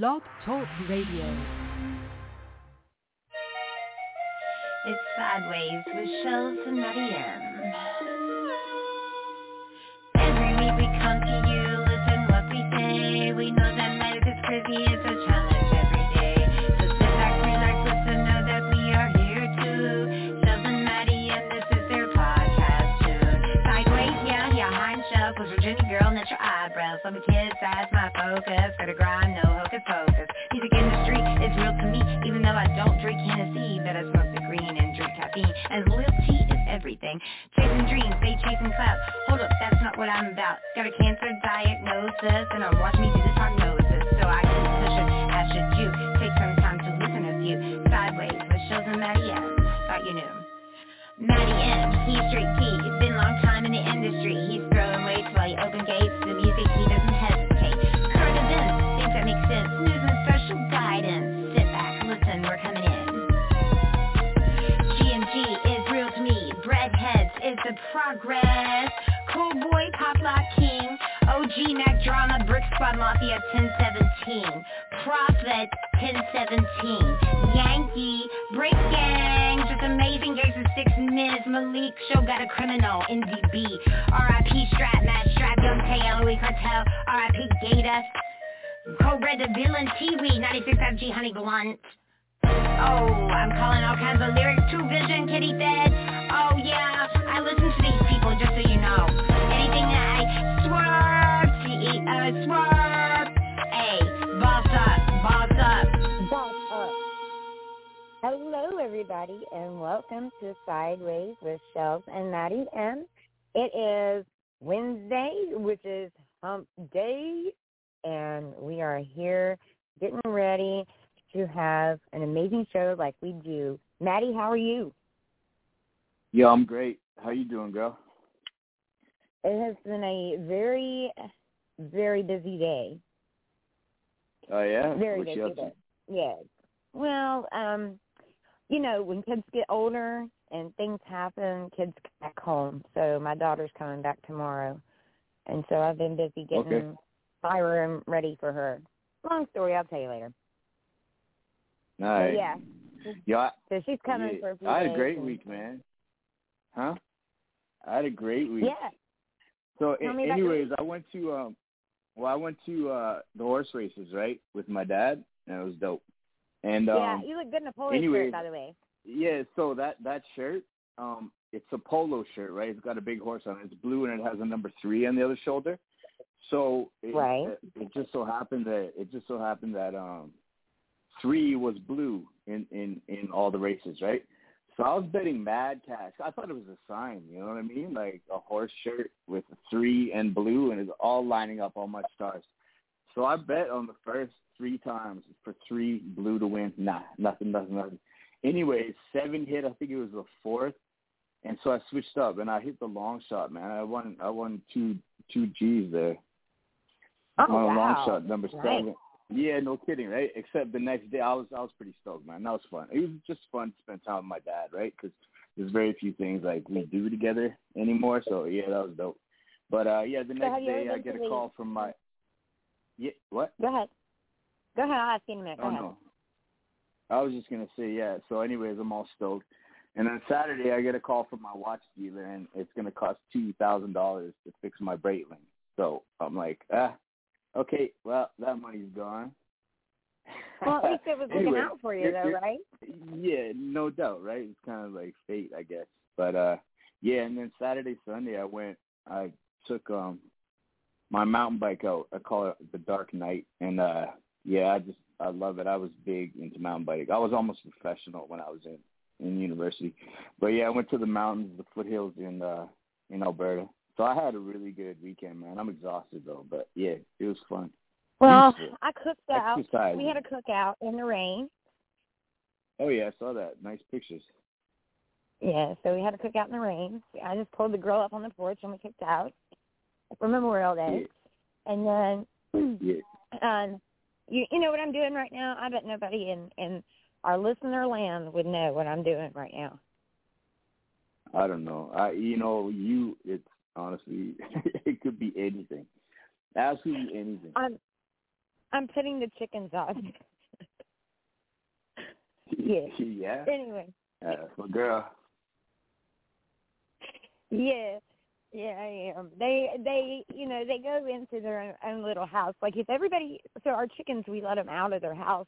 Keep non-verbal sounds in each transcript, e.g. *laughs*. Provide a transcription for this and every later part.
Blog Talk Radio. It's Sideways with Shells and Matty M. Every week we come to you, listen what we say. We know that life is crazy, it's a everything. Chasing dreams, they chasing clouds. Hold up, that's not what I'm about. Got a cancer diagnosis, and I'm watching me do this prognosis. So I keep pushing, as should you. Take some time to listen a few. Sideways with Shells and Matty M. Thought you knew. Matty M, he's straight T. He's been a long time in the industry. He's throwing weights while he open gates. The music, he doesn't progress. Cool boy, pop lock king. OG Mack Drama, brick squad mafia 1017. Prophet 1017. Yankee, break gang. Just amazing games in six minutes. Malik show got a criminal. NDB. RIP strap, Matt strap, Young Tay, LOE cartel. RIP Gator. Cobra the villain, T-Wee, 96 FG Honey Blunt. Oh, I'm calling all kinds of lyrics. True Vision, Kitty Fed. Oh yeah, I listen to these people just so you know. Anything that I swerve, C-E-O, uh, swerve. Hey, boss up, boss up. Boss up. Hello, everybody, and welcome to Sideways with Shells and Matty M. It is Wednesday, which is Hump Day, and we are here getting ready to have an amazing show like we do. Matty, how are you? Yo, I'm great. How you doing, girl? It has been a very, very busy day. Oh yeah. Very What busy day. Yeah. Well, um, you know, when kids get older and things happen, kids come back home. So my daughter's coming back tomorrow, and so I've been busy getting Okay. my room ready for her. Long story, I'll tell you later. All right. yeah. I, So she's coming yeah, for a few I had a great and- week, man. Huh? I had a great week. Yeah. So, a- me about your anyways, I went to um, well, I went to uh the horse races, right, with my dad, and it was dope. And um, yeah, you look good in a polo anyways, shirt, by the way. Yeah, so that that shirt, um, it's a polo shirt, right? It's got a big horse on it. It's blue and it has a number three on the other shoulder. So it, Right. it, it just so happened that it just so happened that um, three was blue in in in all the races, right? So I was betting mad cash. I thought it was a sign, you know what I mean? Like a horse shirt with three and blue, and it's all lining up all my stars. So I bet on the first three times for three blue to win. Nah, nothing, nothing, nothing. Anyways, seven hit. I think it was the fourth, and so I switched up and I hit the long shot. Man, I won. I won two two G's there Oh, on a long shot, number Nice. seven. Yeah, no kidding, right? Except the next day, I was I was pretty stoked, man. That was fun. It was just fun to spend time with my dad, right? Because there's very few things like we do together anymore. So yeah, that was dope. But uh yeah, the So next day I get a call from my. Yeah, what? Go ahead. Go ahead. I'll ask you in a minute. Go Oh ahead. no. I was just gonna say yeah. So anyways, I'm all stoked. And then Saturday I get a call from my watch dealer and it's gonna cost two thousand dollars to fix my Breitling. So I'm like, ah, okay, well that money's gone. *laughs* Well, at least it was looking Anyway, out for you, it- though, it- right? Yeah, no doubt, right? It's kind of like fate, I guess. But uh yeah, and then Saturday, Sunday I went I took um my mountain bike out. I call it the Dark Knight and uh yeah, I just I love it. I was big into mountain biking. I was almost professional when I was in in university. But yeah, I went to the mountains, the foothills in uh in Alberta. So I had a really good weekend, man. I'm exhausted though, but yeah, it was fun. Well, Beautiful. I cooked out. We had a cookout in the rain. Oh yeah, I saw that. Nice pictures. Yeah, so we had a cookout in the rain. I just pulled the grill up on the porch and we cooked out for Memorial Day. And then, Yeah. *clears throat* um, you you know what I'm doing right now? I bet nobody in in our listener land would know what I'm doing right now. I don't know. I you know, you it's honestly *laughs* it could be anything. Absolutely anything. I'm I'm putting the chickens on. *laughs* yeah. yeah. Anyway. Uh, well, girl. Yeah. Yeah, I am. They they you know they go into their own, own little house. Like if everybody, so our chickens, we let them out of their house,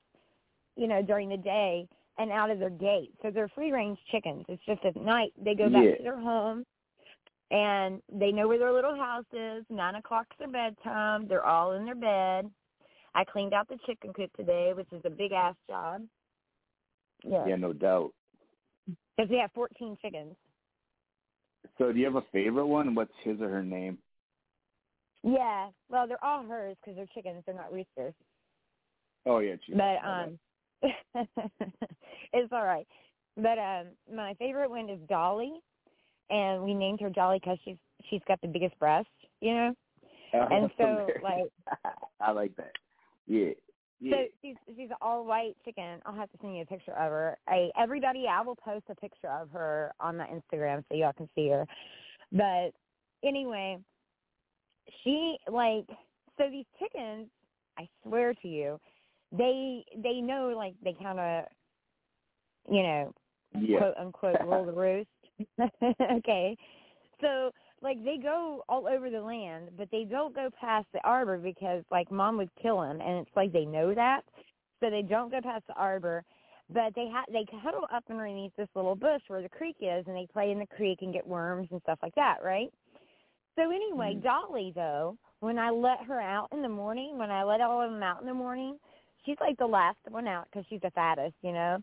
you know, during the day and out of their gate. So they're free range chickens. It's just at night they go back Yeah. to their home, and they know where their little house is. Nine o'clock's their bedtime. They're all in their bed. I cleaned out the chicken coop today, which is a big ass job. Yeah, Yeah, no doubt. because we have fourteen chickens. So, do you have a favorite one? What's his or her name? Yeah, well, they're all hers because they're chickens. They're not roosters. Oh yeah, Chief. But um, *laughs* it's all right. But um, my favorite one is Dolly, and we named her Jolly because she's she's got the biggest breast, you know. Oh, and *laughs* so, like- *laughs* I like that. Yeah. Yeah. So she's she's an all white chicken. I'll have to send you a picture of her. I everybody I will post a picture of her on my Instagram so y'all can see her. But anyway, she like so these chickens, I swear to you, they they know like they kind of you know yeah. quote unquote rule the *laughs* roost. *laughs* okay. So like they go all over the land, but they don't go past the arbor because like mom would kill them and it's like they know that. So they don't go past the arbor. But they ha- they huddle up underneath this little bush where the creek is and they play in the creek and get worms and stuff like that, right? So anyway, Mhm. Dolly though, when I let her out in the morning, when I let all of them out in the morning, she's like the last one out because she's the fattest, you know.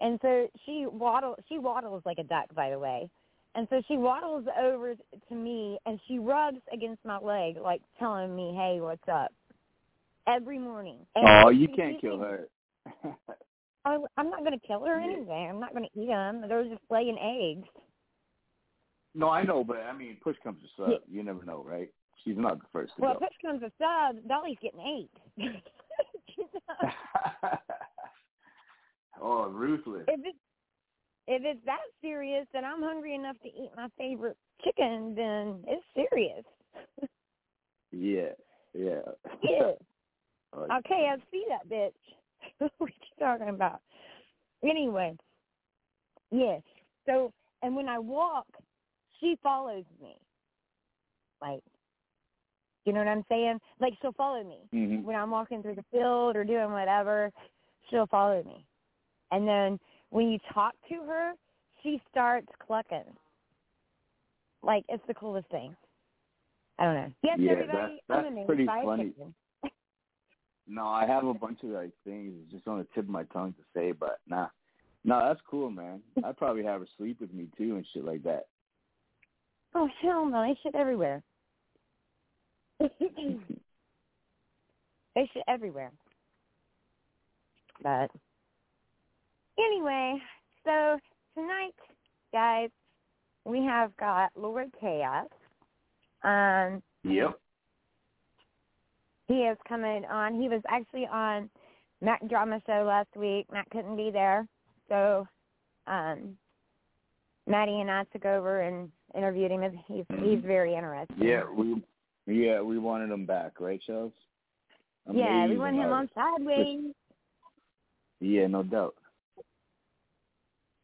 And so she waddles, she waddles like a duck, by the way. And so she waddles over to me and she rubs against my leg, like telling me, "Hey, what's up?" Every morning. And oh, you can't kill her. *laughs* I, I'm not going to kill her Yeah. anyway. I'm not going to eat them. They're just laying eggs. no, I know, but I mean, push comes to shove. Yeah. You never know, right? She's not the first to Well, go. push comes to shove, Dolly's getting ate. *laughs* *laughs* Oh, ruthless. if it's if it's that serious that I'm hungry enough to eat my favorite chicken, then it's serious. Yeah, yeah. *laughs* Yeah. *laughs* Oh, Okay, I see that bitch. *laughs* what you talking about? Anyway, yes. So, and when I walk, she follows me. Like, you know what I'm saying? Like, she'll follow me Mhm. when I'm walking through the field or doing whatever. She'll follow me, and then when you talk to her, she starts clucking. Like, it's the coolest thing. I don't know. Yes, Yeah, everybody. that's- I'm that's pretty funny. *laughs* No, I have a bunch of like things it's just on the tip of my tongue to say, but nah. No, that's cool, man. *laughs* I'd probably have her sleep with me too and shit like that. Oh hell no! They shit everywhere. *laughs* they shit everywhere. But anyway, so tonight, guys, we have got Lord Kaos. Um, Yep. he is coming on. He was actually on Mack Drama Show last week. Matt couldn't be there, so um, Matty and I took over and interviewed him. He's he's very interesting. Yeah, we yeah, we wanted him back, right, Shells? Yeah, we want him on. Sideways. Yeah, no doubt.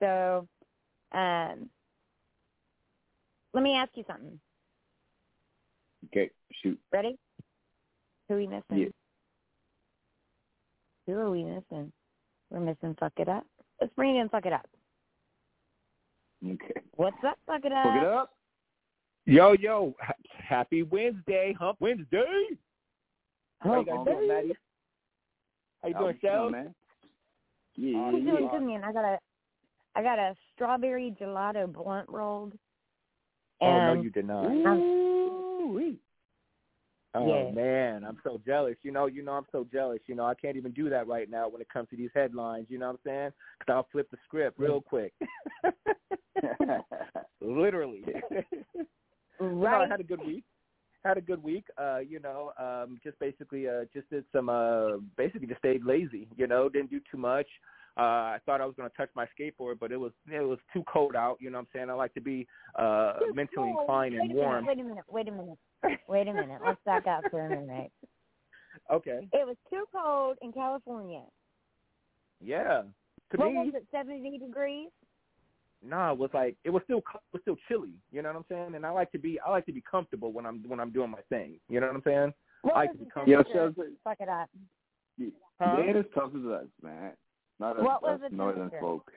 So, um, let me ask you something. Okay, shoot. Ready? Who are we missing? Yeah. Who are we missing? We're missing Fuck It Up. Let's bring in Fuck It Up. Okay. What's up, Fuck It Up? Fuck it up. Yo, yo, ha- happy Wednesday, Hump Wednesday. How you guys doing, Day. Matty? How you doing, you Shell? man? Yeah, I'm doing good, man. I got a, I got a strawberry gelato blunt rolled. And oh no, you did not. Ooh-wee. Oh Yeah. man, I'm so jealous. You know, you know, I'm so jealous. You know, I can't even do that right now when it comes to these headlines. You know what I'm saying? Because I'll flip the script real quick. *laughs* *laughs* Literally. *laughs* No, I right. had a good week. Had a good week. Uh, you know, um, just basically, uh, just did some, uh, basically just stayed lazy. You know, didn't do too much. Uh, I thought I was going to touch my skateboard, but it was it was too cold out. You know what I'm saying? I like to be uh, mentally Whoa, inclined wait and a minute, warm. Wait a minute. Wait a minute. Wait a minute. Let's back up for a minute. *laughs* Okay. It was too cold in California. Yeah. To what me, was it? Seventy degrees. nah, it was like it was still it was still chilly. You know what I'm saying? And I like to be I like to be comfortable when I'm when I'm doing my thing. You know what I'm saying? What I was can the become- Yo, temperature? Shells, Fuck it up. Huh? they ain't as tough as us, man. Not us, What was us the northern temperature? folk.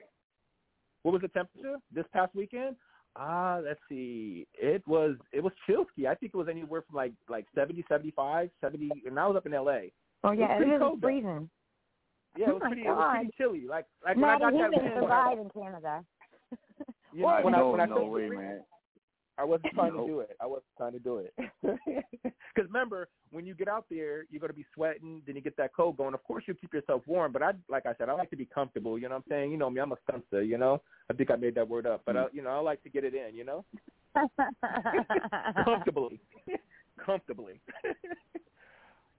What was the temperature this past weekend? Ah, let's see. It was it was chilsky. I think it was anywhere from like like 70, 75, 70 and I was up in LA. Oh yeah, it pretty was cold, though. freezing. Yeah, Oh it was my pretty it was pretty chilly. Like like when I got that can wind, when I, survive in Canada. you know, Well, when I no, when I no saw the way, man. I wasn't *laughs* trying No. to do it. I wasn't trying to do it. *laughs* Because remember, when you get out there, you're going to be sweating. Then you get that cold going. Of course, you keep yourself warm. But I, like I said, I like to be comfortable. You know what I'm saying? You know me. I'm a stunster. You know. I think I made that word up. But I, you know, I like to get it in. You know, *laughs* comfortably, comfortably.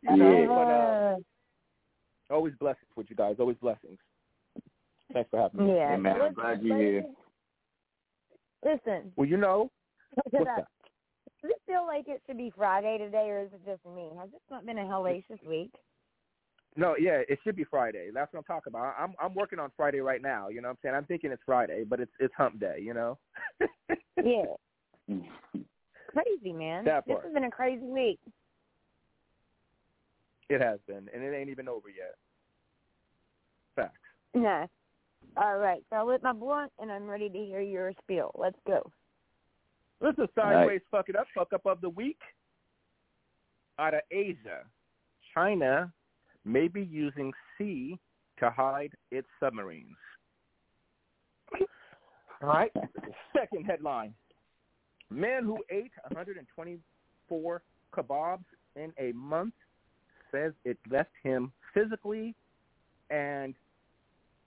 you know, Yeah. but uh, always blessings with you guys. Always blessings. Thanks for having me. yeah. Hey, man, I'm glad you're here. Listen, Well, you know, look it what's up. that? Does it feel like it should be Friday today, or is it just me? Has this not been a hellacious week? No, yeah, it should be Friday. That's what I'm talking about. I'm I'm working on Friday right now. You know what I'm saying? I'm thinking it's Friday, but it's it's Hump Day. You know. *laughs* Yeah, crazy man. That part. this has been a crazy week. it has been, and it ain't even over yet. Facts. No. All right, so I lit my blunt, and I'm ready to hear your spiel. Let's go. This is All right. sideways fuck it up, fuck up of the week. Out of Asia, China may be using sea to hide its submarines. *laughs* All right. *laughs* Second headline: Man who ate 124 kebabs in a month says it left him physically and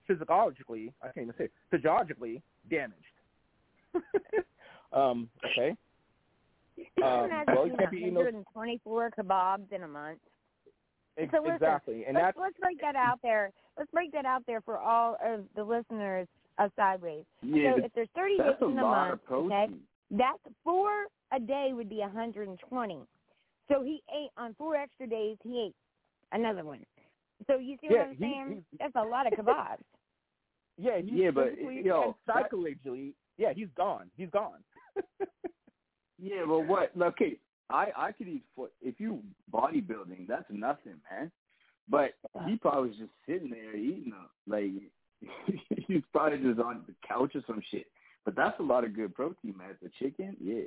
physiologically, I can't even say, it, physiologically damaged. *laughs* um, okay. Um, Imagine well, you eating can't be eating those 124 kebabs in a month. ex- So listen, exactly, and let's, that's let's break that out there. Let's break that out there for all of the listeners of Sideways. yeah, so if there's 30 days that's a in a month, okay, that's four a day would be 120. So he ate on four extra days. He ate another one. So you see what Yeah, I'm he- saying? he- That's a lot of *laughs* kebabs. yeah, he's Yeah, but, physically yo, and that- psychologically, yeah, he's gone. He's gone. Yeah, but what? Okay, I I could eat foot. If you bodybuilding, that's nothing, man. But he probably was just sitting there eating them. Like *laughs* he's probably just on the couch or some shit. But that's a lot of good protein, man. The chicken, yeah.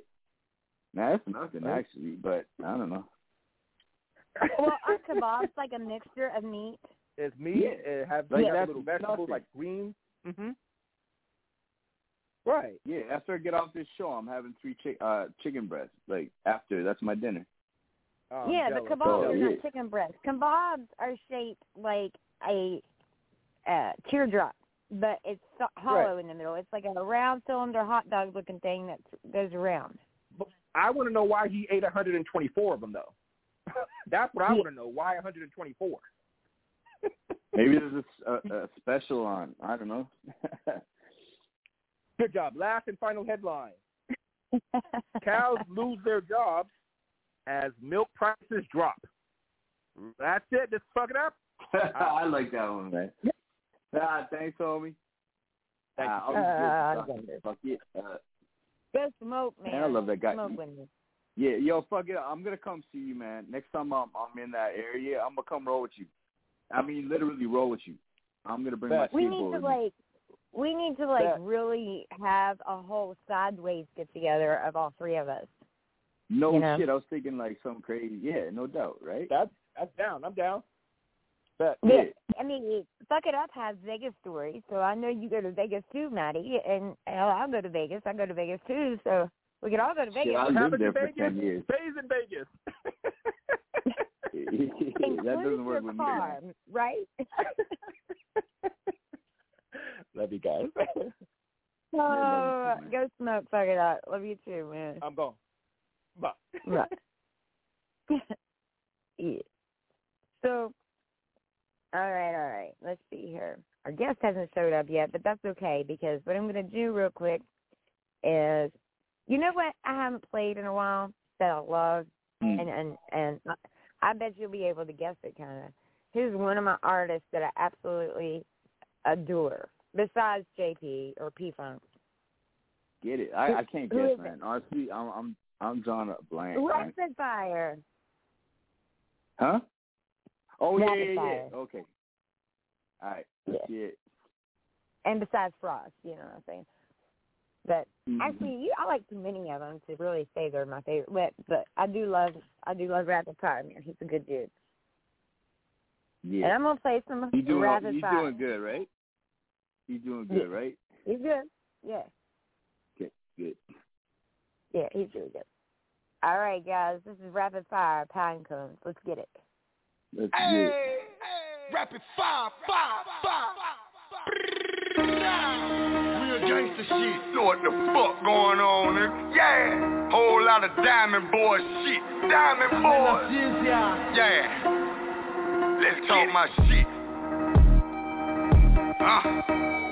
Nah, that's nothing actually. But I don't know. well, aren't kebabs like a mixture of meat? It's meat. Yeah. It has Like, you have that's little vegetables nothing. like greens. Mhm. Right. Yeah, after I get off this show, I'm having three chick uh chicken breasts. Like after, that's my dinner. Oh, yeah, jealous. the kebabs Oh, are yeah. not chicken breasts. Kebabs are shaped like a uh, teardrop, but it's so- hollow in the middle. It's like a round cylinder hot dog looking thing that goes around. But I want to know why he ate 124 of them, though. *laughs* That's what I want to know. Why 124? *laughs* Maybe there's a, a, a special on. I don't know. *laughs* Good job. Last and final headline: *laughs* Cows lose their jobs as milk prices drop. That's it. Just fuck it up. *laughs* I like that one, man. Ah, thanks, homie. Thank Ah, you. I Uh, was good. Fuck, fuck it. Uh, Go smoke, man. Man, I love that guy. Smoke with me. yeah, yo, fuck it. I'm gonna come see you, man. Next time I'm I'm in that area, I'm gonna come roll with you. I mean, literally roll with you. I'm gonna bring Bet. my We skateboard. need to with me. like, we need to like Yeah. really have a whole sideways get together of all three of us. No you know. shit. I was thinking like something crazy. Yeah, no doubt, right? That's that's down. I'm down. But Yeah. I mean, Fuck It Up has Vegas stories, so I know you go to Vegas too, Matty, and hell, I'll go to Vegas. I go to Vegas too, so we could all go to Shit, Vegas. I lived Haven't there for Vegas? ten years. Stays in Vegas. *laughs* that doesn't work your with car, me. right? *laughs* Love you guys. *laughs* oh, you go smoke. Fuck It Up. Love you too, man. I'm gone. Bye. Right. *laughs* *laughs* yeah. So, all right, all right. Let's see here. Our guest hasn't showed up yet, but that's okay because what I'm going to do real quick is, you know what I haven't played in a while that I love, Mm. and and and I bet you'll be able to guess it kind of. Here's one of my artists that I absolutely adore, besides JP or P Funk. Get it? I, I can't guess, is it? man. Honestly, I'm I'm I'm drawing a blank. man. Rapid Fire. Huh? Oh yeah, Rapid yeah, yeah. fire. Okay. All right. Yeah. Shit. And besides Frost, you know what I'm saying. But Mhm. actually, you, I like too many of them to really say they're my favorite. But but I do love I do love Rapid Fire, man. He's a good dude. Yeah. And. I'm gonna play some You doing Rapid you Fire. doing good, right? You doing Yeah. good, right? He's good. Yeah, Okay, Good. yeah, he's doing good. All right, guys, this is Rapid Fire Pine Cones. Let's get it. Let's get it. Rapid fire, fire, fire. Real gangster shit. Know what the fuck going on, nigga? Yeah. Whole lot of diamond boy shit. Diamond boys. Yeah. Let's talk my shit. Uh.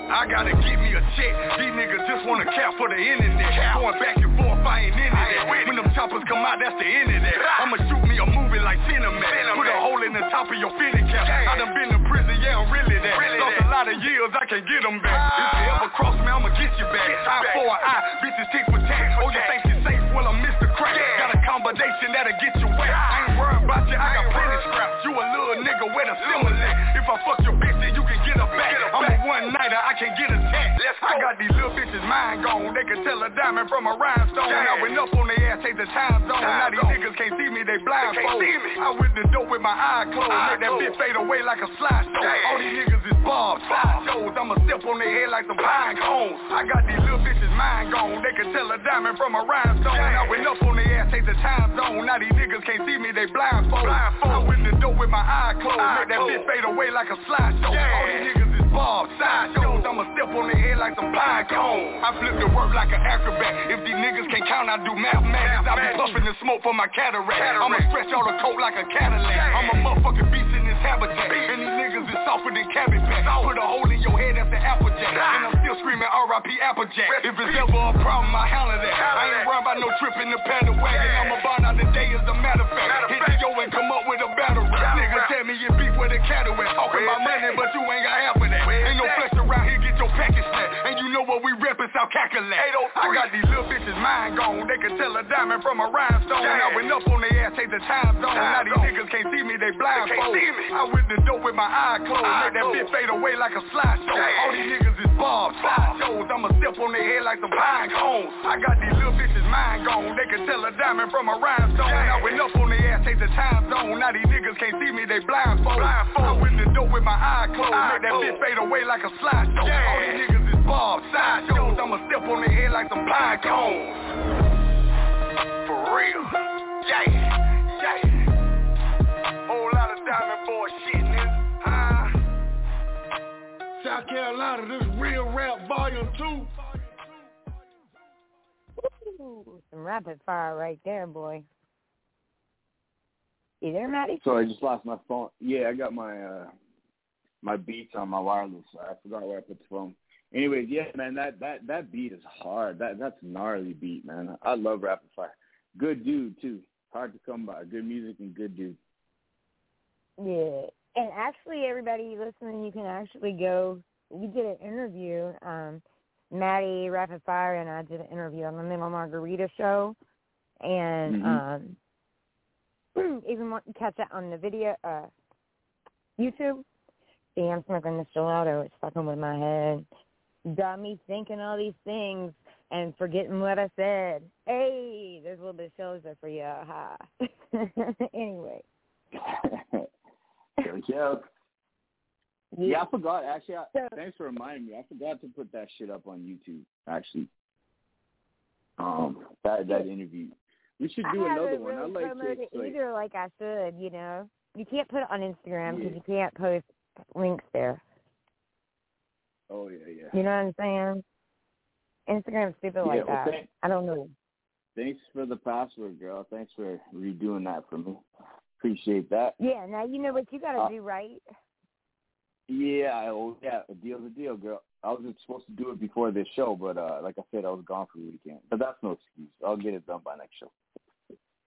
I gotta get me a check. These niggas just wanna cap for the internet. Going back and forth, I ain't into that. When them choppers come out, that's the end of that. I'ma shoot me a movie like Cinemax. Put a hole in the top of your fitty cap. I done been to prison, yeah, I'm really that. Lost a lot of years, I can get them back. If you ever cross me, I'ma get you back. Eye for an eye, bitches tick for tack. Oh, you think you safe? Well, I'm Mr. Crack. Got a combination that'll get you wet. I about you, I got plenty scraps. You a little nigga with a similar. If I fuck your bitch, then you can get her back. I'm a one-nighter, I can get attacked. I got these little bitches mind gone. They can tell a diamond from a rhinestone. I went up on their ass, take the time zone. Now these niggas can't see me, they blindfold. I went the door with my eye closed. Make that bitch fade away like a slideshow. All these niggas is barbs, slideshows. I'ma step on their head like some pine cones. I got these little bitches mind gone. They can tell a diamond from a rhinestone. I went up on their ass, take the time zone. Now these niggas can't see me, they blindfold. I went the door with my eye closed. Make that bitch fade away like a slideshow. All these niggas barbs, sideshows. I'ma step on their head like some pine cones. I flip the work like an acrobat. If these niggas can't count, I do mathematics. I be puffing the smoke for my cataract. I'ma stretch all the coat like a Cadillac. I'm a motherfucking beast in this habitat. And these niggas is softer than cabbage patch. Put a hole in your head, that's the Applejack. And I'm still screaming R.I.P. Applejack. If it's ever a problem, I handle that. I ain't worried about no trip in the paddock wagon. I'ma burn out the day as a matter of fact. Hit the yo and come up with a battle rap. Niggas tell me you beef with a cattle at. Talking about money, but you ain't got half of that. Ain't no flex around here, get your package snap. And you know what we reppin' South Cackalack. I got these little bitches mind gone. They can tell a diamond from a rhinestone. I went up on their ass, take the time zone. Now these niggas can't see me, they blindfold. I went the door with my eye closed. Make that bitch fade away like a slideshow. All these niggas is barbs, sideshows. I'ma step on their head like some pine cones. I got these little bitches mind gone. They can tell a diamond from a rhinestone. I went up on their ass, take the time zone. Now these niggas can't see me, they blindfold. I went the door with my eye closed. Make that bitch fade away like a slideshow. All these niggas is barbs, sideshows. I'ma step on their head like some pine cones. For real. Yeah, yeah. Whole lot of diamond boy shit, nigga. Huh? South Carolina, this real rap volume two. Ooh, some rapid fire right there, boy. You there, Matty? So I just lost my phone. Yeah, I got my uh my beats on my wireless. I forgot where I put the phone. Anyways, yeah, man, that that that beat is hard. That that's gnarly beat, man. I love Rapid Fire. Good dude too. Hard to come by. Good music and good dude. Yeah. And actually, everybody listening, you can actually go. We did an interview. Um, Matty Rapid Fire and I did an interview on the Little Margarita show, and Mhm. um, *clears throat* even want to catch that on the video, uh, YouTube. I'm smoking this gelato. It's fucking with my head. Got me thinking all these things and forgetting what I said. Hey, there's a little bit of shows there for you. Ha. *laughs* anyway. Go, Joe. Yeah, I forgot. Actually, I, So- thanks for reminding me. I forgot to put that shit up on YouTube. Actually, um, that that interview. We should do I another one. I really like to like, either like I should, you know. You can't put it on Instagram because Yeah. you can't post links there. Oh yeah, yeah. You know what I'm saying? Instagram's stupid Yeah, like well, that. thank- I don't know. Thanks for the password, girl. Thanks for redoing that for me. Appreciate that. Yeah, now you know what you got to Uh, do, right? Yeah, I, oh, yeah, a deal's a deal, girl. I was supposed to do it before this show, but uh like I said, I was gone for the weekend. But that's no excuse. I'll get it done by next show.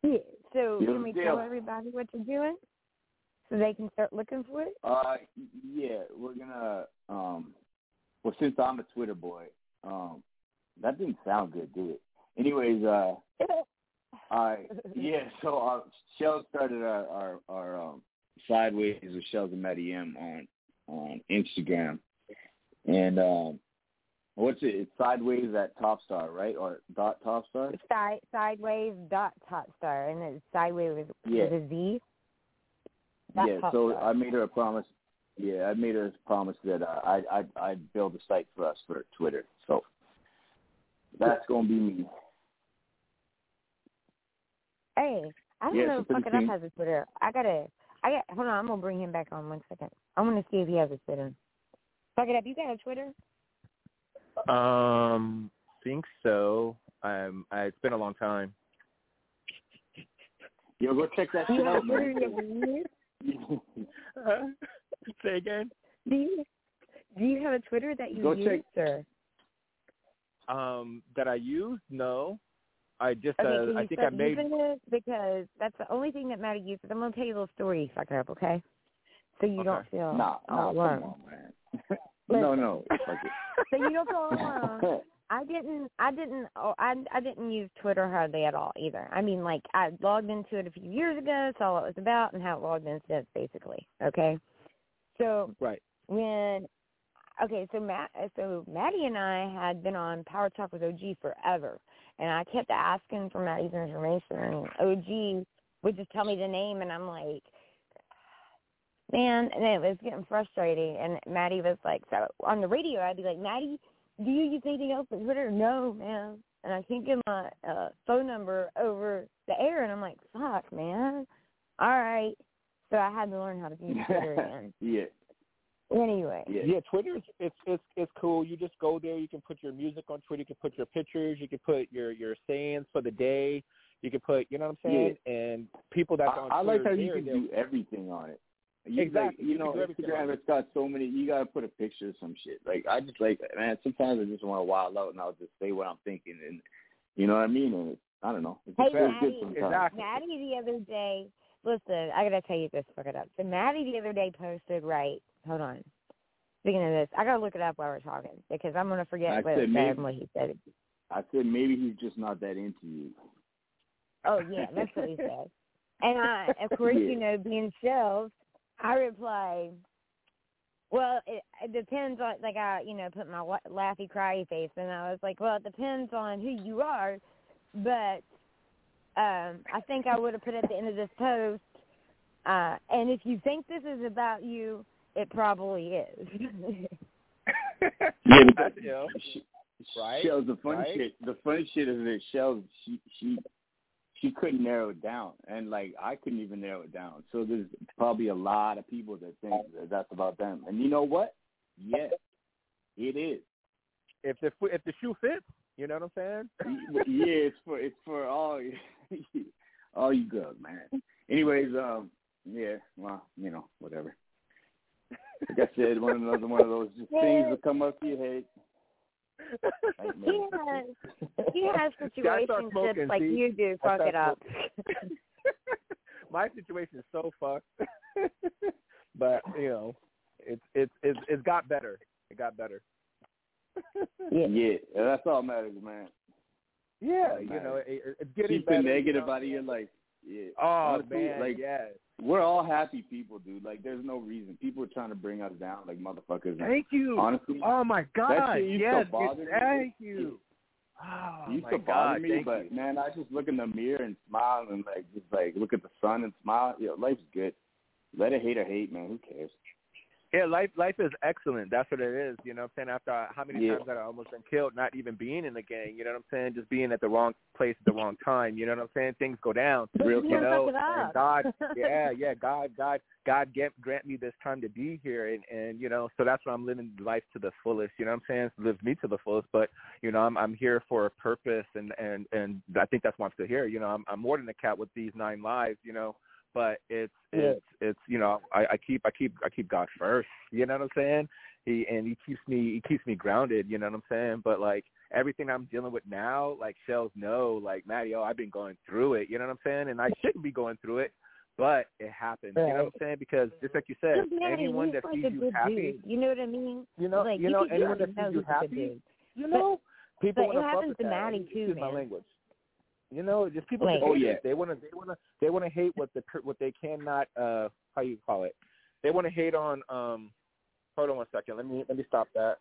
Yeah, So Here's can we tell everybody what you're doing so they can start looking for it? Uh, yeah, we're gonna. Um, well, since I'm a Twitter boy, um, that didn't sound good, did it? Anyways, uh, *laughs* I yeah. So uh, Shell started our our, our um, sideways with Shells and Matty M on on Instagram, and um, what's it? It's sideways at Top Star, right? Or dot Top Star? Side, sideways dot top star, and it's sideways with, Yeah. with a Z. Dot yeah. top So star. I made her a promise. Yeah, I made her a promise that uh, I I I'd build a site for us for Twitter. So that's gonna be me. Hey, I don't Yeah, know so if pretty Fuck It Up has a Twitter. I gotta. I got. Hold on, I'm gonna bring him back on one second. I want to see if he has a Twitter. Fuck It Up, you got a Twitter? Um, think so. Um, I, it's been a long time. Yo, go check that shit you have a out, man. That you use? Say again. Do you? Do you have a Twitter that you Go use, check- or? Um, that I use? No. I just Okay, uh, I think I made. it because that's the only thing that Matty uses. I'm gonna tell you a little story, fuck up, okay? So you don't feel Nah, nah, all come alone. on, man. *laughs* no, Listen. no. Fuck *laughs* So you don't feel alone. *laughs* I didn't. I didn't. Oh, I I didn't use Twitter hardly at all either. I mean, like I logged into it a few years ago, saw what it was about, and how it logged in since, basically. Okay. So Right. when okay, so Matt, so Matty and I had been on Power Talk with OG forever, and I kept asking for Matty's information, and OG would just tell me the name, and I'm like, man, and it was getting frustrating. And Matty was like, so on the radio, I'd be like, Matty, do you use anything else but Twitter? No, man. And I can't get my uh, phone number over the air, and I'm like, fuck, man. All right. So I had to learn how to use *laughs* Twitter again. yeah, Anyway, yeah. Yeah, Twitter's it's it's it's cool. You just go there. You can put your music on Twitter. You can put your pictures. You can put your your sayings for the day. You can put you know what I'm saying. Yeah. And people that's on I, I like how you can they'll- do everything on it. You, Exactly. Like, you You know, do everything on Instagram, it. it's got so many. You gotta put a picture of some shit. Like I just like, man. Sometimes I just want to wild out and I'll just say what I'm thinking, and you know what I mean. And it's, I don't know. It Hey, just feels Matty. good sometimes. Exactly. Matty the other day, listen, I gotta tell you this, fuck it up. So Matty the other day posted, right, hold on. Speaking of this, I gotta look it up while we're talking because I'm gonna forget I what said it said maybe- and what he said. I said maybe he's just not that into you. Oh yeah, that's what he said. And I, of course, *laughs* Yeah. you know, being Shells, I replied, "Well, it, it depends on like I, you know, put my laughy cryy face, and I was like, well, it depends on who you are, but um, I think I would have put at the end of this post, uh, and if you think this is about you, it probably is." Yeah, but *laughs* That's she, Right? Shells, the funny Right? shit. The funny shit is that Shells, she she she couldn't narrow it down, and like I couldn't even narrow it down. So there's probably a lot of people that think that that's about them. And you know what? Yes, it is. if the if the shoe fits, you know what I'm saying. *laughs* yeah, it's for it's for all *laughs* all you girls, man. Anyways, um, yeah, well, you know, whatever. Like I said, one of those one of those just things that come up to your head. Like, he has he has *laughs* Gotta start situationships smoking, like see? you do. Fuck it up. *laughs* My situation is so fucked, *laughs* but you know, it's it's it's it's got better. It got better. yeah, that's all matters, man. Yeah, you know, matter. it, it's getting Keep better. the negative you know? out of your life. Yeah. Oh Honestly, man, like yeah. We're all happy people, dude. Like there's no reason. People are trying to bring us down like motherfuckers. Thank you. honestly, Oh my God! shit used to yes, bother yes, me. thank you. Oh it used my to bother God, me, but you. man, I just look in the mirror and smile and like just like look at the sun and smile. Yo, life's good. Let a hater hate, man. Who cares? Yeah, life life is excellent. That's what it is. You know what I'm saying? After how many Yeah. times that I almost been killed, not even being in the gang, you know what I'm saying? Just being at the wrong place at the wrong time, you know what I'm saying? Things go down. Real You know, and. God, *laughs* yeah, yeah, God, God, God, get, grant me this time to be here, and and you know, so that's why I'm living life to the fullest. You know what I'm saying? It lives me to the fullest, but you know, I'm I'm here for a purpose, and and and I think that's why I'm still here. You know, I'm I'm more than a cat with these nine lives. You know, but it's Yeah. it's it's you know, I, I keep I keep I keep God first. You know what I'm saying? He and he keeps me he keeps me grounded. You know what I'm saying? But like everything I'm dealing with now, like shells know, like Matty, oh, I've been going through it. You know what I'm saying? And I shouldn't be going through it, but it happens. You know what I'm saying? Because just like you said, Matty, anyone that like sees you happy, dude. You know what I mean? you know, like you know, can- anyone that sees you happy, you know, people but it happens to. Matty, too, Excuse my man. language. You know, just people. Like- just Oh, hate yeah. it. They want to. They want to. They want to hate what the cur- what they cannot. uh How you call it? They want to hate on. um Hold on one second. Let me let me stop that.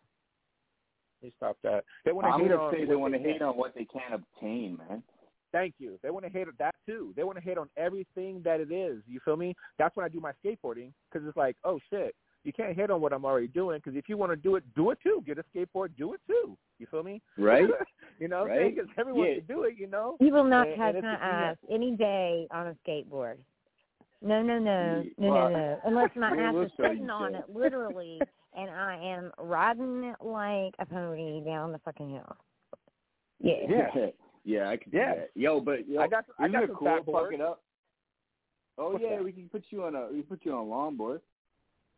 Let me stop that. They want to I'm hate gonna on. say they want to hate on what they can't obtain, man. Thank you. They want to hate on that too. They want to hate on everything that it is. You feel me? That's when I do my skateboarding because it's like, oh shit, you can't hate on what I'm already doing because if you want to do it, do it too. Get a skateboard, do it too. You feel me? Right? *laughs* you know, Right? because everyone Yeah. can do it. You know. You will not And- touch and my it's- yeah. ass any day on a skateboard. No, no, no, no, well, no, no. Unless my *laughs* ass is sitting on it, literally, and I am riding it like a pony down the fucking hill. Yeah. Yeah. *laughs* yeah, I can Yeah. do that. Yo, but yo, I got I isn't got it some cool fat fuck it up? Oh What's yeah, that? we can put you on a we can put you on a longboard.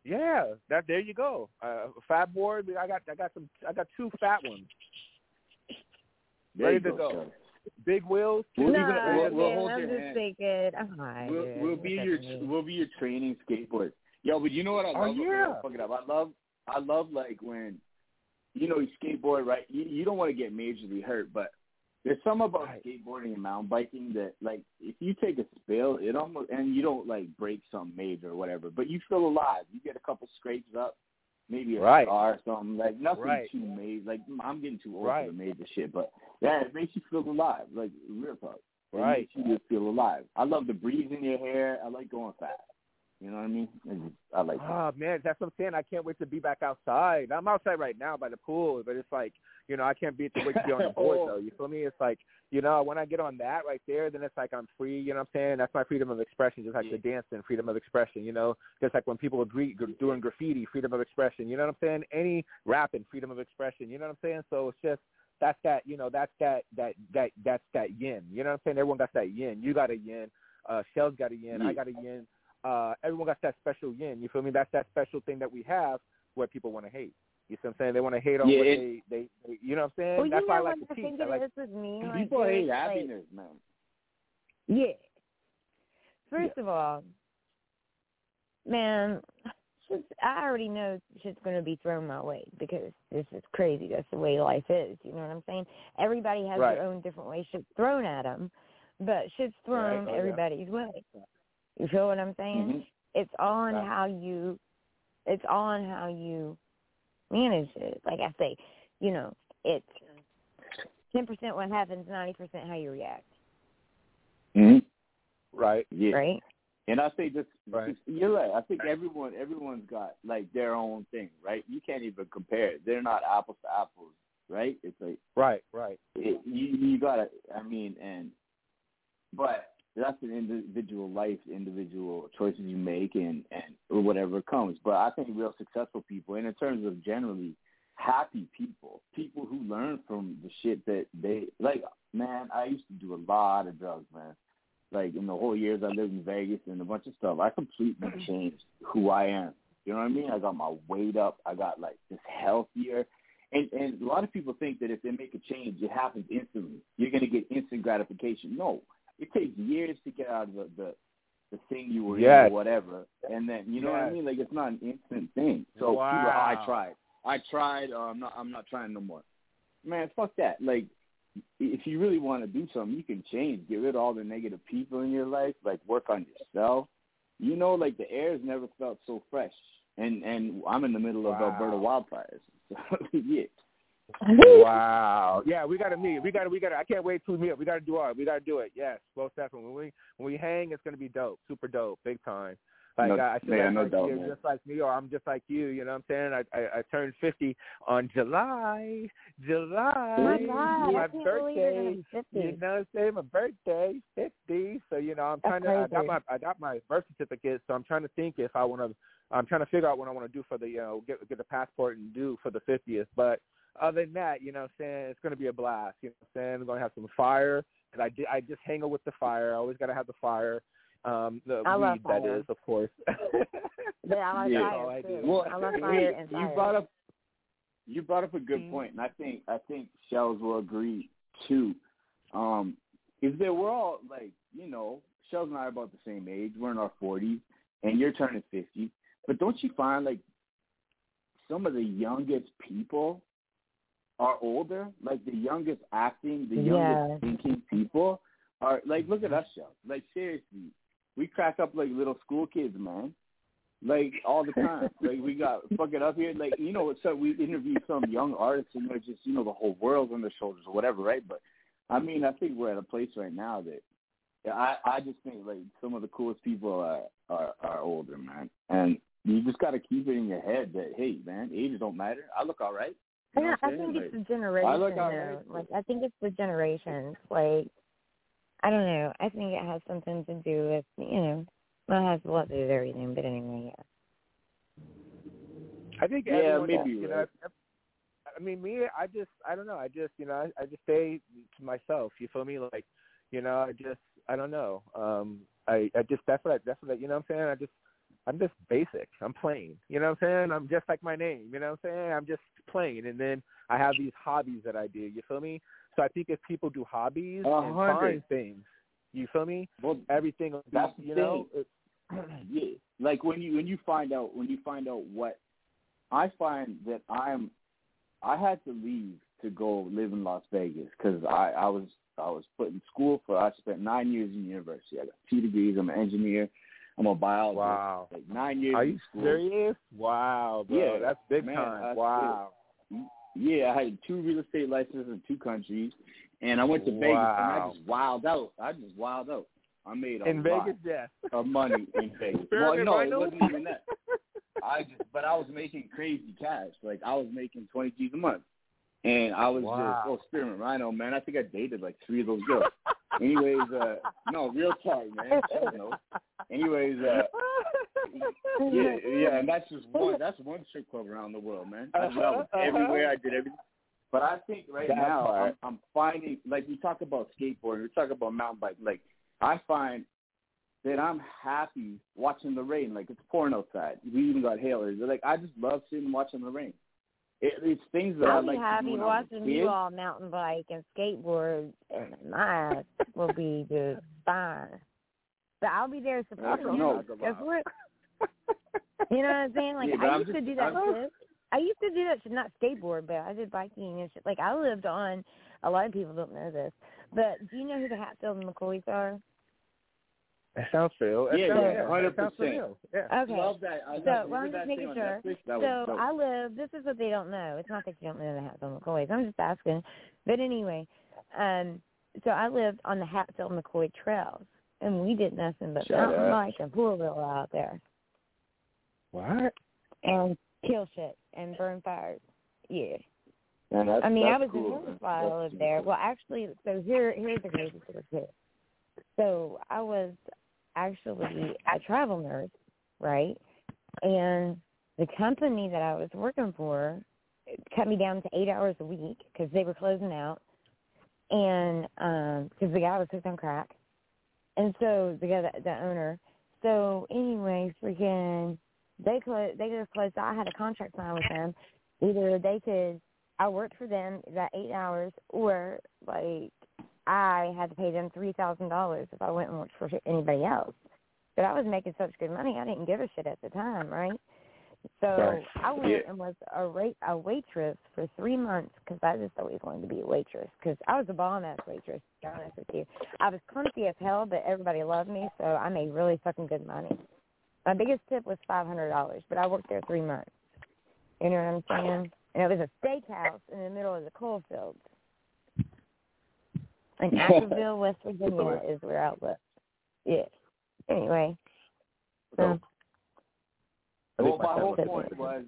Yeah, that there you go. Uh, fat board. I got I got some I got two fat ones. There Ready to go. go. Big wheels. We'll no, even- we'll- we'll man, hold I'm your just hand. thinking. Oh, hi, We'll, dude. we'll be your at me. we'll be your training skateboard. Yo, but you know what I Oh, love? yeah. Fuck it up. I love I love like when you know you skateboard right. You, you don't want to get majorly hurt, but there's some about Right. skateboarding and mountain biking that like if you take a spill, it almost and you don't like break some major or whatever, but you feel alive. You get a couple scrapes up, maybe a Right. scar or something. Like nothing Right. too major. Like mm, I'm getting too old Right. for the major shit, but yeah, it makes you feel alive. Like real talk. It Right. makes you just feel alive. I love the breeze in your hair. I like going fast. You know what I mean? It's just- I like that. Oh man, that's what I'm saying. I can't wait to be back outside. I'm outside right now by the pool, but it's like, you know, I can't be to wait to be on the *laughs* board though. You feel me? It's like, you know, when I get on that right there, then it's like I'm free. You know what I'm saying? That's my freedom of expression, just like Yeah. the dancing, freedom of expression. You know, just like when people agree doing graffiti, freedom of expression. You know what I'm saying? Any rapping, freedom of expression. You know what I'm saying? So it's just that's that. You know, that's that that that that's that yin. You know what I'm saying? Everyone got that yin. You got a yin. Uh, Shell's got a yin. I got a yin uh, everyone got that special yin. You feel me? That's that special thing that we have where people want to hate. You see what I'm saying? They want to hate on Yeah, what it- they, they, they, you know what I'm saying? Well, That's you why I like what to teach. think I it like, is with me. Like, People hate dude, like, happiness, man. Yeah. First of all, man, shit's, I already know shit's going to be thrown my way because this is crazy. That's the way life is. You know what I'm saying? Everybody has Right. their own different way shit's thrown at them, but shit's thrown Right. Oh, yeah. everybody's way. You feel what I'm saying? Mhm. It's on Right. how you. It's all on how you manage it. Like I say, you know, it's ten percent what happens, ninety percent how you react. Mhm. right. Yeah. Right? And I say just, Right. you're right. I think everyone everyone's got like their own thing, right? You can't even compare. it. They're not apples to apples, right? It's like Right. Right. it, you you gotta. I mean, and but that's an individual life, individual choices you make, and and or whatever comes. But I think real successful people, and in terms of generally happy people, people who learn from the shit that they like. Man, I used to do a lot of drugs, man. Like in the whole years I lived in Vegas and a bunch of stuff, I completely mm-hmm. changed who I am. You know what I mean? I got my weight up. I got like just healthier. And and a lot of people think that if they make a change, it happens instantly. You're gonna get instant gratification. No, it takes years to get out of the the, the thing you were in or whatever. And then you know what I mean? Like it's not an instant thing. So people, oh, I tried. I tried. Oh, I'm not. I'm not trying no more. Man, fuck that. Like if you really want to do something, you can change. Get rid of all the negative people in your life. Like work on yourself. You know, like the air's never felt so fresh. And and I'm in the middle of Wow. Alberta wildfires. *laughs* So yeah. Wow. Yeah, we gotta meet. We gotta. We gotta. I can't wait to meet. We gotta do our. We gotta do it. Yes, most definitely. When we when we hang, it's gonna be dope. Super dope. Big time. Like No- I I feel yeah, like, no doubt, you're man. just like me, or I'm just like you. You know what I'm saying? I I, I turned 50 on July. July. Oh my God, my I can't believe you're gonna birthday. You know what I'm saying? My birthday, fifty. So you know, I'm That's trying to. I got my I got my birth certificate. So I'm trying to think if I want to. I'm trying to figure out what I want to do for the you know get get the passport and do for the fiftieth. But other than that, you know, what I'm saying it's going to be a blast. You know, what I'm saying we're going to have some fire. And I di- I just hang out with the fire. I always got to have the fire. Um, the I love weed that fire. is, of course. *laughs* Yeah, I like Yeah. fire I too. do. Well, I love fire and fire. you brought up you brought up a good Mhm. point, and I think I think Shells will agree too. Um, is that we're all like you know Shells and I are about the same age. We're in our forties, and you're turning fifty. But don't you find like some of the youngest people are older? Like the youngest acting, the youngest Yeah. thinking people are like. Look at us, Shells. Like seriously, we crack up like little school kids, man. Like all the time. *laughs* like we got fucking up here. Like you know, so we interview some young artists and they're just you know the whole world's on their shoulders or whatever, right? But I mean, I think we're at a place right now that yeah, I I just think like some of the coolest people are are, are older, man, and you just got to keep it in your head that hey, man, age don't matter. I look all right. You know Yeah, I think it's the generation I look though. Like I think it's the generations. Like I don't know. I think it has something to do with you know. Well, it has a lot to do with everything, but anyway, yeah. I think Yeah, everyone, maybe you you're know. right. I mean, me, I just, I don't know. I just, you know, I, I just stay to myself. You feel me? Like, you know, I just, I don't know. Um, I, I just, that's what, I, that's what, I, you know what I'm saying? I just, I'm just basic. I'm plain. You know what I'm saying? I'm just like my name. You know what I'm saying? I'm just plain. And then I have these hobbies that I do. You feel me? So I think if people do hobbies and find things, you feel me? well, Everything, That's the you know. It, *clears throat* yeah, like when you when you find out when you find out what I find that I'm I had to leave to go live in Las Vegas because I I was I was put in school for I spent nine years in university. I got two degrees. I'm an engineer. I'm a biologist. Wow. Like nine years Are you serious? Wow, bro. Yeah, that's big man, time. that's wow. Yeah, I had two real estate licenses in two countries, and I went to Vegas and I just wilded out. I just wilded out. I made a In lot Vegas, yes. *laughs* of money in *laughs* Vegas. well, no, it wasn't even that. I just, but I was making crazy cash. Like I was making twenty G's a month, and I was Wow. just oh, Spearmint Rhino, man. I think I dated like three of those girls. *laughs* Anyways, uh, no, real talk, man. Don't know. Anyways, uh, yeah, yeah, and that's just one. That's one strip club around the world, man. I Uh-huh, uh-huh. everywhere. I did everything. But I think right That now I'm. I'm finding, like we talk about skateboarding, we talk about mountain bike. Like I find that I'm happy watching the rain. Like it's pouring outside. We even got hailers. Like I just love sitting and watching the rain. It, it's things that I I'll be like to do happy when I was a watching you all mountain bike and skateboard, and my ass will be just fine. But I'll be there supporting you. what? You know what I'm saying? Like Yeah, I used to do that I'm- shit. I used to do that shit, not skateboard, but I did biking and shit. Like I lived on. A lot of people don't know this, but do you know who the Hatfield and McCoys are? That sounds real. That Yeah, sounds, yeah, 100%. Yeah. Okay. Love that. I So, well, I'm just that making sure. So dope. I live. This is what they don't know. It's not that you don't know the Hatfield McCoys. I'm just asking. But anyway, um, so I lived on the Hatfield McCoy trails, and we did nothing but Shut mountain up. bike and four wheel out there What? and kill shit and burn fires. Yeah. Man, I mean, I was cool, in man. while I lived there. Well, actually, so here here's the crazy thing. So I was actually a travel nurse, right? And the company that I was working for cut me down to eight hours a week because they were closing out, and um, because the guy was hooked on crack, and so the guy, the, the owner. So anyway, freaking, they closed. They just closed. I had a contract signed with them. Either they could I worked for them that eight hours, or like I had to pay them three thousand dollars if I went and worked for anybody else. But I was making such good money, I didn't give a shit at the time, right? So Right. I went Yeah. and was a rate a waitress for three months because I just always wanted to be a waitress because I was a bomb ass waitress. To be honest with you, I was clumsy as hell, but everybody loved me, so I made really fucking good money. My biggest tip was five hundred dollars, but I worked there three months. You know what I'm saying? And it was a steakhouse in the middle of the coal fields. In *laughs* Accoville, West Virginia is where I lived. Yeah. Anyway. So, Well, my my whole point was,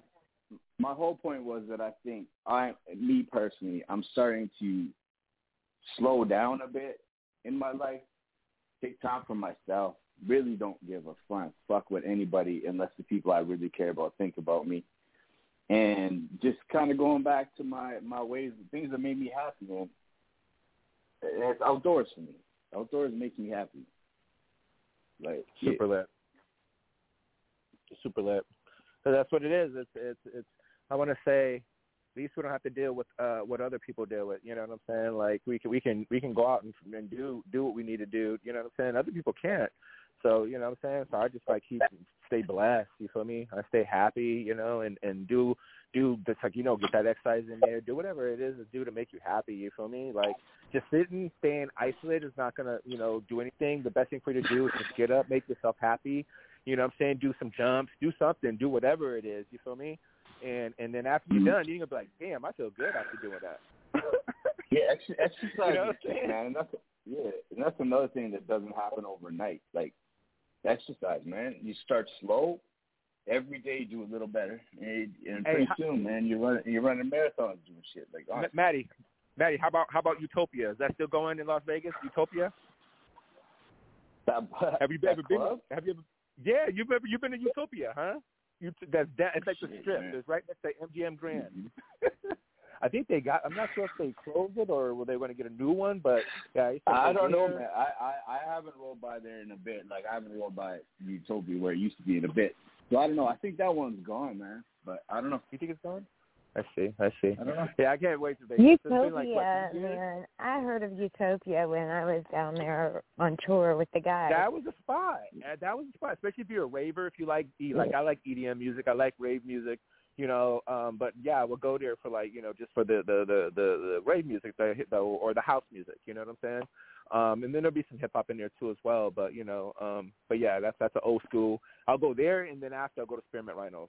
my whole point was that I think I, me personally, I'm starting to slow down a bit in my life, take time for myself. Really don't give a flying fuck with anybody, unless the people I really care about think about me, and just kind of going back to my my ways, things that made me happy. Man, it's outdoors for me. Outdoors make me happy. Like super lit. Super lit. So that's what it is. It's it's it's. I want to say, At least we don't have to deal with uh what other people deal with. You know what I'm saying? Like we can we can we can go out and, and do do what we need to do. You know what I'm saying? Other people can't. So you know what I'm saying. So I just like keep stay blessed. You feel me? I stay happy. You know, and and do do this like you know get that exercise in there. Do whatever it is to do to make you happy. You feel me? Like just sitting, staying isolated is not gonna you know do anything. The best thing for you to do is just get up, make yourself happy. You know what I'm saying? Do some jumps, do something, do whatever it is. You feel me? And and then after you're mm-hmm. done, you're gonna be like, damn, I feel good after doing that. *laughs* Yeah, ex- exercise, *laughs* You know what is I'm man. And that's yeah, and that's another thing that doesn't happen overnight. Like exercise, man. You start slow. Every day do a little better, and, and pretty soon, man, you're running you're running marathons doing shit like honestly. Matty, Matty, how about how about Utopia? Is that still going in Las Vegas? Utopia? That, Have you ever been? Have you ever? Yeah, you've ever you've been to Utopia, huh? You that's that. It's like the strip. man. It's right next to MGM Grand. Mhm. *laughs* I think they got. I'm not sure if they closed it or were they going to get a new one, but yeah. I don't know, man. I, I I haven't rolled by there in a bit. Like I haven't rolled by Utopia where it used to be in a bit. So I don't know. I think that one's gone, man. But I don't know. You think it's gone? I see. I see. I don't know. Yeah, I can't wait to Vegas. It's Utopia, like what, man. I heard of Utopia when I was down there on tour with the guys. That was a spot. Uh, That was a spot, especially if you're a raver. If you like, E- like I like EDM music. I like rave music. You know, um, but yeah, we'll go there for like you know just for the the the the, the rave music, the, the or the house music. You know what I'm saying? Um, and then there'll be some hip hop in there too as well. But you know, um, but yeah, that's that's an old school. I'll go there, and then after I'll go to Spearmint Rhinos.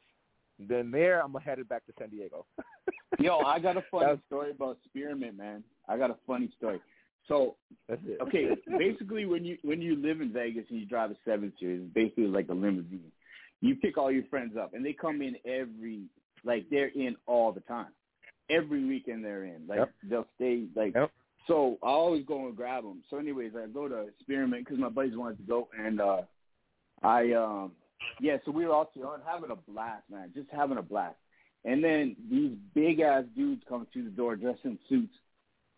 Then there, I'm headed back to San Diego. *laughs* Yo, I got a *laughs* funny That's- story about Spearmint, man. I got a funny story. So That's it. okay, *laughs* basically when you when you live in Vegas and you drive a seven series, it's basically like a limousine. You pick all your friends up and they come in every like they're in all the time. Every weekend they're in. Like Yep. they'll stay like Yep. So I always go and grab them. So anyways, I go to Spearmint because my buddies wanted to go and uh I um yeah, so we were all together having a blast, man, just having a blast. And then these big ass dudes come through the door dressed in suits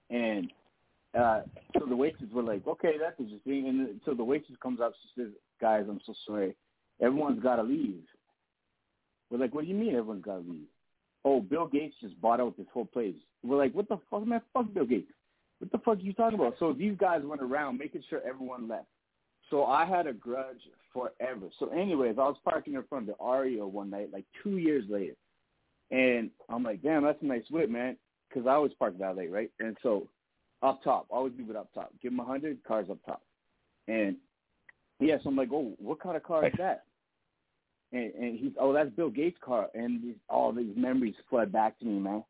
and uh, so the waitress were like, okay, that's interesting. And so the waitress comes up, she says, guys, I'm so sorry. Everyone's got to leave. We're like, what do you mean everyone's got to leave? Oh, Bill Gates just bought out this whole place. We're like, what the fuck, man? Fuck Bill Gates. What the fuck are you talking about? So these guys went around making sure everyone left. So I had a grudge forever. So anyways, I was parking in front of the Aria one night, like two years later. And I'm like, damn, that's a nice whip, man. Because I always park valet, right? And so up top, always leave it up top. Give him a hundred, cars up top. And yeah, so I'm like, oh, what kind of car is that? And, and he's, oh, that's Bill Gates' car. And these, all these memories flood back to me, man.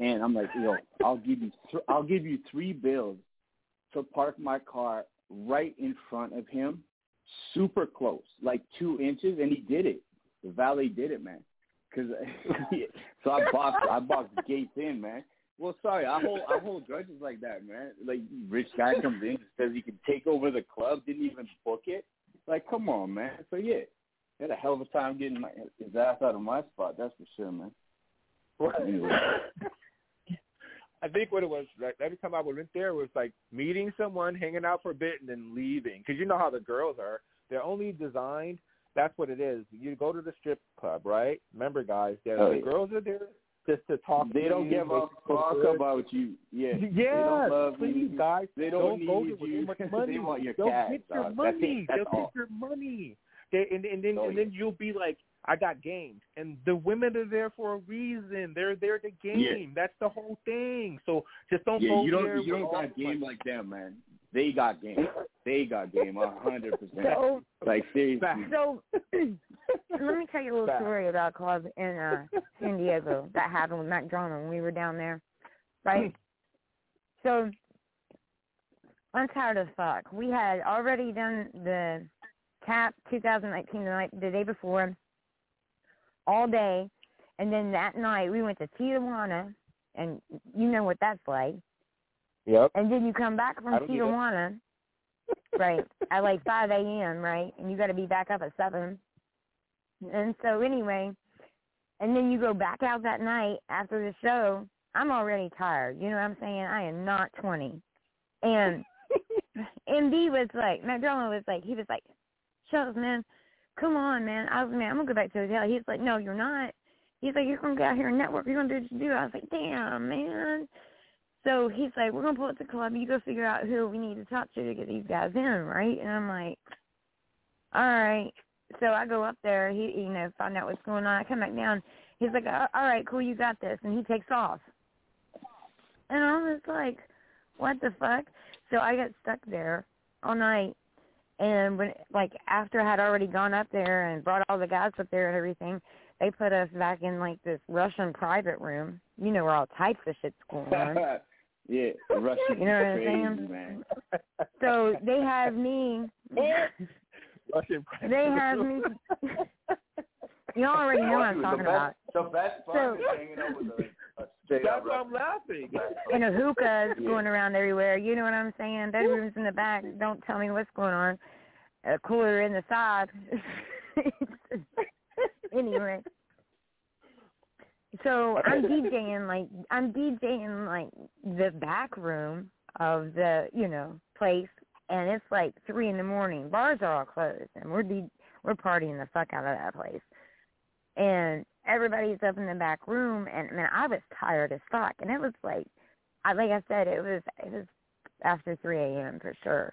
And I'm like, yo, I'll give you, th- I'll give you three bills to park my car right in front of him, super close, like two inches, and he did it. The valet did it, man. Cause *laughs* so I boxed, I boxed Gates in, man. Well, sorry, I hold I hold grudges like that, man. Like rich guy comes in, says he can take over the club, didn't even book it. Like, come on, man. So yeah, had a hell of a time getting my, his ass out of my spot. That's for sure, man. Anyway. I think what it was, like, every time I went there was like meeting someone, hanging out for a bit, and then leaving. Because you know how the girls are. They're only designed. That's what it is. You go to the strip club, right? Remember, guys, Oh, the yeah. girls are there just to talk. They to don't you, give a fuck good. about you. Yeah. They Yeah, don't love please, you. guys. They don't go need there with you. much *laughs* They money. want your They'll cash, get your dog. That's it. money. That's They'll all. get your money. They, and, and then Oh, and yeah. then you'll be like, I got gamed. And the women are there for a reason. They're there to game. That's the whole thing. So just don't Yeah, go you don't there you don't got the game like them, man. They got game. They got game a hundred percent. So, Like seriously. So *clears throat* let me tell you a little Fact. story about a club in uh, San Diego that happened with Mack Drama when we were down there, right? So I'm tired of fuck. We had already done the cap 2019 the night the day before, all day, and then that night we went to Tijuana, and you know what that's like. Yep. And then you come back from. Tijuana, right, at like 5 a.m., right? And you got to be back up at 7. And so anyway, and then you go back out that night after the show. I'm already tired. You know what I'm saying? I am not 20. And *laughs* MD was like, Mack Drama was like, he was like, Shucks, man, come on, man. I was, man, I'm to go back to the hotel. He's like, no, you're not. he's like, you're gonna get out here and network. You're gonna do what you do. I was like, damn, man. So he's like, we're gonna pull up the club. You go figure out who we need to talk to to get these guys in, right? And I'm like, all right. So I go up there. He, you know, find out what's going on. I come back down. He's like, all right, cool, you got this, and he takes off. And I was like, what the fuck? So I got stuck there all night. And when, like, after I had already gone up there and brought all the guys up there and everything, they put us back in like this Russian private room. You know where all types of shit's going on. *laughs* yeah, the *laughs* Russians You know what I'm saying? man. So they have me. *laughs* Russian. They have me. You already know what I'm talking about. The best So- part is hanging out with a, a straight That's why I'm laughing. *laughs* And a hookah's Yeah. going around everywhere. You know what I'm saying? Bedrooms in the back. Don't tell me what's going on. A cooler in the side. *laughs* anyway. So I'm DJing like I'm DJing like the back room of the you know place, and it's like three in the morning. Bars are all closed, and we're D- we're partying the fuck out of that place. And everybody's up in the back room, and man, I was tired as fuck, and it was like, I like I said, it was it was after three a.m. for sure.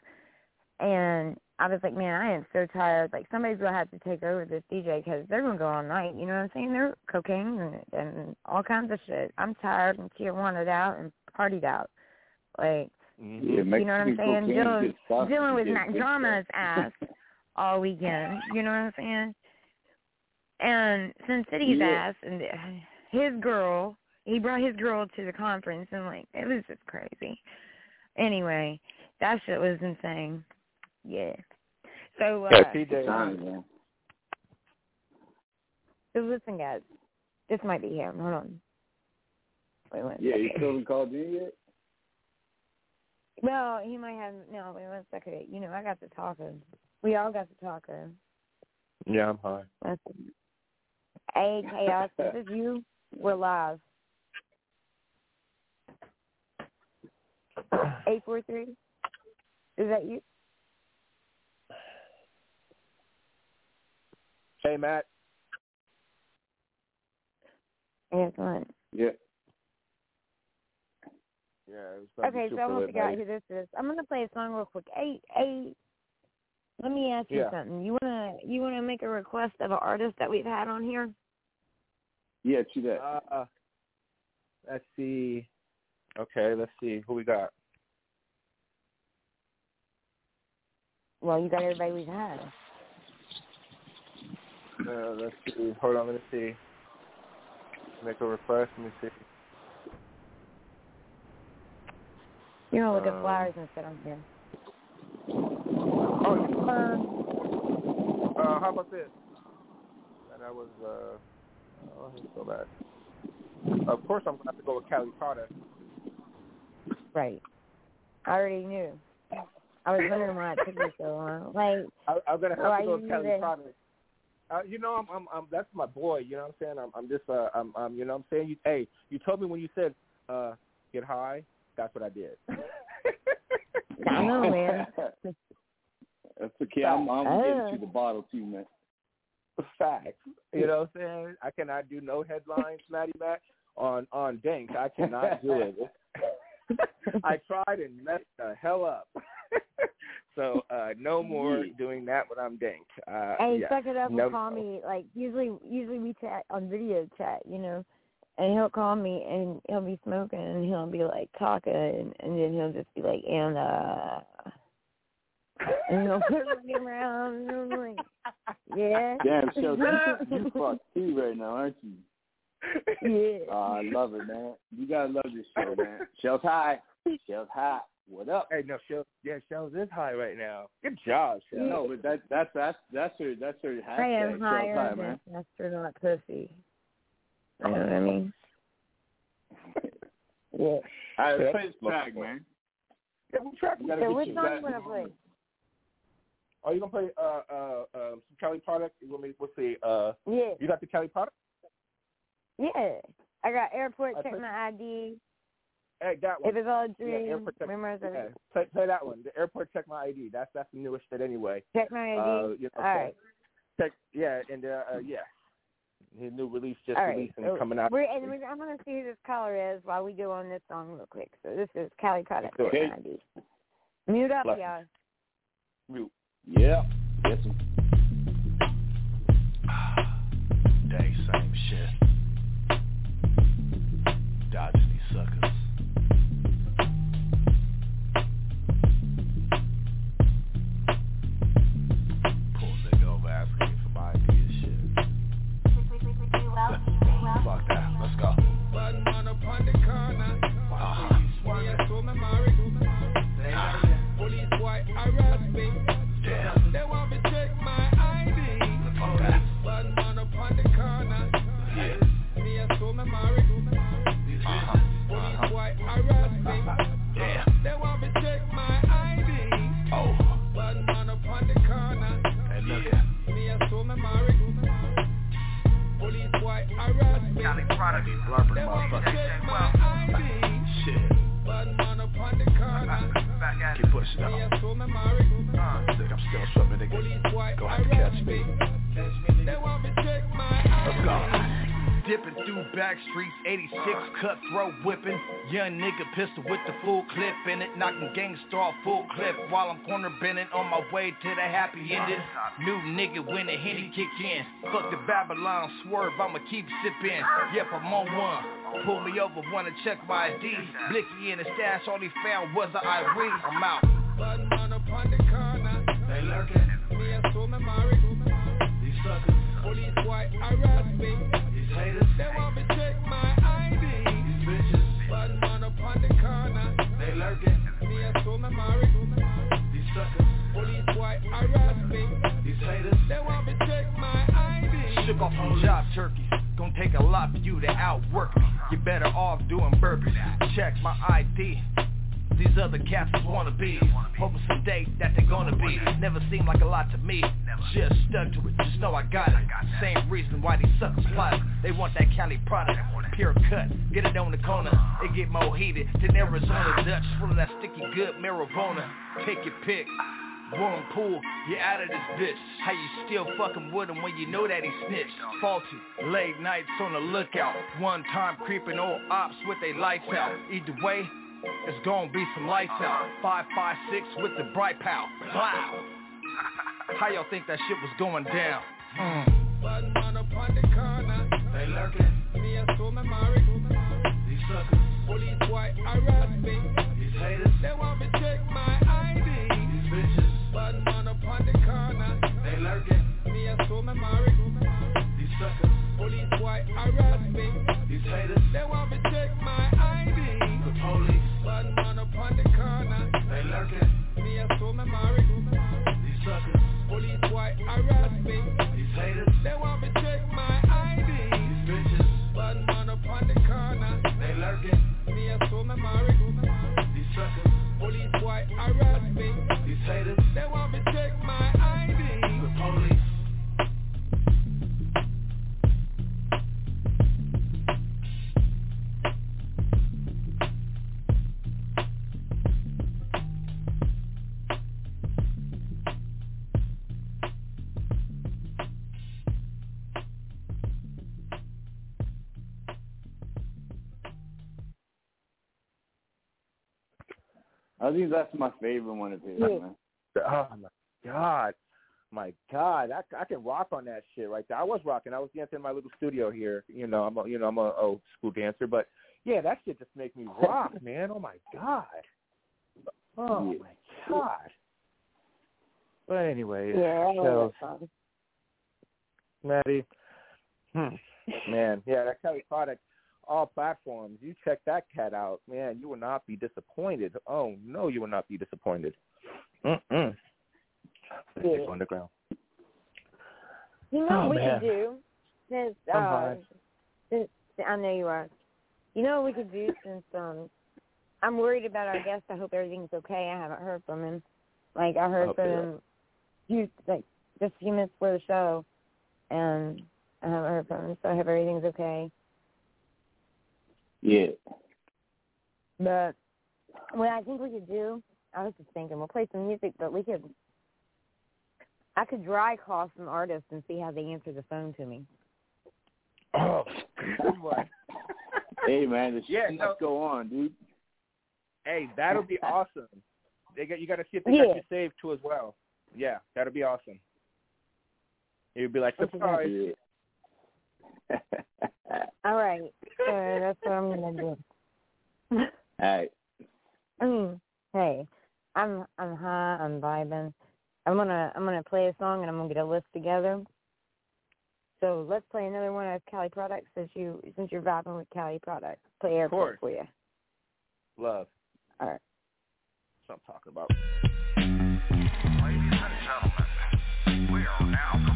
And I was like, man, I am so tired. Like somebody's gonna have to take over this DJ because they're gonna go all night. You know what I'm saying? They're cocaine and and all kinds of shit. I'm tired and Tijuana'd out and partied out. Like Mm-hmm. Yeah, you know what I'm saying? cocaine's Dealing good stuff. dealing with Get Drama's ass *laughs* all weekend. You know what I'm saying? And Sin City's Yeah. ass and his girl. He brought his girl to the conference and like it was just crazy. Anyway, that shit was insane. Yeah. So uh, Yeah, Good TJ. times, man. so listen, guys. This might be him. Hold on. Wait one Yeah, he still haven't called in yet? Well, he might have. No, wait one second. You know, I got the talking. We all got the talking. Yeah, I'm high. That's Hey, Kaos, this is you. We're live. 843? Is that you? Hey, Matt. Excellent. Yeah. Yeah. It was about Okay, so I'm going to figure out who this is. I'm going to play a song real quick. Hey, hey, let me ask you Yeah. something. You want to you wanna make a request of an artist that we've had on here? Yeah, true that. Uh, let's see. Okay, let's see who we got. Well, you got everybody we've had. Uh, let's see. Hold on, let me see. Make a request. Let me see. You know, look at flowers flyers and shit on here. Oh, uh, uh, how about this? And that was uh, oh, he's so bad. Of course, I'm gonna have to go with Cali Prada. Right. I already knew. I was wondering why it took you so long. Like, I, I'm gonna have to go with Cali even- Prada. Uh, you know, I'm, I'm, I'm, that's my boy. You know what I'm saying? I'm, I'm just, uh, I'm, I'm, you know what I'm saying? You, hey, you told me when you said, uh, get high. That's what I did. I know, man. *laughs* That's okay. I'm, I'm Oh. getting to the bottle too, man. Facts. You know what I'm saying? I cannot do no headlines, Matty Mac, on on Dink. I cannot do it. I tried and messed the hell up. *laughs* so uh no more doing that when I'm Dink. Uh Hey, yeah. suck it up No- and call me. Like usually, usually we chat on video chat, you know, and he'll call me and he'll be smoking and he'll be like talking and, and then he'll just be like and uh, and he'll put me around and I'm like, yeah, Damn, Shells, you, *laughs* you fucked too right now, aren't you? yeah. Oh, I love it, man. You gotta love this show, man. Shells high. Shells high. What up? Hey, no, Shells, yeah, Shells is high right now. Good job, Shells. No, but that that's that's that's her that's her hashtag. I am Shells higher high, than man. astronaut pussy. You know what I mean? Yeah. *laughs* All right, Yeah. let's play this track, man. Yeah, we track. So which song you wanna play? Are you gonna play uh uh um some Cali product? You me? Let's see. Uh, Yeah. you got the Cali product? Yeah. I got airport, I check put- my ID. Hey, that one. If it's all a Yeah, dream, airport check. of Yeah, play, play that one. The airport check my ID. That's that's the newest shit anyway. check my ID. Uh, you know, all right. Check, yeah, and uh, uh yeah, His new release just All right, released and so coming out. We're, and we're, I'm going to see who this caller is while we go on this song real quick. So this is Cali Product. Okay. Mute up, Bless y'all. Mute. Yeah. Yes. *sighs* Day, same shit. Dodging these suckers. Keep pushing Me up. a so me married. Ah, look, I'm still swimming, nigga. Go ahead and catch me. me. They want me check my oh, Let's go. Dipping through back streets, 86 ah. cutthroat whipping. Young nigga pistol with the full clip in it. Knocking gangsta off full clip while I'm corner bending on my way to the happy ending. New nigga when the henny kick in. Fuck the Babylon swerve, I'ma keep sipping. Yep, I'm on one. Pull me over, wanna check my ID. Blicky in the stash, all he found was a Irie. I'm out. Bad man up on the corner. They lurking. Me a so me married. These suckers. Police boy harass me. These haters. They want me check my ID. These bitches. Bad man up on the corner. They lurking. Me a so me married. These suckers. Police boy harass me. These haters. They want me check my ID. Shook off some job turkeys. Gonna take a lot for you to outwork me. You better off doing burpees. Check my ID. These other cats is wannabes. Hoping someday that they're gonna be. Never seemed like a lot to me. Just stuck to it. Just know I got it. Same reason why these suckers plot. They want that Cali product. Pure cut. Get it on the corner. It get more heated than Arizona Dutch. Full of that sticky good marijuana. Pick your pick. Warm pool, you out of this bitch. How you still fucking with him when you know that he snitched? Faulty, late nights on the lookout. One time creeping old ops with they lights out. Either way, it's gonna be some lights out. 556 with the bright pow. Wow. *laughs* How y'all think that shit was going down? Mm. Bad man up on the corner. They lurking. Me a so me married. These suckers. Police boy harass me. These haters. They want me check my ID. These bitches. Bad man up on the corner. They lurking. Me a so me married. These suckers. Police boy harass me. These haters. They want me These I think that's my favorite one of his, Yeah. man. Oh my god, my god, I, I can rock on that shit right there. I was rocking. I was dancing in my little studio here. You know, I'm a, you know I'm a old school dancer, but yeah, that shit just makes me rock, *laughs* man. Oh my god. Oh Yeah. my god. But anyway, Yeah, I so know that song. Matty, hmm, man, yeah, that Cali product, all platforms. You check that cat out, man. You will not be disappointed. Oh no, you will not be disappointed. Mm-mm. Yeah. Underground. You know Oh, what we man. could do? Since, I'm uh, since I know you are. You know what we could do since um I'm worried about our guest. I hope everything's okay. I haven't heard from him. Like I heard hope from they him few like just a few minutes before the show and I haven't heard from him, so I hope everything's okay. Yeah. But what I think we could do, I was just thinking, we'll play some music, but we could, I could dry call some artists and see how they answer the phone to me. Oh, good one. *laughs* hey man, the Yeah, shit no. go on, dude. Hey, that'll be awesome. They got you got to see if they Yeah. got you saved too as well. Yeah, that'll be awesome. It would be like surprise. Yeah. *laughs* All right. So that's what I'm gonna do. *laughs* All right. Mm, *clears throat* hey, I'm I'm high. I'm vibing. I'm gonna I'm gonna play a song and I'm gonna get a list together. So let's play another one of Cali products since you since you're vibing with Cali products. Play airport course. for you. Love. All right. That's what I'm talking about. Ladies and gentlemen, we are now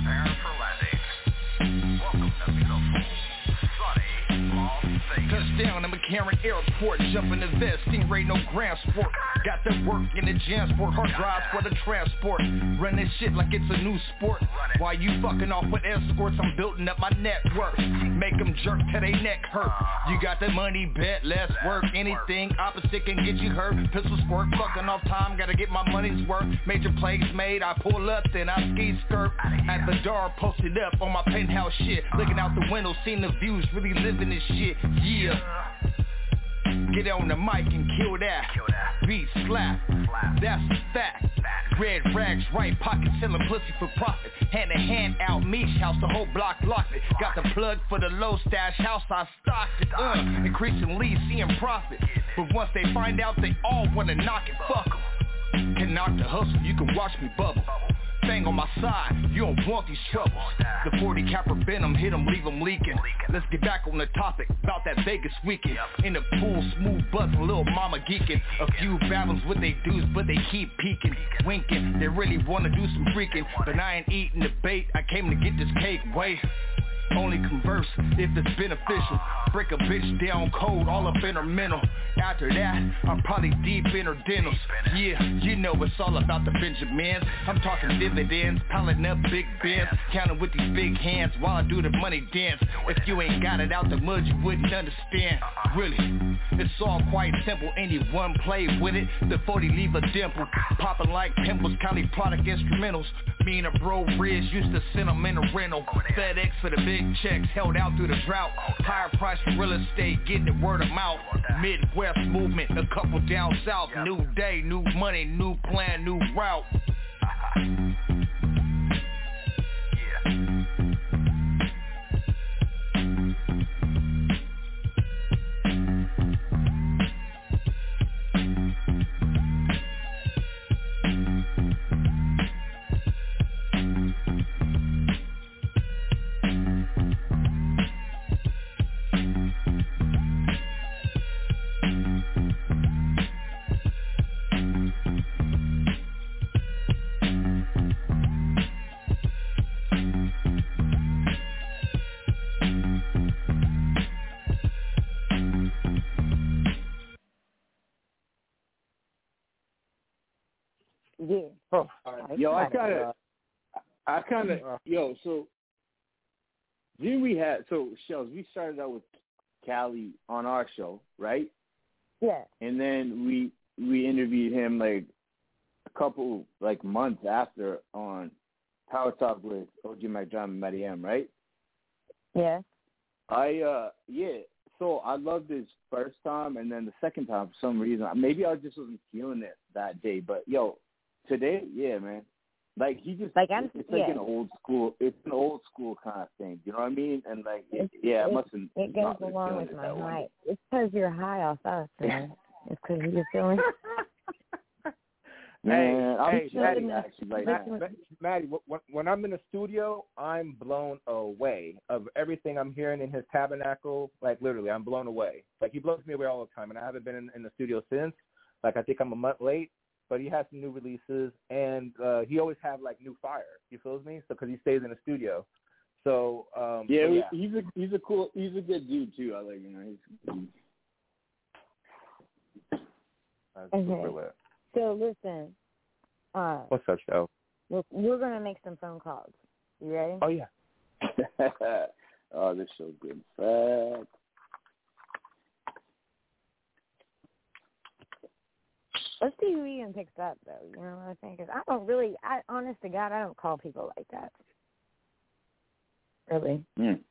Touchdown in McCarran Airport, jump in the vest, stingray no ground sport. Got the work in the jam sport, hard drives for the transport. Run this shit like it's a new sport. While you fucking off with escorts, I'm building up my net worth. Make them jerk till they neck hurt. You got the money, bet less work. Anything opposite can get you hurt. Pistol squirt, fucking off time, gotta get my money's worth. Major plays made, I pull up, then I ski skirt. At the door, posted up on my penthouse shit. Looking out the window, seeing the views, really living this shit. Yeah. Get on the mic and kill that. Beat slap. That's a fact. Red rags, right pocket, selling pussy for profit. Hand to hand out Meesh house, the whole block locked it. Got the plug for the low stash house, I stocked it. Uh, increasingly seeing profit. But once they find out, they all wanna knock it. Fuck 'em. Can knock the hustle, you can watch me bubble. Thing on my side, you don't want these troubles. The 40 capper venom, hit 'em, leave 'em leaking. Let's get back on the topic about that Vegas weekend. In the pool, smooth buzzing, little mama geeking. A few battles with they dudes, but they keep peeking, winking. They really wanna do some freaking, but I ain't eating the bait. I came to get this cake. Wait. Only converse if it's beneficial. Break a bitch down cold, all up in her mental. After that, I'm probably deep in her dentals. Yeah, you know it's all about the Benjamins. I'm talking dividends, piling up big bins, counting with these big hands while I do the money dance. If you ain't got it out the mud, you wouldn't understand. Really, it's all quite simple. Anyone play with it, the 40 leave a dimple. Popping like pimples, Cali product instrumentals. Me and a bro Riz used to send 'em in a rental. FedEx for the big checks, held out through the drought. Higher price for real estate, getting the word of mouth. Midwest movement, a couple down south. New day, new money, new plan, new route. *laughs* Oh, right. Yo, I kind of, I kind of, yo, so then we had so shells. We started out with Cali on our show, right? Yeah. And then we we interviewed him like a couple like months after on Power Talk with OG Mack Drama and Matty M, right? Yeah. I uh yeah. So I loved his first time, and then the second time for some reason, maybe I just wasn't feeling it that day. But yo, today, yeah, man. Like he just Like, I'm- it's like yeah. an old school. It's an old school kind of thing. You know what I mean? And like, it, yeah, I it- mustn't. It goes along with it my that one. high. It's because you're high off us, *laughs* man. It's because you're feeling. *laughs* Man, I'm hey, chilling Matty, actually right Matt, now. Matty, when, when I'm in the studio, I'm blown away of everything I'm hearing in his tabernacle. Like literally, I'm blown away. Like he blows me away all the time, and I haven't been in, in the studio since. Like I think I'm a month late, but he has some new releases, and uh he always have like new fire. You feels me? So because he stays in the studio. So um, Yeah, yeah. he's a he's a cool he's a good dude too. I like you know he's That's Okay. super lit. So listen, uh, What's up, show? we're, we're gonna make some phone calls. You ready? Oh yeah. *laughs* oh, this so good. Fact. Let's see who even picks up, though. You know what I'm saying? 'Cause I don't really, I honest to God, I don't call people like that. Really. Mm.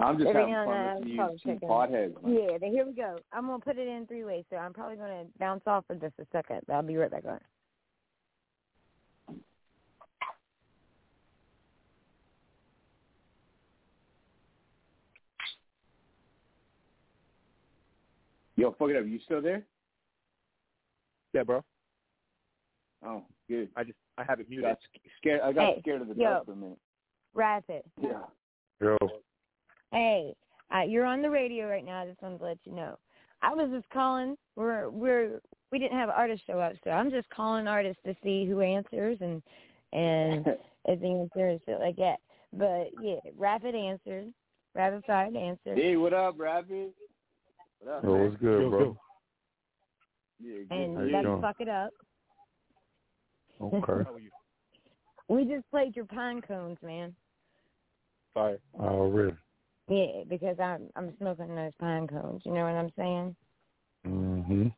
I'm just Every having fun and listening then, to you two potheads. Man. Yeah, then here we go. I'm gonna put it in three ways, so I'm probably gonna bounce off for just a second. But I'll be right back on. Yo, fuck it up. You still there? Yeah, bro. Oh, good. I just I have it muted. Got scared. I got Hey, scared of the yo. dark for a minute. Rapid. Yeah. Yo, Hey, uh, you're on the radio right now. I just wanted to let you know. I was just calling. We're we're we didn't have artists show up, so I'm just calling artists to see who answers and and *laughs* if the answer is shit like that. But yeah, Rapid answered. Rapid fired answered. hey, what up, rapid? What up, yo, man? what's good, Yo, bro? Yo. Yeah, and you let's doing? fuck it up. Okay. How are you? We just played your pine cones, man. Sorry. Oh, really? Yeah, because I'm I'm smoking those pine cones. You know what I'm saying? Mm-hmm.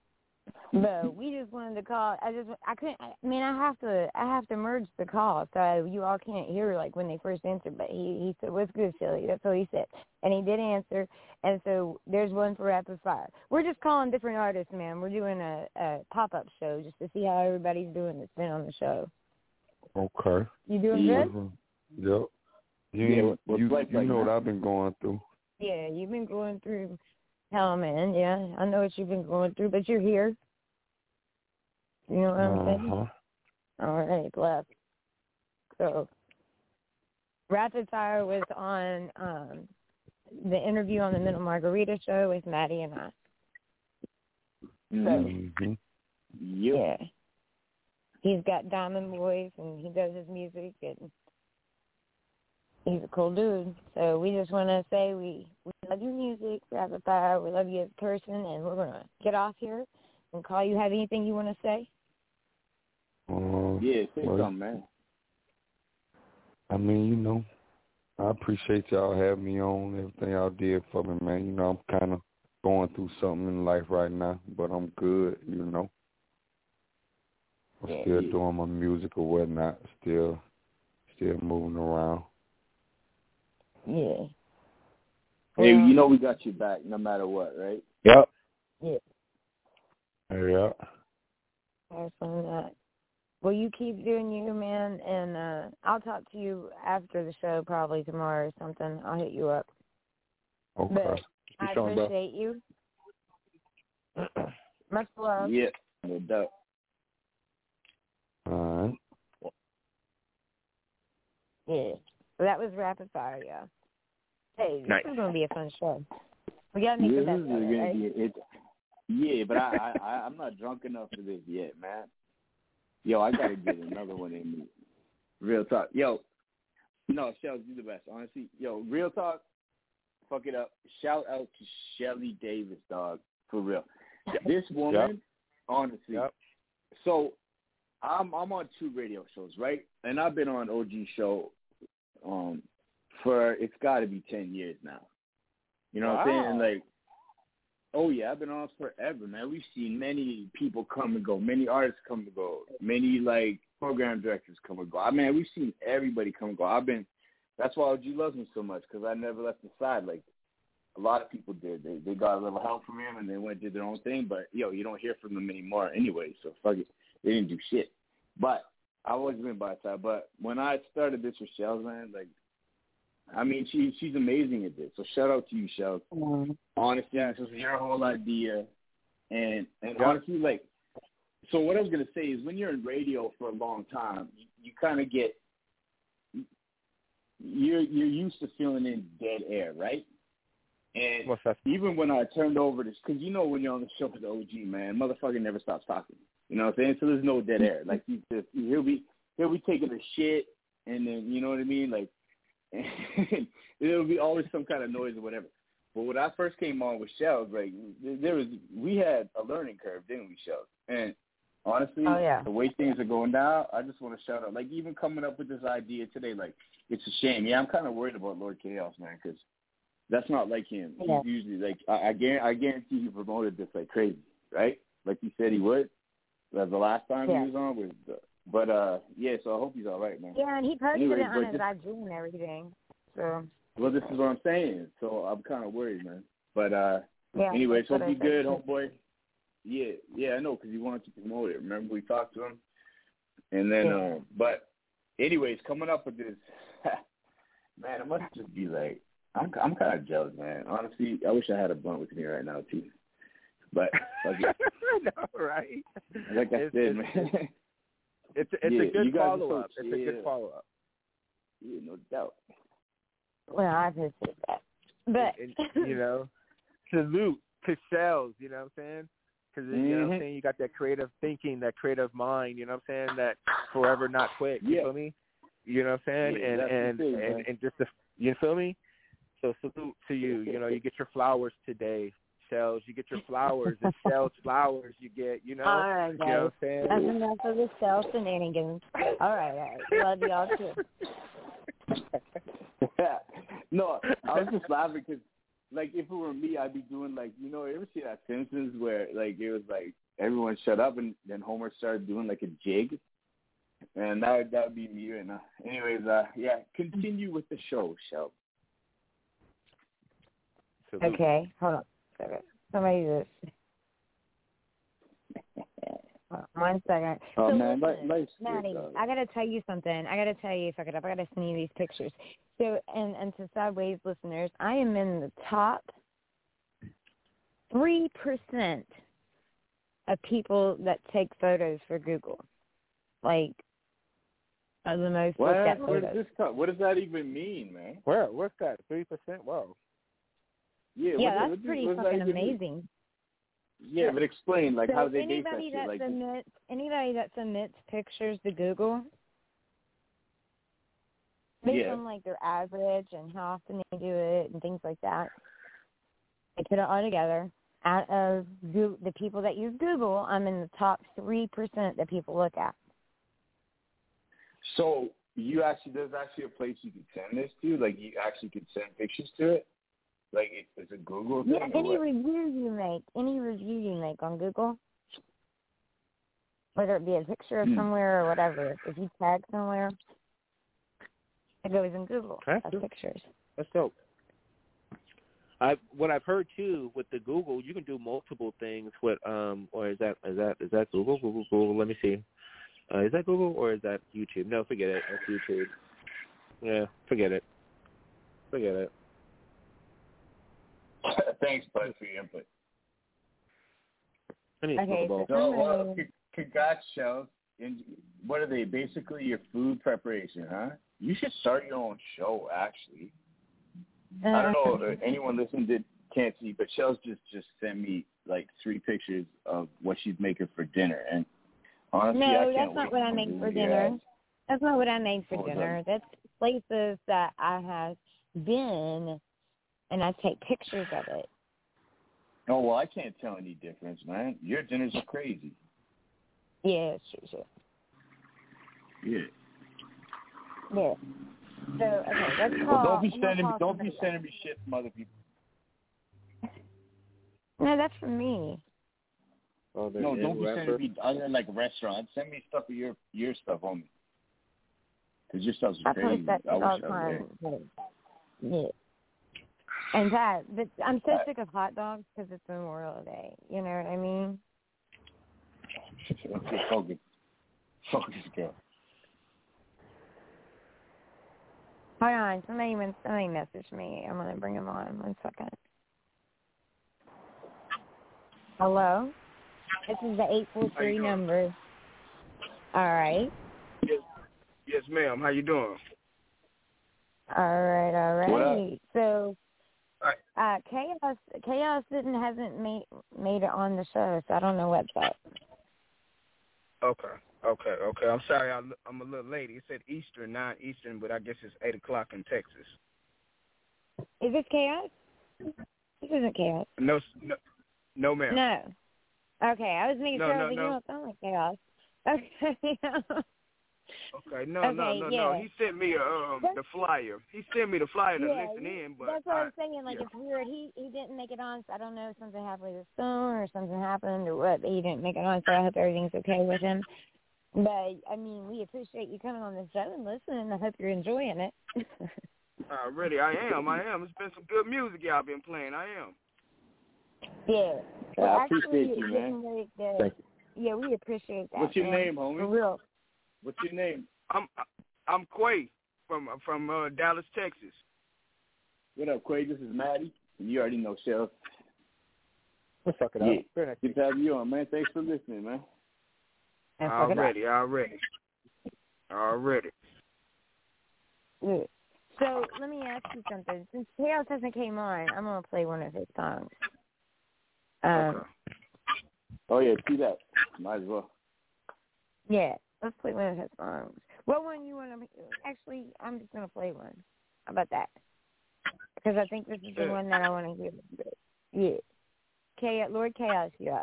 But *laughs* we just wanted to call. I just I couldn't. I mean, I have to I have to merge the call so you all can't hear like when they first answered. But he he said, "What's good, Shelly?" That's what he said, and he did answer. And so there's one for rapid fire. We're just calling different artists, man. We're doing a, a pop up show just to see how everybody's doing that's been on the show. Okay. You doing Yeah. good? Mhm. Yep. You, Yeah, ain't- what- what's you, life you know what I've been going through. Yeah, you've been going through hell, man. Yeah, I know what you've been going through, but you're here. You know what I'm saying? Uh-huh. All right, bless. So, Rapid Fire was on um, the interview on the Middle Margarita show with Maddie and I. Mhm. Mm-hmm. Yep. Yeah. He's got Diamond voice and he does his music and he's a cool dude. So we just want to say we, we love your music, Rapid Fire. We love you as a person and we're going to get off here and call you. Have anything you want to say? Uh, Yeah, say Well, something, man. I mean, you know, I appreciate y'all having me on, everything y'all did for me, man. You know, I'm kind of going through something in life right now, but I'm good, you know. I'm Yeah, still yeah. doing my music or whatnot, still, still moving around. Yeah. Hey, Well, you know we got you back no matter what, right? Yep. Yeah. Yeah. Have fun that. Well, you keep doing you, man, and uh I'll talk to you after the show, probably tomorrow or something. I'll hit you up. Okay. But I showing, bro? appreciate you. *clears throat* Much love. Yeah, no doubt. All right. Yeah. So that was rapid fire, yeah. Hey, this Nice. is gonna be a fun show. We gotta make This the best of it, right? it. Yeah, but I, I, I I'm not drunk enough for this yet, man. Yo, I gotta get another one in me. Real talk. Yo, no, Shells, you the best. Honestly, yo, real talk. Fuck it up. Shout out to Shelly Davis, dog. For real. This woman, honestly. Yep. So, I'm I'm on two radio shows, right? And I've been on OG show, um, for it's got to be ten years now. You know what I'm saying? Like, oh yeah, I've been on forever, man. We've seen many people come and go, many artists come and go, many like program directors come and go. I mean, we've seen everybody come and go. I've been. That's why OG loves me so much because I never left the side like a lot of people did. They they got a little help from him and they went and did their own thing. But yo, you don't hear from them anymore anyway. So fuck it, they didn't do shit. But I've always been by side. But when I started this with Shells, man, like, I mean, she she's amazing at this. So shout out to you, Shells. Mhm. Honestly, this was your whole idea, and and Yeah. honestly, like, so what I was gonna say is when you're in radio for a long time, you, you kind of get you're you're used to feeling in dead air, right? And What's that? even when I turned over this, because you know when you're on the show with the OG man, motherfucker never stops talking. You know what I'm saying? So there's no dead air. Like he's just he'll be he'll be taking a shit, and then you know what I mean. Like and *laughs* it'll be always some kind of noise or whatever. But when I first came on with Shells, like there- was we had a learning curve, didn't we, Shells? And honestly, Oh, yeah. the way things are going now, I just want to shout out. Like even coming up with this idea today, like it's a shame. Yeah, I'm kind of worried about Lord Kaos, man, because that's not like him. Yeah. He's usually like I, I guarantee, I guarantee he promoted this like crazy, right? Like he said he would. The last time Yeah. he was on with, the, but uh, yeah. So I hope he's all right, man. Yeah, and he posted Anyway, it on but his IG and everything. So Well, this is what I'm saying. So I'm kind of worried, man. But uh, Yeah. anyways, that's what hope I you good, too. homeboy. Yeah, yeah, I know because you wanted to promote it. Remember we talked to him, and then, Yeah. uh, but anyways, coming up with this, *laughs* man, it must just be like I'm I'm kind of jealous, man. Honestly, I wish I had a blunt with me right now too. But fuck it. *laughs* no, right? like I It's- said, it's- man. *laughs* It's it's Yeah, a good you guys are so follow up. It's a good follow up. yeah, no doubt. Well, I appreciate that. But and, and, you *laughs* know, salute to shells. You know what I'm saying? Because you know what. I'm mm-hmm. saying. You got that creative thinking, that creative mind. You know what I'm saying? That forever not quit. You Yeah. feel me? You know what I'm saying? Yeah, and and thing, and, and just the, you feel me? So salute to you. You know, you get your flowers today. Shells, you get your flowers, and shells *laughs* flowers you get, you know, all right, you know guys. what I'm saying? That's enough of the self shenanigans. All right, all right. Love y'all too. *laughs* no, I was just laughing because, like, if it were me, I'd be doing like, you know, you ever see that Simpsons where like it was like everyone shut up and then Homer started doing like a jig, and that would that would be me right now. Anyways, uh, yeah, continue with the show, Shell. Salute. Okay, hold on. Second. Somebody just. *laughs* One second. Oh so man, listen, li- life's Matty. I gotta tell you something. I gotta tell you, fuck it up. I gotta send you these pictures. So, and and to Sideways listeners, I am in the top three percent of people that take photos for Google. Like, are the most looked What? What photos. does this? co- What does that even mean, man? Where? What's that? Three percent? Whoa. Yeah, yeah, that's pretty that fucking amazing. Yeah, but explain like so how they base that anybody that Like, submits anybody that submits pictures to Google based Yeah. on like their average and how often they do it and things like that. They put it all together. Out of Goo- the people that use Google, I'm in the top three percent that people look at. So you actually there's actually a place you can send this to, like you actually can send pictures to it. Like it, it's a Google thing. Yeah, any review you make, any review you make on Google, whether it be a picture of Hmm. somewhere or whatever, if you tag somewhere, it goes in Google That's pictures. That's dope. I what I've heard too with the Google, you can do multiple things with um or is that is that is that Google? Google Google, let me see. Uh, is that Google or is that YouTube? No, forget it. That's YouTube. Yeah, forget it. Forget it. *laughs* Thanks, bud, for your input. I need Okay, Super Bowl. so- So, well, Somebody- c- congrats, shells. And what are they? Basically, your food preparation, huh? You should start your own show. Actually, I don't know if uh. anyone listening did can't see, but Shells just just sent me like three pictures of what she's making for dinner, and honestly, I No, can't that's not what I make for dinner. ass. That's not what I make for Oh, is that- dinner. That's places that I have been, and I take pictures of it. Oh well, I can't tell any difference, man. Your dinners are crazy. Yeah, sure, sure. Yeah. Yeah. So okay, let's call. Well, don't be sending me call don't be sending me shit from other people. *laughs* No, that's for me. Oh, No, don't be rapper. sending me other than like restaurants. Send me stuff of your your stuff on me. Cause your stuff's I crazy. post that I wish all the I was there. time. Yeah. And that, but I'm so sick of hot dogs because it's Memorial Day. You know what I mean? Okay, focus. Focus, girl. Hold on, somebody when somebody messaged me. I'm gonna bring him on. One second. Hello. This is the eight four three number. All right. Yes, ma'am. How you doing? All right. All What up? So, Uh, Kaos Kaos didn't hasn't made made it on the show, so I don't know what's up. Okay. Okay. Okay. I'm sorry. I'm, I'm a little late. It said Eastern, nine Eastern, but I guess it's eight o'clock in Texas. Is this Kaos? This isn't Kaos. No, no, no, ma'am. No. Okay, I was making No, sure, no, but you no. don't sound like Kaos. *laughs* Okay. Okay. No, no, Okay, no, yeah. no. He sent me a, um That's- the flyer. He sent me the flyer to yeah, listen in, but that's what I, I, was saying. Like yeah. it's weird. He he didn't make it on. So I don't know if something happened with his phone or something happened or what. But he didn't make it on. So I hope everything's okay with him. But I mean, we appreciate you coming on the show and listening. I hope you're enjoying it. *laughs* Already, I am. I am. It's been some good music y'all been playing. I am. Yeah. Yeah, Well, I actually, appreciate you, man. getting Thank you. Yeah, we appreciate that. What's your man. name, homie? For real. What's your name? I'm I'm Quay from from uh, Dallas, Texas. What up, Quay? This is Matty. And you already know Shell. Let's fuck it Yeah. up. Very nice. Good to have you on, man. Thanks for listening, man. And fuck it up. Already, already, already. Yeah. So let me ask you something. Since Kaos hasn't came on, I'm gonna play one of his songs. Um, Okay. Oh yeah, see that. Might as well. yeah, let's play one of his songs. What one you want to? Actually, I'm just gonna play one. How about that? Because I think this is the one that I want to hear. Yeah. Kaos, Lord Kaos, you.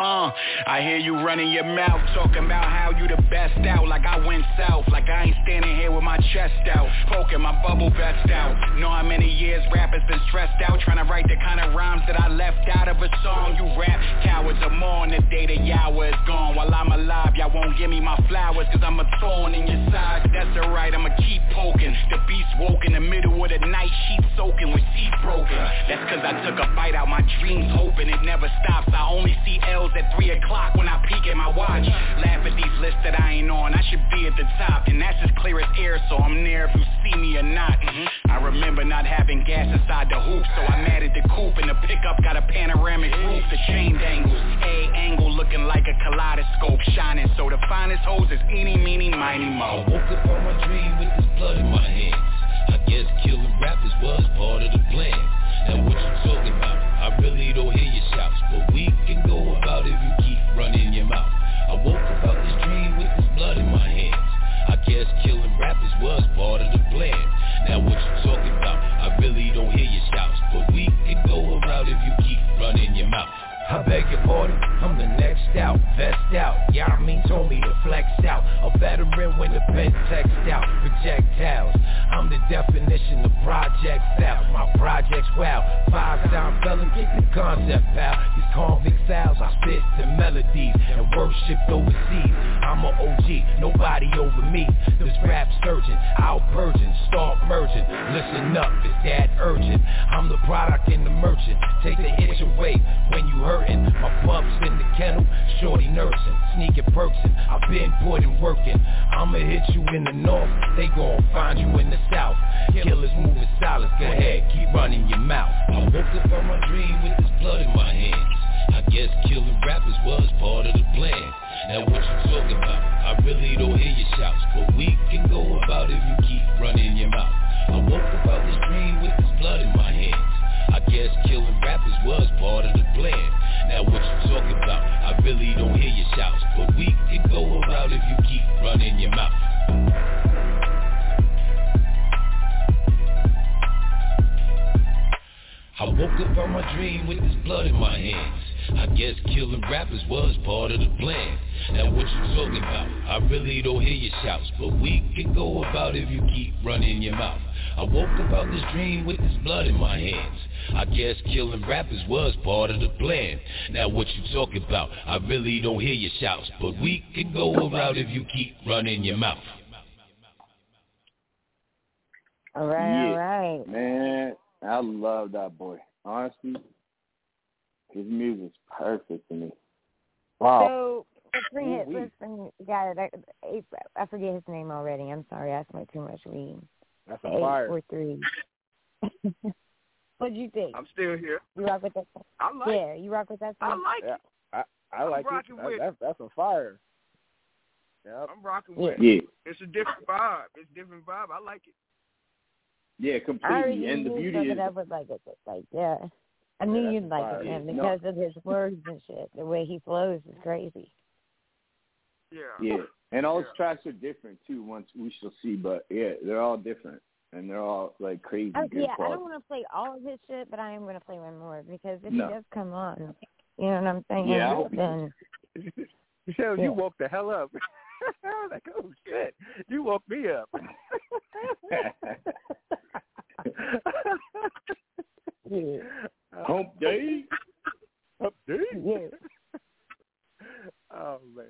Uh, I hear you running your mouth, talking about how you the best out, like I went south, like I ain't standing here with my chest out, poking my bubble vest out. Know how many years rappers been stressed out, trying to write the kind of rhymes that I left out of a song. You rap cowards more on the day that Yahweh is gone. While I'm alive, y'all won't give me my flowers, cause I'm a thorn in your side. That's alright, I'ma keep poking. The beast woke in the middle of the night, sheet soaking with seat broken. That's cause I took a bite out my dreams, hoping it never stops. I only see L's at 3 o'clock when I peek at my watch. Laugh at these lists that I ain't on, I should be at the top. And that's as clear as air, so I'm there if you see me or not. I remember not having gas inside the hoop, so I matted the coupe and the pickup got a panoramic roof. The chained angles, A angle looking like a kaleidoscope shining. So the finest hoes is eeny, meeny, miny, mo. Woke up on my dream with this blood in my hands. Veteran when the pen text out, projectiles. Definition of project style. My projects wow, five time felon, get the concept pal. These convict styles, I spit the melodies and worshipped overseas. I'm a OG, nobody over me. This rap surgeon, out purging, start merging. Listen up, it's that urgent. I'm the product and the merchant. Take the itch away when you hurting. My pups in the kennel, shorty nursing, sneaking perksing. I've been putting work in. I'ma hit you in the north, they gon' find you in the south. Killers moving silence, go ahead, keep running your mouth. I woke up on my dream with this blood in my hands. I guess killing rappers was part of the plan. Now what you talking about? I really don't hear your shouts, but we can go about if you keep running your mouth. I woke up out this dream with this blood in my hands. I guess killing rappers was part of the plan. Now what you talking about? I really don't hear your shouts, but we can go about if you keep running your mouth. I woke up on my dream with this blood in my hands. I guess killing rappers was part of the plan. Now what you talking about? I really don't hear your shouts, but we can go about if you keep running your mouth. I woke up out this dream with this blood in my hands. I guess killing rappers was part of the plan. Now what you talking about? I really don't hear your shouts, but we can go about if you keep running your mouth. All right, Yeah. all right. Man, I love that boy. Honestly, his music's perfect to me. Wow. So let's bring it. Let's bring got it. I, I forget his name already. I'm sorry. I smoked too much weed. That's a Eight fire. four three. *laughs* What'd you think? I'm still here. You rock with that? Song? I like. Yeah, you rock with that Song? I song. like Yeah. it. I I I'm like it. with that, that's a fire. Yep. I'm rocking Yeah. with. it. Yeah, It's a different vibe. It's a different vibe. I like it. Yeah, completely. already And the beauty is, I would like it. Like, yeah. I knew that's you'd like fire. it, man, Yeah. because of his words and shit. The way he flows is crazy. Yeah. yeah, and all his tracks are different too. Once we shall see, but yeah, they're all different, and they're all like crazy Oh, good yeah, I don't want to play all of his shit, but I am going to play one more because if No. he does come on, You know what I'm saying? Yeah, I hope he then *laughs* Michelle, Yeah. you woke the hell up. *laughs* *laughs* I was like, oh shit, you woke me up. *laughs* yeah, Hump *laughs* day. Up day. yeah. Oh man.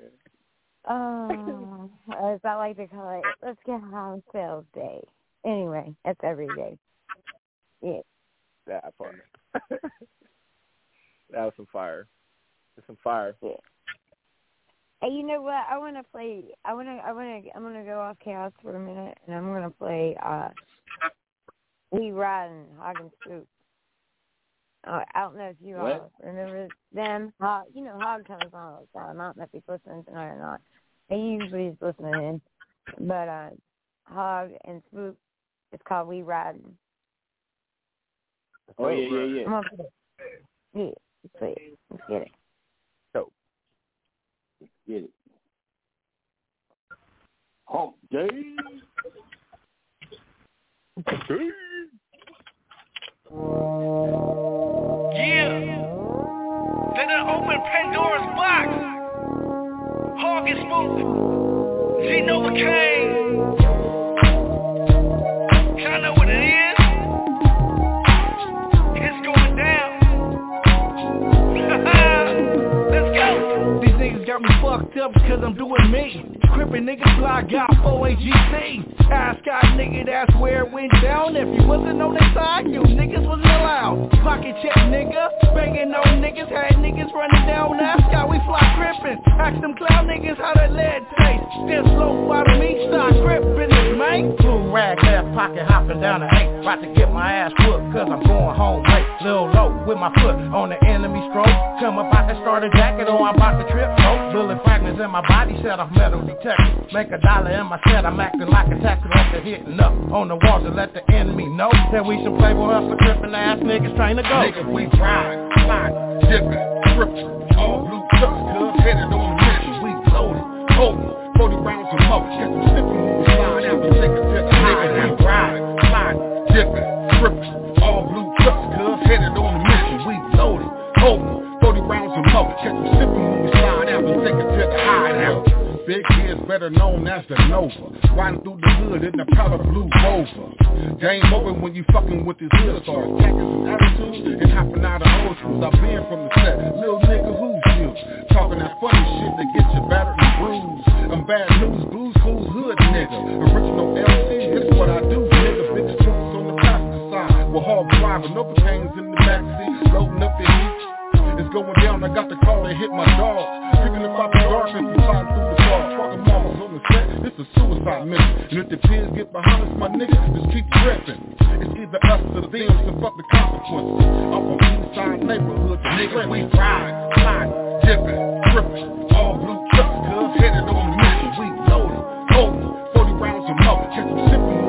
Oh, as I like to call it, let's get on sales day. Anyway, that's every day. Yeah. That part. that was some fire. There's some fire. Hey, you know what? I want to play. I want to. I want to. I'm gonna go off Kaos for a minute, and I'm gonna play. uh We Riding Hog and Spook. Uh, I don't know if you all remember them. Hog, you know, Hog comes on all the time. I don't know if he's listening tonight or not. He usually is listening in, but uh Hog and Spook. It's called We Riding. Oh yeah, yeah, yeah. Yeah, let's play it. Let's get it. Get it. Hump day. Yeah. They done open Pandora's box. Hog and Spook. Z up cause I'm doing me. Crippin' niggas fly got 4AGC. Ask guy nigga that's where it went down. If you wasn't on their side, you niggas wasn't allowed. Pocket check nigga, banging on niggas, had niggas running down. Ask how we fly grippin'. Ask them clown niggas how that lead taste. Then slow out of me, start grippin' it, man. Blue rag left pocket hopping down the eight. About to get my ass whooped cause I'm going home late. Little low with my foot on the enemy stroke. Come about to start a jacket or I'm about to trip. Oh, bullet fragments in my body set off metal detector. Make a dollar in my set, I'm acting like a taxi after hitting up on the walls to let the enemy know that we some playboy hustler tripping ass niggas trying to go. Nigga, we ride, slide, dipping, tripping, all blue trucks, cuz headed on a mission. We loaded, holding, 40 rounds of smoke. Get when we slide out take it to the nigga. We ride, slide, dipping, Big heads better known as the Nova. Riding through the hood in the powder blue rover. Game over when you fucking with this hood. Start attacking some attitude and hopping out of old schools I've been from the set, little nigga who's you? Talking that funny shit that gets you battered and bruised. I'm bad news, blues, fools, hood nigga. Original LC, here's what I do nigga. Big strippers on the passenger side. With hog driving, no in the backseat Loading up the heat going down, I got the call to hit my dog. Picking up out the darkness and sliding through the fog Fucking mamas on the set, it's a suicide mission. And if the pigs get behind us, my nigga, just keep tripping. It's either us or them, so fuck the consequences. I'm from east neighborhood, nigga, we ride, slide, dipping, tripping. All blue trucks, cuz headed on a mission. We loaded, holding, 40 rounds of smoke Catch them sipping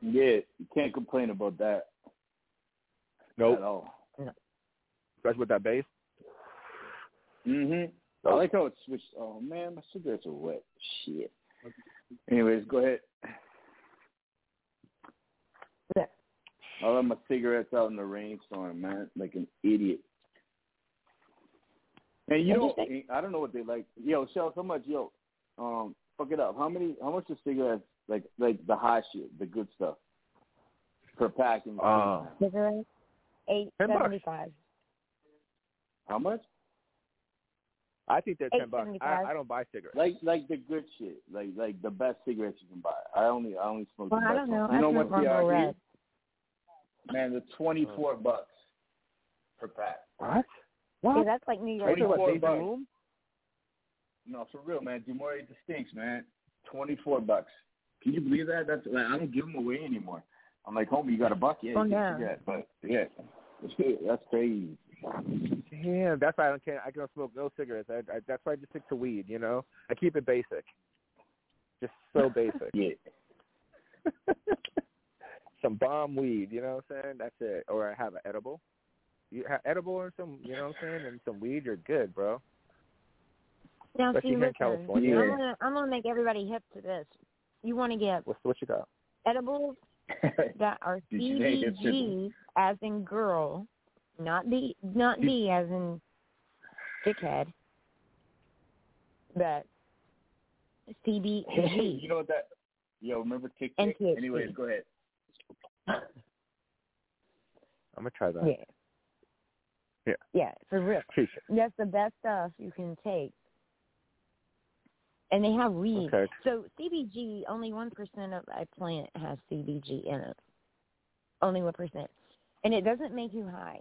Yeah, you can't complain about that Nope. at all. Especially with that bass. Mm-hmm. I like how it switched. Oh man, my cigarettes are wet. Shit. Anyways, go ahead. Yeah. I left my cigarettes out in the rainstorm, man, like an idiot. And you know, Interesting. I don't know what they like. Yo, Shell, how much? Yo, um, fuck it up. How many? How much are cigarettes? Like, like the high shit, the good stuff, per pack? In Uh, Cigarettes, eight Ten bucks. seventy five. how much? I think they're ten bucks. I, I don't buy cigarettes. Like, like the good shit, like, like the best cigarettes you can buy. I only, I only smoke Well, the I don't know. ones. You know what they are? Red. Man, the twenty-four bucks per pack. What? Yeah, that's like New York. Are you talking about Twenty-four bucks. No, for real, man. du Maurier Distinct, man. Twenty four bucks. Can you believe that? That's like I don't give them away anymore. I'm like, homie, you got a buck? Oh, yeah, Oh, you yeah. can forget. But yeah, that's crazy. Yeah, that's why I don't can't. I don't smoke no cigarettes. I, I, that's why I just stick to weed. You know, I keep it basic, just so *laughs* basic. Yeah. *laughs* some bomb weed. You know what I'm saying? That's it. Or I have an edible. You have edible or some. You know what I'm saying? And some weed. You're good, bro. Now, Especially see, here in listen, California. I'm gonna I'm gonna make everybody hip to this. You want to get What's what you got? edibles *laughs* that are Did you name it CBG as in girl, not D, not D as in dickhead, but CBG. *laughs* you know what that? Yo, remember Kick And Kick? THC. Anyways, go ahead. *laughs* I'm gonna try that. Yeah. Yeah. Yeah, for real. That's the best stuff you can take. And they have weed. Okay. So CBG, only one percent of a plant has CBG in it. Only one percent, and it doesn't make you high,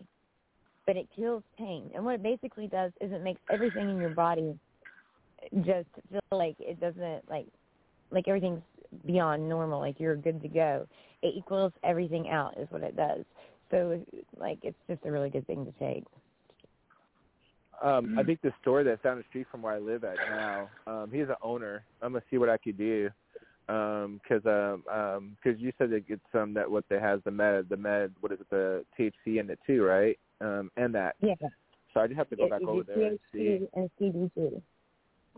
but it kills pain. And what it basically does is it makes everything in your body just feel like it doesn't like like everything's beyond normal. Like you're good to go. It equals everything out is what it does. So like it's just a really good thing to take. Um, I think the store that's down the street from where I live at now, um, he's an owner. I'm gonna see what I could do, um, cause um, um 'cause you said that it's some that what they has the med, the med, what is it, the THC in it too, right? Um, and that. Yeah. So I just have to go It- back over is there and see. THC and CBG.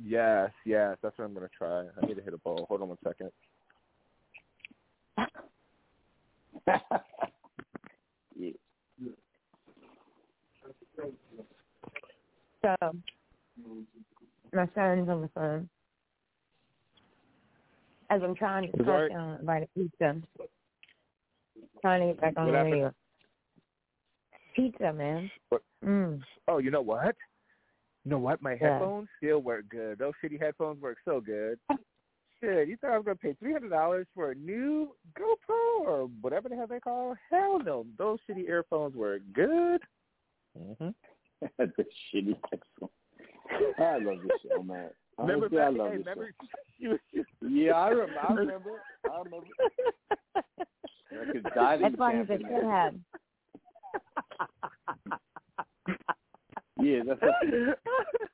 Yes, yes, that's what I'm gonna try. I need to hit a ball. Hold on one second. *laughs* *laughs* yeah. So my son's on the phone. As I'm trying to Is talk Art- down about a pizza. Trying to get back on What the happened? radio. Pizza, man. What? Mm. Oh, you know what? You know what? My Yeah. headphones still work good. Those shitty headphones work so good. Shit, you thought I was gonna pay three hundred dollars for a new GoPro or whatever the hell they call? Hell no, those shitty earphones were good. Mm-hmm. *laughs* the shitty headphone. I love this show, man. Remember, Honestly, I love hey, this remember, *laughs* show. *laughs* Yeah, I remember. I remember. I remember. I could die That's why he's a shithead. Yeah, that's what,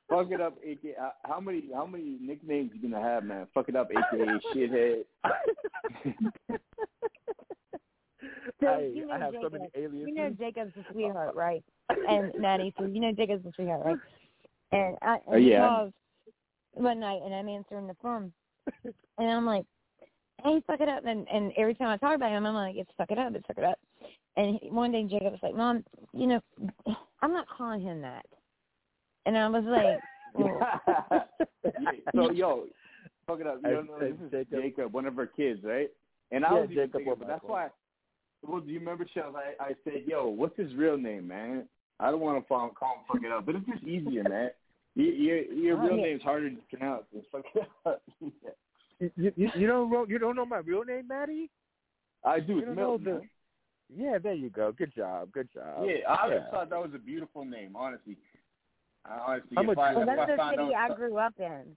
fuck it up, aka. uh, How many how many nicknames you gonna have, man? Fuck it up, aka shithead. So I, you know I have Jacob, so many aliases. You know Jacob's a sweetheart, right? And Matty, so you know Jacob's a sweetheart, right? And I oh, and Oh, yeah. calls one night and I'm answering the phone and I'm like, Hey, fuck it up and and every time I talk about him I'm like, It's fuck it up, it's fuck it up. And he, one day Jacob was like, Mom, you know, I'm not calling him that and I was like well, *laughs* Yeah, so yo, fuck it up. You don't know this is Jacob. one of her kids, right? And I Yeah, was Jacob thinking, or but that's why. Well, do you remember, Shells? I, I said, yo, what's his real name, man? I don't want to call, call him fuck it up, but it's just easier, *laughs* man. Your your, your Oh, real yeah. name's harder to pronounce. than fuck it up. *laughs* You, you, you don't know you don't know my real name, Matty? I do. You It's Milton. the- Yeah, there you go. Good job. Good job. Yeah, I always yeah. thought that was a beautiful name, honestly. I honestly, I'm if a I, well, if that's I the found city I out, grew up in.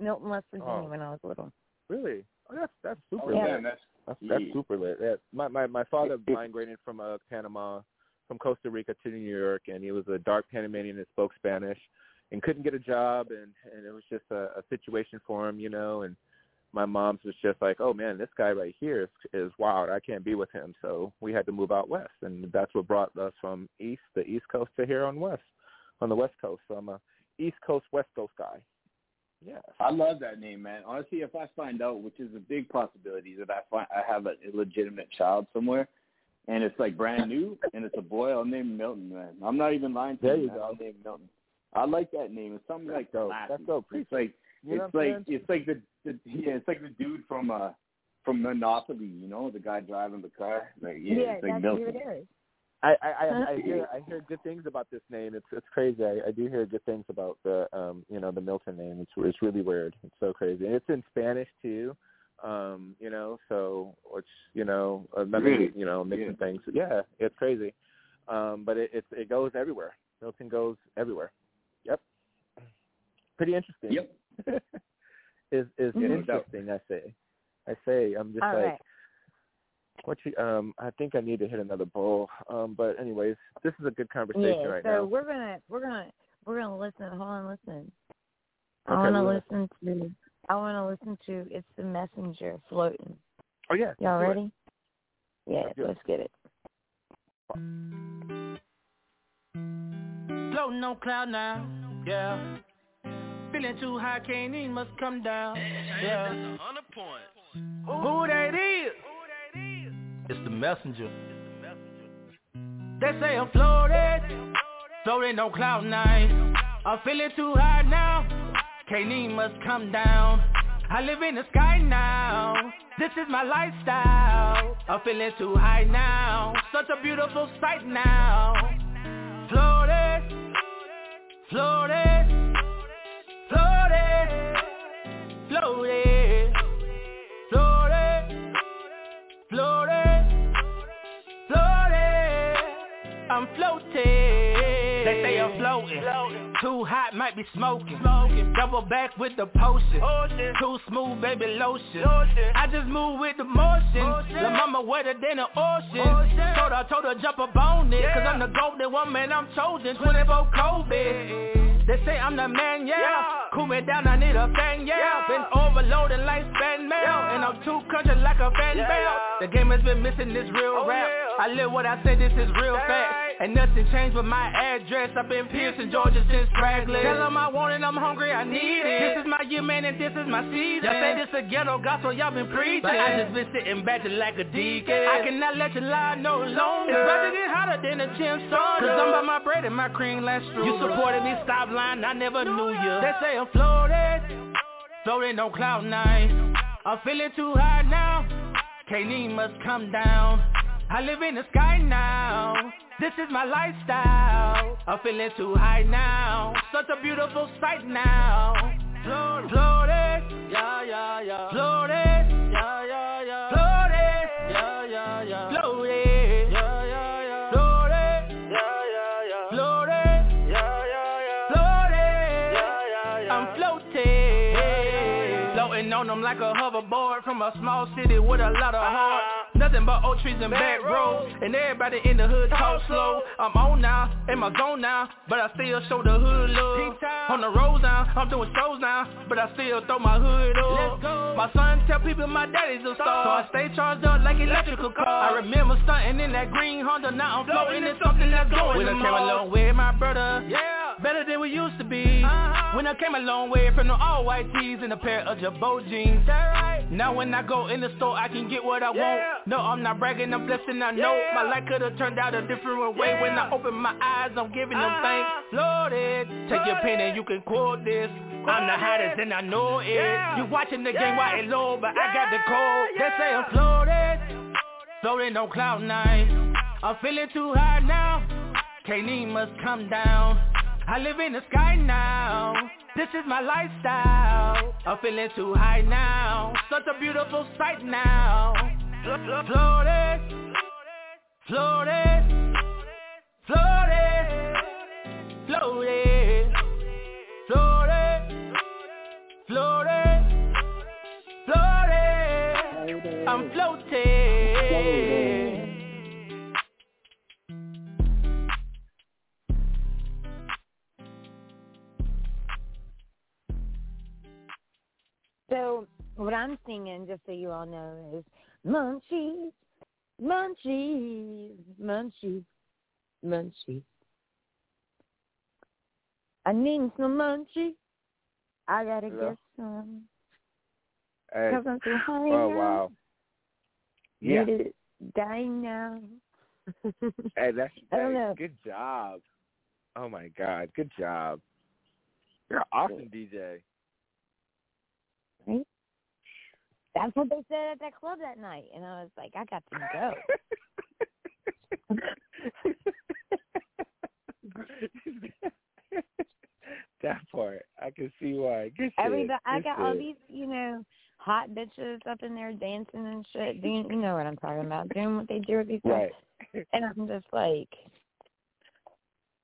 Milton, West Virginia Oh. when I was little. Really? Oh, that's that's super oh, lit. man, that's That's, that's yeah. super lit. Yeah. My my my father migrated from uh, Panama, from Costa Rica to New York, and he was a dark Panamanian that spoke Spanish, and couldn't get a job, and and it was just a, a situation for him, you know. And my mom's was just like, oh man, this guy right here is is wild. I can't be with him, so we had to move out west, and that's what brought us from east, the East Coast, to here on west, on the West Coast. So I'm a East Coast, West Coast guy. Yeah. I love that name, man. Honestly, if I find out, which is a big possibility, that I find I have an illegitimate child somewhere, and it's like brand new, and it's a boy, I'll name Milton, man. I'm not even lying to There you. you man. go. I'll name Milton. I like that name. It's something like dope. classy. That's dope. It's like You know it's like it's like the, the yeah, it's like the dude from uh from Monopoly, you know, the guy driving the car. Like yeah, it's like that's who Milton. it is. I, I, I, I hear I hear good things about this name. It's it's crazy. I, I do hear good things about the um you know the Milton name. It's it's really weird. It's so crazy. And it's in Spanish too. Um you know so which you know another Really? you know mixing Yeah. things. Yeah, it's crazy. Um but it it it goes everywhere. Milton goes everywhere. Yep. Pretty interesting. Yep. *laughs* is is Mhm. interesting. I say, I say, I'm just All like, right. What you um. I think I need to hit another bowl. Um, but anyways, this is a good conversation Yeah, right so now. So we're gonna we're gonna we're gonna listen. Hold on, listen. I wanna listen to I wanna listen to It's the Messenger floating. Oh yeah, Y'all do it. ready? Yeah, Let's let's get it. Floating on cloud nine, yeah. Feeling too high, can't even must come down. Yeah. On a point. Who that is? It's the messenger. They say I'm floating, floating on cloud nine. I'm feeling too high now, can't must come down. I live in the sky now. This is my lifestyle. I'm feeling too high now. Such a beautiful sight now. Floating, floating, floating. They say I'm floating. Too hot, might be smoking. Smoking. Double back with the potion. Too smooth, baby lotion. I just move with the motion. The mama wetter than the ocean. Told her, told her jump up on it. Cause I'm the golden woman, I'm chosen. 24 COVID. They say I'm the man, yeah. Cool me down, I need a fan, yeah. Been overloaded like fan mail. And I'm too country like a fan bell. The game has been missing this real oh, rap. I live what I say, this is real fact. And nothing changed with my address. I've been Pearson, Georgia since Spragley. Tell them I want it, I'm hungry, I need it. This is my year, man, and this is my season. Y'all say this a ghetto gospel, y'all been preaching. But I just been sitting back just like a deacon. I cannot let you lie no longer. It's about to get hotter than a gym sauna. Cause I'm by my bread and my cream last through You supported me, stop lying, I never knew you. They say I'm floating, floating on cloud nine. I'm feeling too high now, can't even must come down. I live in the sky now. This is my lifestyle. I'm feeling too high now. Such a beautiful sight now. Floating, floating, yeah, yeah, yeah. Floating, yeah, yeah, yeah. Floating, yeah, yeah, yeah. Floating on them like a hoverboard from a small city with a lot of heart. Nothing but old trees and back roads And everybody in the hood talk slow. I'm on now, in my zone now But I still show the hood love. On the roads now, I'm doing shows now But I still throw my hood up. My son tell people my daddy's a star. So I stay charged up like electrical car. I remember stunting in that green Honda Now I'm floating in something that's going came a long way, my brother. Yeah, better than we used to be. When I came a long way from the all white tees And a pair of Girbaud jeans. Now when I go in the store I can get what I want. No, I'm not bragging, I'm blessing, I know. My life could've turned out a different way. When I open my eyes, I'm giving them thanks. Loaded, take your pen and you can quote this. I'm the hottest and I know it. You watching the game while it low, but I got the code They say I'm floated, floating on cloud nine. I'm feeling too high now, can't even must come down I live in the sky now This is my lifestyle I'm feeling too high now Such a beautiful sight now Floating, floating, floating, floating, floating, floating, floating. I'm floating. So what I'm singing, just so you all know, is munchies, munchies, munchies, munchies. I need some munchies. I gotta Hello? get some. Hey. Cause I'm high Oh wow. Yeah. Dying *laughs* now. Hey, that's hey, good job. Oh my God, good job. You're an awesome DJ. Right? That's what they said at that club that night, and I was like, I got to go. *laughs* that part, I can see why. Good shit. I got all these, you know, hot bitches up in there dancing and shit. Doing, you know what I'm talking about? Doing what they do with these guys. Right. And I'm just like,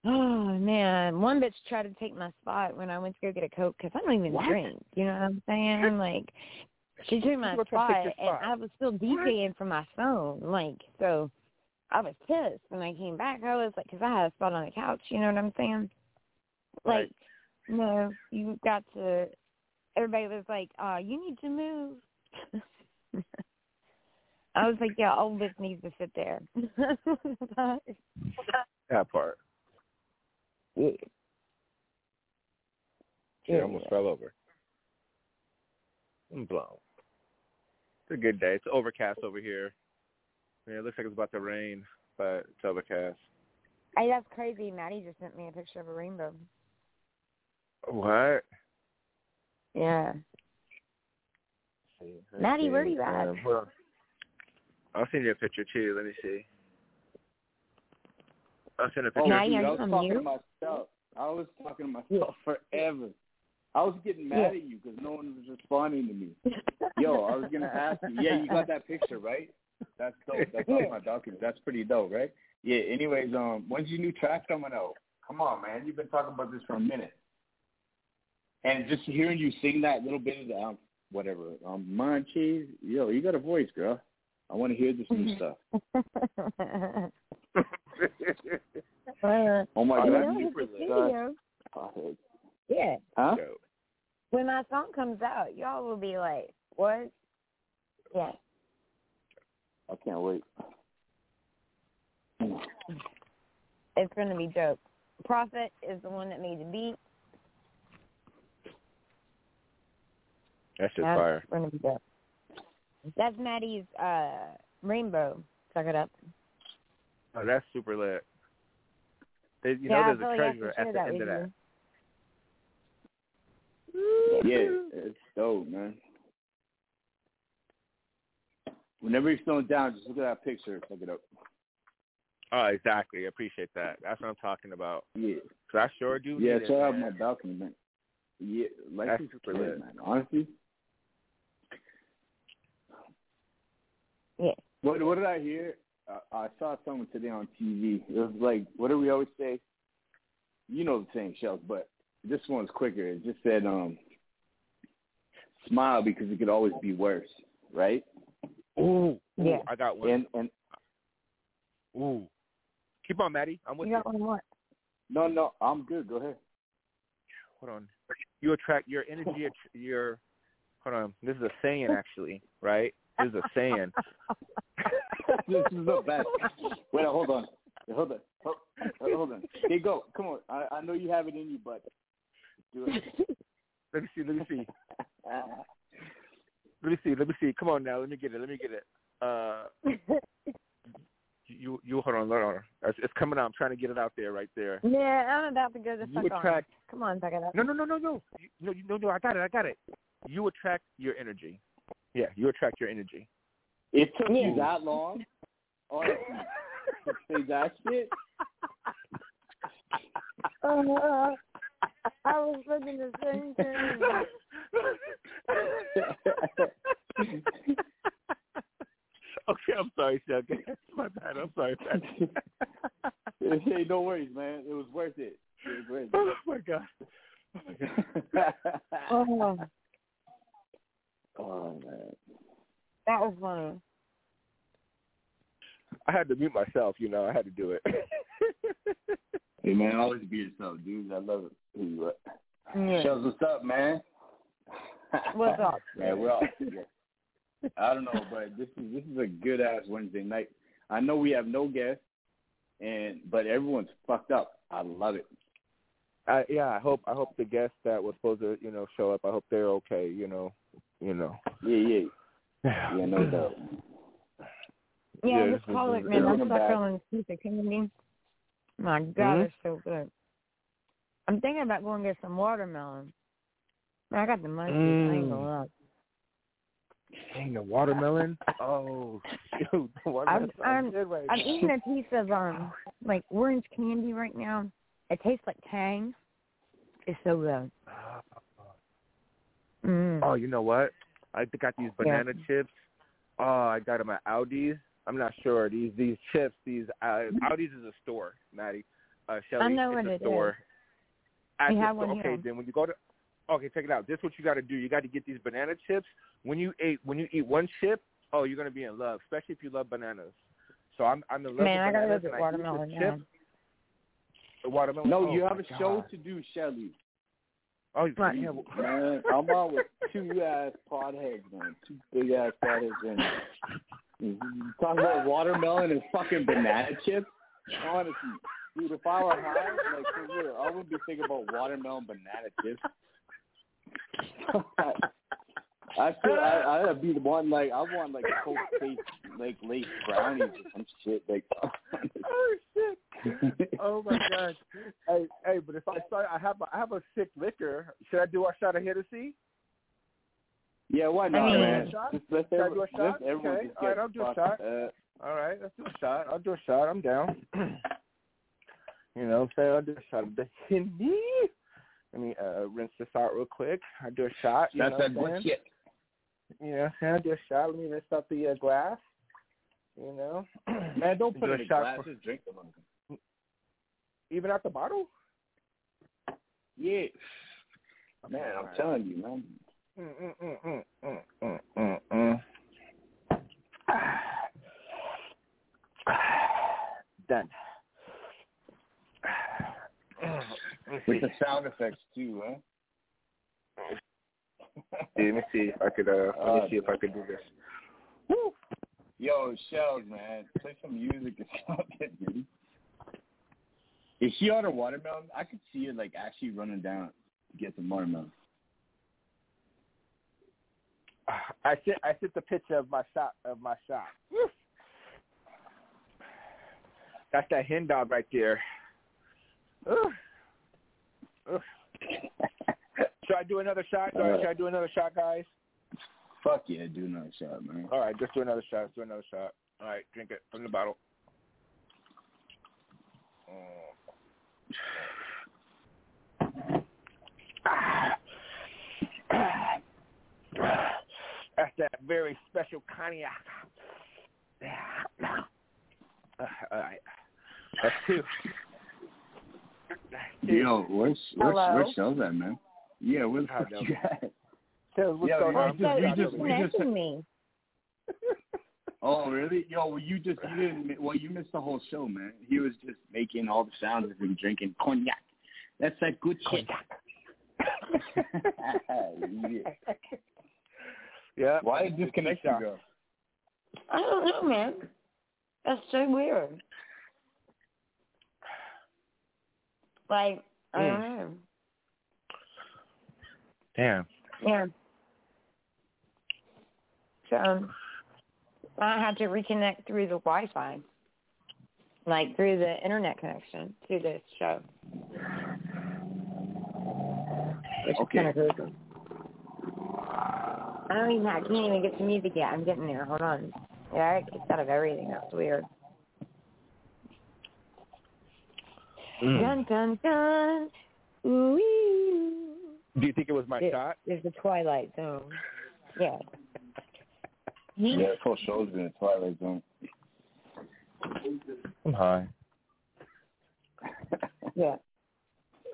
Oh *gasps* man, one bitch tried to take my spot when I went to go get a coke because I don't even What? drink. You know what I'm saying? Like, she took my to spot, and? I was still DJing from my phone. Like, so I was pissed when I came back. I was like, because I had a spot on the couch. You know what I'm saying? Like, Right. no, you got to. Everybody was like, "Uh, you need to move." *laughs* I was like, "Yeah, old bitch needs to sit there." *laughs* That part. Yeah. Shit, I almost fell over. I'm blown. It's a good day. It's overcast over here. Yeah, it looks like it's about to rain, but it's overcast. Hey, that's crazy. Matty just sent me a picture of a rainbow. What? Yeah. see. Matty, where are you at? Um, on. I'll send you a picture too. Let me see. I'll send a Oh, picture. Matty, dude, are you on talking to I was talking to myself *laughs* forever. I was getting mad at you because no one was responding to me. Yo, I was gonna ask you. Yeah, you got that picture, right? That's dope. That's on my document. That's pretty dope, right? Yeah. Anyways, um, when's your new track coming out? Come on, man. You've been talking about this for a minute. And just hearing you sing that little bit of the um, whatever, um, Munchies, yo, you got a voice, girl. I want to hear this new stuff. *laughs* Uh, Oh my you god, that's know, super it's a lit. studio. Oh, Yeah. Huh? When my song comes out, y'all will be like, "What?" Yeah. I can't wait. It's gonna be dope. Prophet is the one that made the beat. That's just That's fire. gonna be dope. That's Matty's uh rainbow. Suck it up. Oh, that's super lit. They, you yeah, I know, feel there's like a I should treasure share at the that end of that. Yeah, it's dope, man. Whenever you're feeling down, just look at that picture. Look it up. Oh, exactly. I appreciate that. That's what I'm talking about. Yeah. Cause I sure do. Yeah, need it, check out my balcony, man. Yeah, life That's is super good, lit. man. Honestly. Yeah. What What did I hear? Uh, I saw something today on TV. It was like, what do we always say? You know the saying, Shells, but this one's quicker. It just said, um, smile because it could always be worse, right? Ooh, ooh, Yeah. I got one. And and Ooh, keep on, Matty. I'm with You you. got one more. no, no, I'm good. Go ahead. Hold on. You attract your energy. Your hold on. This is a saying, actually, right? This is a saying. *laughs* this is the best. Wait, hold on. Hold on. Hold, hold on. Hey, go. Come on. I, I know you have it in you, but do it. Let me see. Let me see. Let me see. Let me see. Come on now. Let me get it. Let me get it. Uh, you you hold on. Hold on. It's, it's coming out. I'm trying to get it out there. Right there. yeah, I'm about to go the You fuck on. attract. Come on, suck it up. No, no, no, no, no. You, no, you- no, no. I got it. I got it. You attract your energy. Yeah, you attract your energy. It took Yeah. you that long, honestly, to say that shit. *laughs* Uh, I was thinking the same thing. *laughs* okay, I'm sorry, Chuck. *laughs* My bad. I'm sorry. man. hey, no worries, man. It was worth it. It was worth oh my god. Oh my god. Oh, oh man. that was funny. I had to mute myself. You know, I had to do it. *laughs* Hey man, always be yourself, dude. I love it. Who you. Yeah. Shells, what's up, man? What's up? *laughs* Man, we're all. Yeah. I don't know, but this is this is a good ass Wednesday night. I know we have no guests, and but everyone's fucked up. I love it. I, yeah, I hope I hope the guests that was supposed to you know show up. I hope they're okay. You know, you know. Yeah, yeah, yeah, no doubt. Yeah, Yeah, this this call this it, is- man. this I'm is stuck bad. on piece of candy. My God, Mhm. it's so good. I'm thinking about going to get some watermelon. Man, I got the money. I ain't Mm. gonna lie. Dang, the watermelon. Oh, *laughs* shoot, the watermelon I'm I'm, right I'm eating a piece of um like orange candy right now. It tastes like Tang. It's so good. Mm. Oh, you know what? I got these Yeah. banana chips. Oh, I got them at Aldi's. I'm not sure. These these chips, these uh, Aldi's is a store, Matty. uh, Shelly. I know it's what a it store. is. At We the have store- one okay, here. then when you go to okay, check it out. This is what you got to do. You got to get these banana chips. When you eat when you eat one chip, oh, you're gonna be in love, especially if you love bananas. So I'm I'm in love Man, I with gotta bananas. look at and I eat this watermelon chip. The watermelon. No, oh you have a show to do, Shelly. Oh, Right. yeah. well- Man, I'm on with two ass potheads, man. Two big ass potheads, and you talk about watermelon and fucking banana chips. Honestly, dude, if I were high, like for real, I wouldn't be thinking about watermelon banana chips. *laughs* *laughs* I *laughs* feel I I'd be the one like I want like coke based like lace brownies or some shit like. *laughs* oh shit! Oh my god! Hey, hey, but if I start, I have a, I have a sick liquor. Should I do our shot of Hennessy? Yeah, why not, mean- man? Just let Should I do a shot? let everyone Okay. All right, get I'll do a fucked shot. All right, let's do a shot. I'll do a shot. I'm down. *clears throat* you know what I'm saying? I'll do a shot of the Henny. Let me uh, rinse this out real quick. I'll do a shot. You That's know that what good saying? Yeah, I'll do a shot. Let me rinse out the uh, glass. You know? *clears throat* Man, don't put Do a shot glass. for- drink them. Even out the bottle? Yeah. Man, I'm telling you, man. Mm, mm, mm. *sighs* Done. With the *sighs* sound effects too, huh? Let me see if I could. Uh, let me Oh, see if I could do this. Yo, Shells, man, play some music or *laughs* something, dude. Is she on a watermelon? I could see her like actually running down to get some watermelon. *sighs* I sent I sent the picture of my shot of my shot. That's that hen dog right there. Ugh. *laughs* Ugh. Should I do another shot? Should I, should I do another shot, guys? Fuck yeah, do another shot, man. All right, just do another shot. Let's do another shot. All right, drink it from the bottle. *sighs* That's that very special cognac. *sighs* All right, that's two. That's two. Yo, where's where's where's Shells at, man? Yeah, where's I fuck know. you at? Shells, what's Yeah, going we on? just- So we you're just- we just- disconnecting me. Oh, really? Yo, well, you just you didn't well you missed the whole show, man. He was just making all the sounds of him drinking cognac. That's that good shit. yeah. *laughs* Yeah. Why did you disconnect you, girl? I don't know, man. That's so weird. Like, I don't Mm. know. Damn. Yeah. So um, I had to reconnect through the Wi-Fi, like through the internet connection to this show. Which Okay. is kind of crazy. I don't even. I can't even get to music yet. I'm getting there. Hold on. Yeah, I kicked out of everything. That's weird. Mm. Dun dun dun. Ooh. Do you think it was my It- shot? There's the Twilight Zone. Yeah. Yeah, this whole show's been a Twilight Zone. I'm high. Yeah.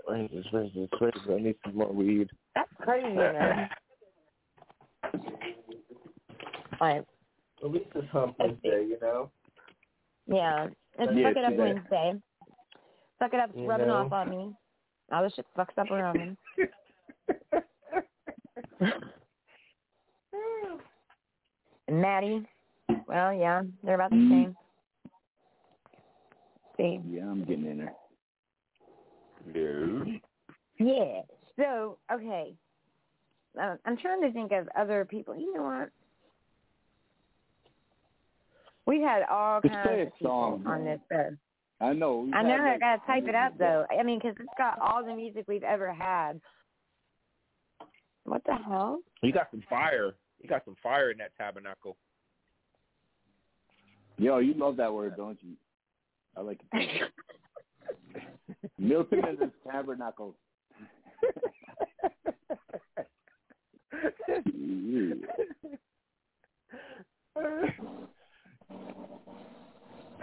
This? This? This? I need some more weed. That's crazy, man. Like, At least it's hump Wednesday, you know? yeah. It's Yeah, fuck it up today. Wednesday. Fuck it up's You rubbing know? off on me. All this shit fucks up around me. *laughs* And Matty, well, yeah, they're about the Mm. same. Yeah, I'm getting in there. No. yeah. So, okay. Uh, I'm trying to think of other people. You know what? We had all Just kinds play a of people song, on man. this show. I know. I know had, I like, gotta type it up though. I mean, because it's got all the music we've ever had. What the hell? You got some fire. You got some fire in that tabernacle. Yo, you love that word, don't you? I like it. Milton and his tabernacle. *laughs*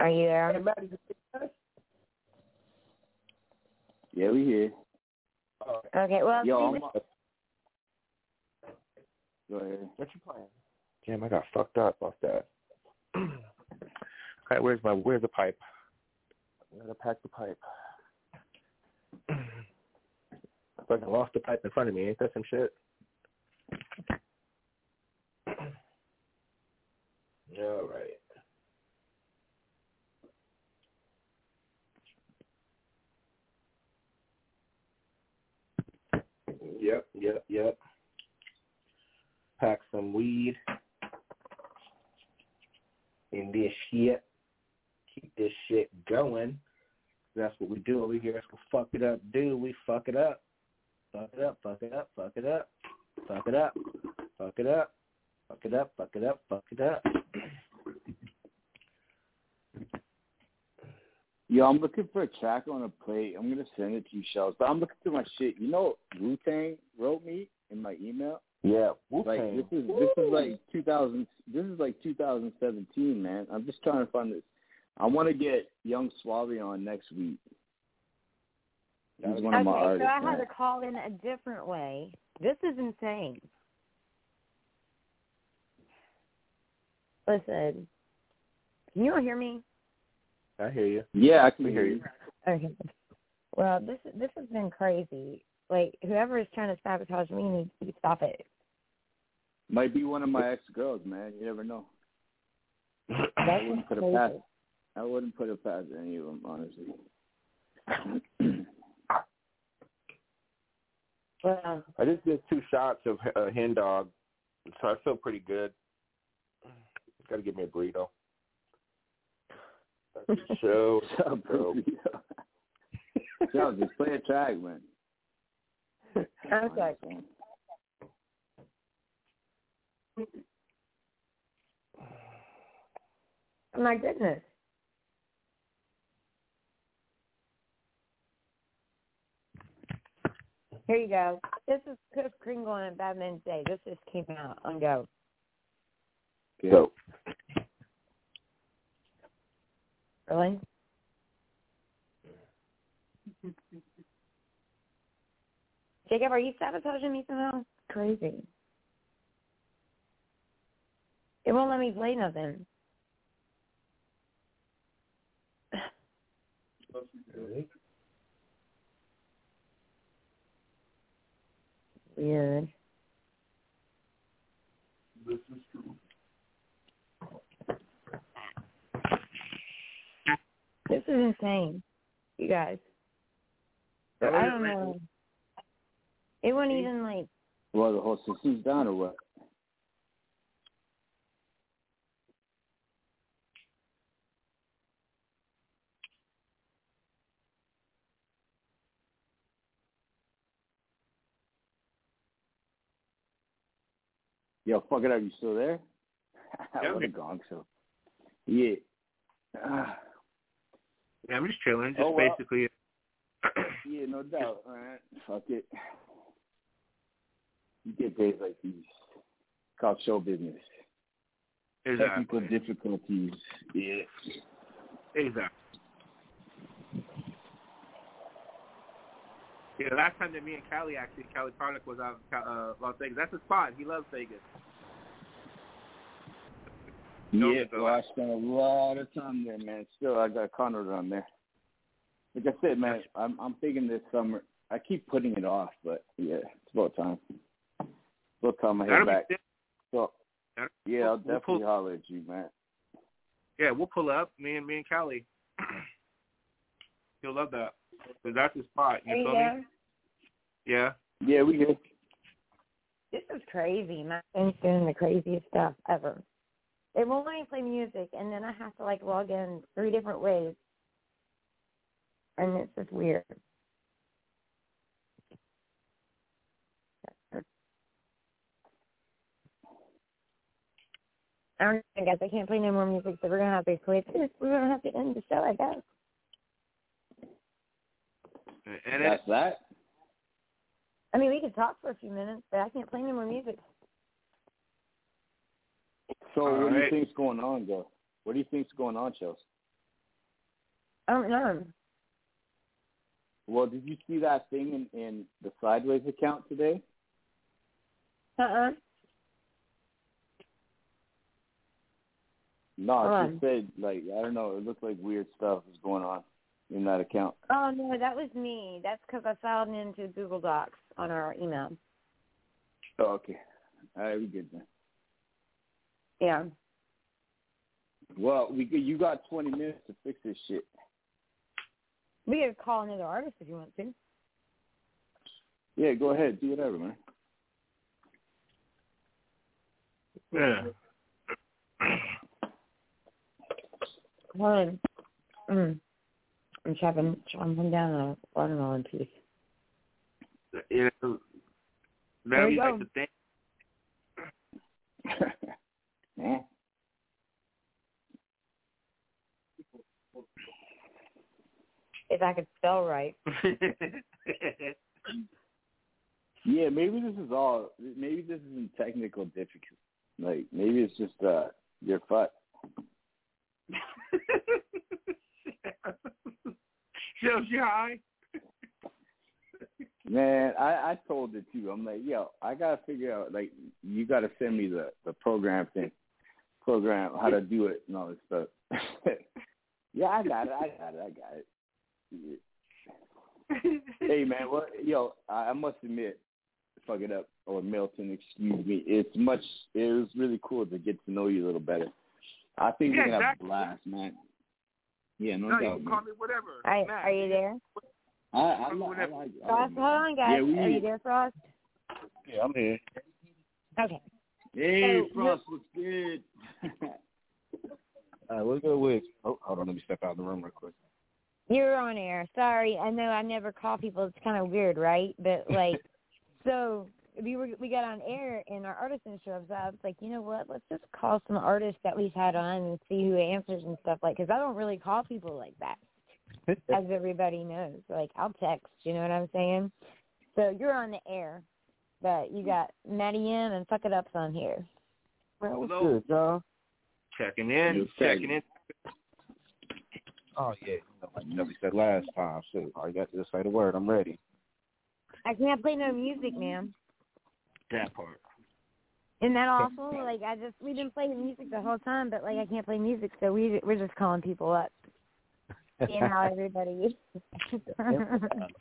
Are you Hey, there? Matty, you think that? Yeah, we here. Okay, well, Yo, I'm, go ahead. What you playing? Damn, I got fucked up off that. *clears throat* okay, where's my where's the pipe? I gotta pack the pipe. I fucking lost the pipe in front of me. Ain't that some shit? *clears throat* All right. Yep, yep, yep. Pack some weed in this shit. Keep this shit going. That's what we do over here. That's what fuck it up do. We fuck it up. Fuck it up, fuck it up, fuck it up. Fuck it up. Fuck it up. Fuck it up, fuck it up, fuck it up. Yo, I'm looking for a track on a plate. I'm gonna send it to you, Shells. But I'm looking through my shit. You know, Wu Tang wrote me in my email. Yeah, Like this is this is like 2000. This is like 2017, man. I'm just trying to find this. I want to get Young Suave on next week. He's one of my okay, artists. so I had man. to call in a different way. This is insane. Listen, can you all hear me? I hear you. Yeah, I can hear you. Okay. Well, this this has been crazy. Like whoever is trying to sabotage me needs to stop it. Might be one of my ex girls, man. You never know. I wouldn't put it crazy. past. I wouldn't put it past any of them, honestly. *clears throat* Well, I just did two shots of uh, hen dog, so I feel pretty good. Got to give me a burrito. That's the *laughs* show. Up, bro. *laughs* Yo, just play a track, man. Okay. Oh my goodness. Here you go. This is Chris Kringle and Batman's Day. This just came out on Go. So, Really? Jacob, are you sabotaging me somehow? Crazy. It won't let me play nothing. Weird. This is true. This is insane, you guys. I don't know. It won't even like. Well, the whole system's down or what? Yo, fuck it up. You still there? *laughs* I Yeah. would have gone so. Yeah. Ah, yeah, I'm just chilling. Just Oh, well. basically. yeah, no doubt, man. Fuck it. You get days like these. Called show business. Technical Exactly. difficulties. Yeah. Exactly. Yeah, last time that me and Cali actually, Cali Product was out of uh, Las Vegas. That's his spot. He loves Vegas. No, Yeah, well, I- spent a lot of time there, man. Still, I got a condo down there. Like I said, man, I'm I'm thinking this summer. I keep putting it off, but yeah, it's about time. It's about time I head back. So yeah, I'll we'll- we'll definitely pull- holler at you, man. Yeah, we'll pull up. Me and me and Cali. *clears throat* He'll love that because that's his spot. You Are feel there? me? Yeah. Yeah, we good. This is crazy. My phone's doing the craziest stuff ever. It won't let me play music, and then I have to like log in three different ways, and it's just weird. I don't know, guys. I can't play no more music, so we're gonna have to quit. We're gonna have to end the show, I guess. And That's that. I mean, we could talk for a few minutes, but I can't play no more music. So All what do you think's going on, though? What do you think's going on, Chelsea? I don't know. Well, did you see that thing in, in the Sidewayz account today? Uh-uh. No, Hold it on. just said like I don't know. It looked like weird stuff was going on in that account. Oh no, that was me. That's because I filed into Google Docs on our email. Oh, okay. All right, we good then. Yeah. Well, we you got 20 minutes to fix this shit. We could call another artist if you want to. Yeah, go ahead, do whatever, man. Yeah. Hold on. Mm. I'm chopping, chopping down a watermelon piece. Yeah. There Now you you like to think. *laughs* Eh? If I could spell right. *laughs* Yeah, maybe this is all. Maybe this isn't technical difficulty. Like maybe it's just uh your fuck. *laughs* Shows you high. *laughs* Man, I I told it too. I'm like, yo, I gotta figure out. Like, you gotta send me the the program thing, program how to do it and all this stuff. *laughs* yeah, I got it. I got it. I got it. Yeah. hey man, what? Yo, I, I must admit, fuck it up or Milton, excuse me. It's much. It was really cool to get to know you a little better. I think Yeah, we're gonna have a blast, man. Yeah, no, No, you doubt. can call me whatever. Are, Matt, are you there? I, I, Call me I like. I Frost, like hold on, guys. Yeah, we- are you there, Frost? Yeah, I'm here. Okay. Hey, So, Frost, what's good? All right, we'll go with. Oh, hold on. Let me step out of the room real quick. You're on air. Sorry, I know I never call people. It's kind of weird, right? But like, *laughs* so we were we got on air and our artisan shows up. It's like, you know what? Let's just call some artists that we've had on and see who answers and stuff. Like, because I don't really call people like that, *laughs* as everybody knows. Like, I'll text. You know what I'm saying? So you're on the air, but you got Matty M and Fuck It Up's on here. Man, what's Hello. good, y'all? Checking in. You're Checking in. Oh yeah, you know, like Nelly said last time. Shit, all you got to say the word. I'm ready. I can't play no music, man. That part. Isn't that awful? Like I just we've been playing music the whole time, but like I can't play music, so we we're just calling people up, seeing how *laughs* everybody. *laughs*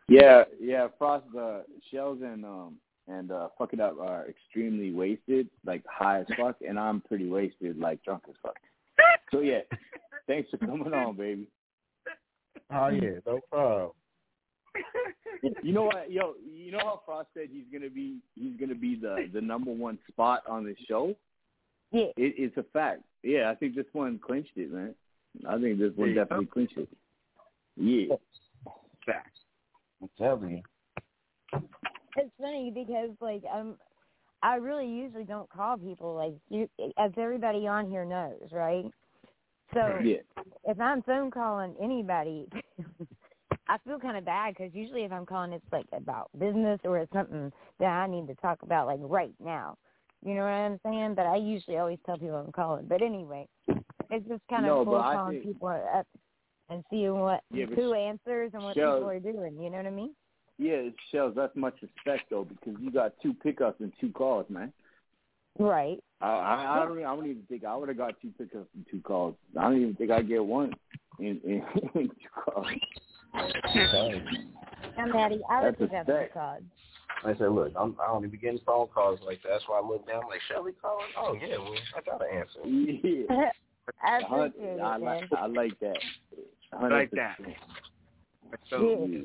Yeah, yeah. Frost, uh, Shells and um and uh, fuck it up are extremely wasted, like high as fuck, and I'm pretty wasted, like drunk as fuck. So yeah, thanks for coming on, baby. Oh yeah, no problem. You know what, yo? You know how Frost said he's gonna be he's gonna be the the number one spot on the show. yeah, It, it's a fact. Yeah, I think this one clinched it, man. I think this one There you definitely clinched it. Yeah. Facts. I'm telling you. it's funny because like um, I really usually don't call people like you, as everybody on here knows, right? So Yeah. if I'm phone calling anybody, I feel kind of bad because usually if I'm calling, it's like about business or it's something that I need to talk about like right now. You know what I'm saying? But I usually always tell people I'm calling. But anyway, it's just kind No, of cool calling think- people up and seeing what Yeah, who answers and what people are doing. You know what I mean? Yeah, Shells, that's much respect though, because you got two pickups and two calls, man. Right. I I, I don't I don't even think I would have got two pickups and two calls. I don't even think I'd get one in in, *laughs* in two calls. I'm Matty. I would That's pick up a the fact. I said, look, I'm, I don't even get phone calls like that. That's why I look down like Shelly calling. Oh yeah, well, I gotta answer. Yeah, *laughs* I A hun- appreciate it, I like I like that. I like that. So, Yeah.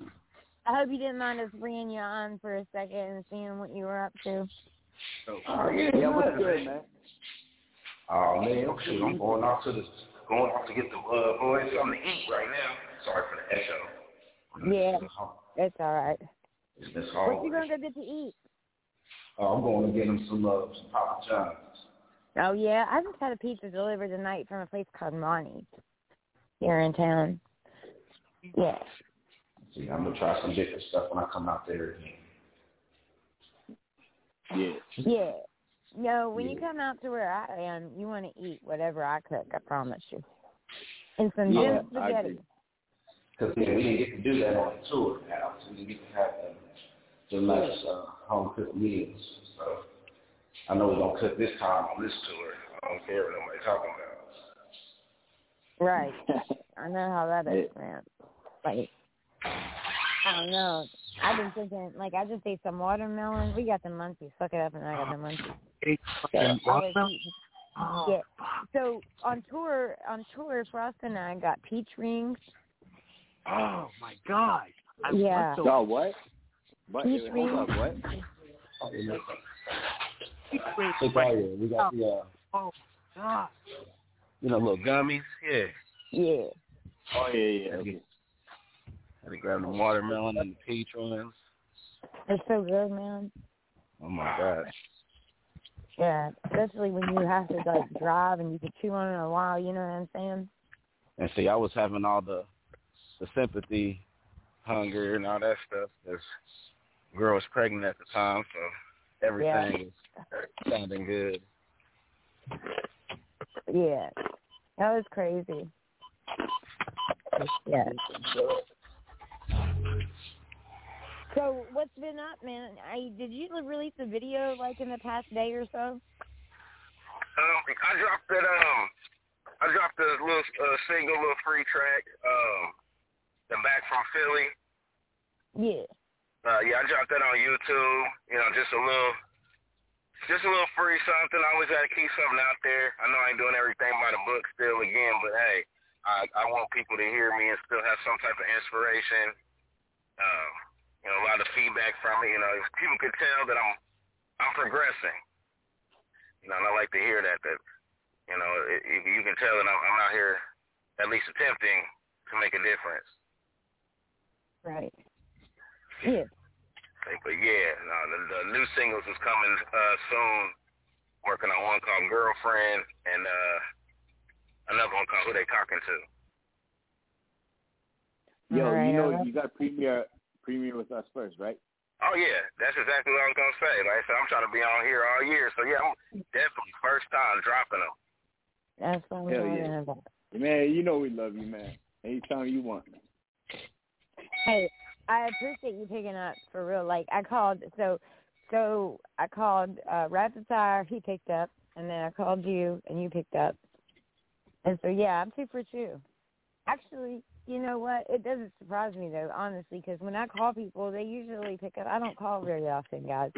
I hope you didn't mind us bringing you on for a second and seeing what you were up to. so Oh yeah, Yeah, what's good, man? Oh man, I'm shoot, I'm going out to the going out to get the uh, boys something to eat right now. Sorry for the echo. Yeah. It's, It's all right. it's, it's What hard. you gonna go get to eat? Oh, I'm going to get them some uh, some Papa John's. Oh yeah, I just had a pizza delivered tonight from a place called Monty here in town. Yeah. See, I'm gonna try some different stuff when I come out there again. Yeah. Yeah. No, when you come out to where I am, you want to eat whatever I cook. I promise you. And some Yeah, good I spaghetti. Agree. Because yeah, we didn't get to do that on the tour now. So we didn't get to have the, the nice uh, home cooked meals. So I know we're gonna cook this time on this tour. I don't care what nobody talking about. Right. *laughs* I know how that is, man. Like, I don't know. I've been thinking, like, I just ate some watermelon. We got the munchies. Fuck it up, and I got the munchies. Ate fucking watermelon? Yeah. So on tour, on tour, Frost and I got peach rings. Oh my god. I Yeah. want those. Oh, what? What? Peach Hold up, rings. what? Hey, Mario, we got the uh, Oh god. you know little gummies. Yeah. Yeah. Oh yeah, yeah. Okay. Had to grab the watermelon and the peach ones. It's so good, man. Oh my god. Yeah, especially when you have to like drive and you can chew on it a while. You know what I'm saying? And see, I was having all the the sympathy, hunger, and all that stuff. This girl was pregnant at the time, so everything was sounding good. Yeah, that was crazy. Yeah. So what's been up, man? I did you release a video like in the past day or so? Um, I dropped that. Um, I dropped a little uh, single, little free track. Um, the back from Philly. Yeah. Uh, yeah, I dropped that on YouTube. You know, just a little, just a little free something. I always got to keep something out there. I know I ain't doing everything by the book still again, but hey, I I want people to hear me and still have some type of inspiration. Uh, you know, a lot of feedback from it. You know, people could tell that I'm I'm progressing. You know, and I like to hear that. That you know, it, you you can tell that I'm, I'm out here at least attempting to make a difference. Right. Yeah. Like, But yeah, no, the, the new singles is coming uh, soon. Working on one called Girlfriend and uh, another one called Who They Talking to. Yo, All right, you know all right. you got premiere premiere with us first, right? Oh yeah, that's exactly what I was gonna say. Like I said, I'm trying to be on here all year, so yeah, I'm definitely first time dropping them. That's what I'm Hell yeah. about. Man, you know we love you, man. Anytime you want. Hey, I appreciate you picking up for real. Like I called, so so I called uh Rapid Fire, he picked up, and then I called you, and you picked up. And so yeah, I'm two for two. Actually, you know what? It doesn't surprise me though, honestly, because when I call people, they usually pick up. I don't call very often, guys.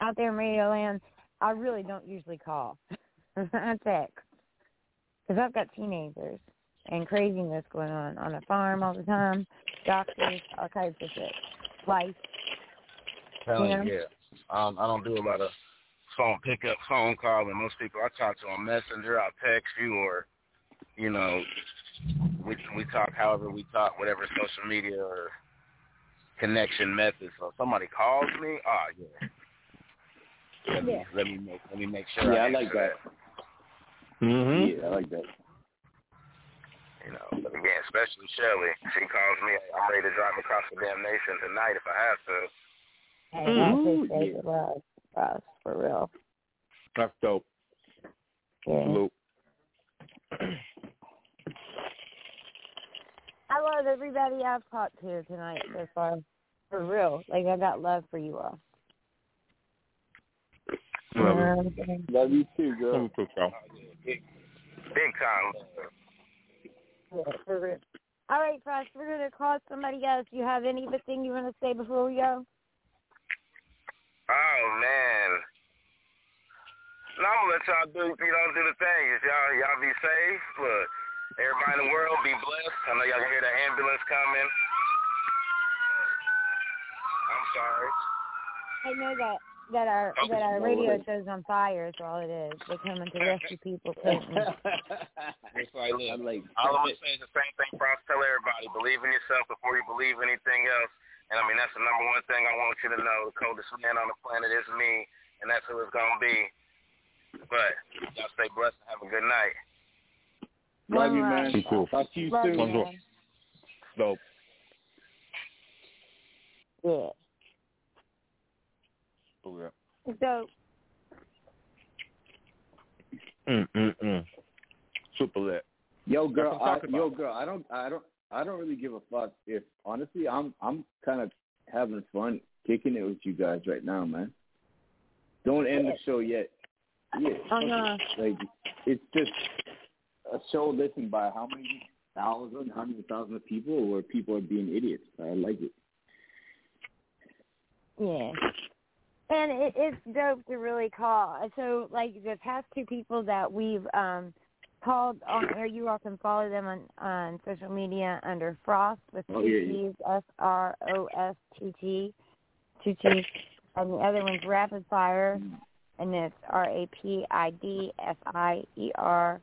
Out there in Radio Land, I really don't usually call. *laughs* I text because I've got teenagers and craziness going on on a farm all the time, doctors, all types of shit. Life. Telling Yeah. you, yeah. Um, I don't do a lot of phone pickup, phone call, and most people I talk to on Messenger, I'll text you, or you know, we we talk however we talk, whatever social media or connection method. So if somebody calls me, oh yeah. Let me, Yeah. let me make let me make sure. Yeah, I answer like that. Mm-hmm. Yeah, I like that. You know, but again, especially Shelly. She calls me. I'm ready to drive across the damn nation tonight if I have to. Hey, I appreciate the love, Ross, for real. That's dope. Yeah. Salute. I love everybody I've talked to tonight so far. For real. Like I got love for you all. You know what I'm saying? Love you too, girl. Let me cook y'all. Big, big time. Yeah, for real. All right, Frost, we're gonna call somebody else. You have anything you wanna say before we go? Oh man. No, I'm gonna let y'all do you know do the thing. Y'all y'all be safe. Look, everybody in the world be blessed. I know y'all can hear the ambulance coming. I'm sorry. I know that that our that our radio show's on fire is all it is. They're coming to rescue people. Clinton. It's like, look, I'm like, all I'm gonna is the same thing Frost tell everybody. Believe in yourself before you believe anything else. And I mean that's the number one thing I want you to know. The coldest man on the planet is me, and that's who it's gonna be. But y'all stay blessed and have a good night. love you, man. Be cool. Talk to you Love you, soon. Bonjour. man. Dope. Yeah. Oh, yeah. So Mm mm mm. Super lit. Yo, girl, I'm I, talking yo, girl, I don't, I don't, I don't really give a fuck if honestly I'm I'm kind of having fun kicking it with you guys right now, man. Don't end the show yet. Yeah, Uh-huh. like it's just a show listened by how many thousand, hundreds of thousands of people, where people are being idiots. I like it. Yeah. And it, it's dope to really call. So, like the past two people that we've um called on air, you all can follow them on on social media under Frost with Oh, two yeah, yeah. T's, F R O S T T, two T's, and the other one's Rapid Fire, and it's R A P I D F I E R,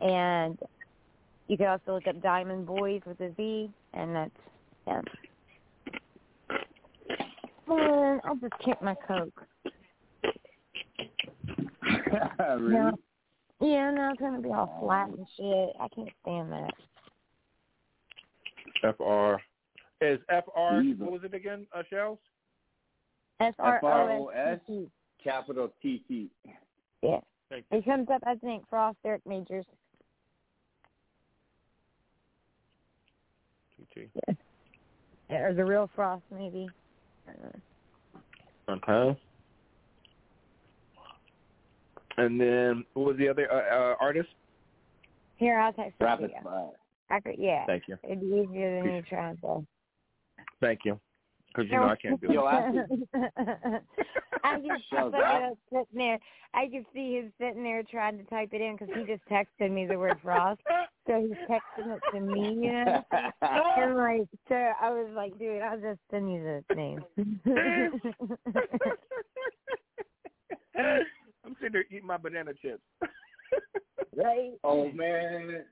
and you can also look up Diamond Boys with a Z, and that's them. Man, I'll just kick my coke. *laughs* really? No. Yeah, no, it's gonna be all flat and shit. I can't stand that. FR is FR. Evil. What was it again? Uh, shells. F R O S F-R-O-S? T T. Capital T T. Yeah. It comes up, I think, Frost Eric Majors. TT. Or the real Frost, maybe. I don't know. Okay. And then what was the other uh, uh, artist? Here, I'll text it to you. fire. I could, yeah. Thank you. It'd be easier than you trying to. Thank you. Because you know I can't do it. after, *laughs* I just I Shells, thought I- he sitting there. I could see him sitting there trying to type it in because he just texted me the word frost. So he's texting it to me, you know. *laughs* And like, so I was like, dude, I'll just send you the name. *laughs* I'm sitting there eating my banana chips. right? oh man.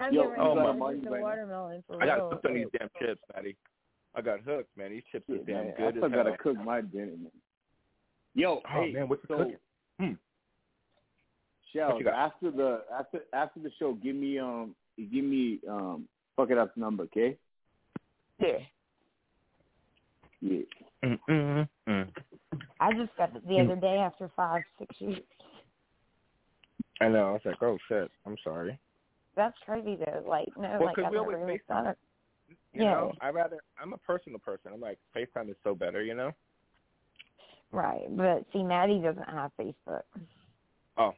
I'm Yo, getting ready oh, to my eat money the watermelon for I got real. hooked on these damn chips, Matty. I got hooked, man. These chips are Shit, damn man, good I still gotta cook my dinner, man. Yo, Oh hey, man, what's the so cooking? Hmm. Shell, after the after after the show, give me um give me um fuck it up's number, okay? Yeah. Yeah. Mm, mm, mm. I just got it the other day after five, six years. I know. I was like, oh shit. I'm sorry. That's crazy though. Like, no, Well, like 'cause I've we always never even FaceTime. thought of You Yeah. know, I rather. I'm a personal person. I'm like FaceTime is so better. You know. Right, but see, Matty doesn't have Facebook. Oh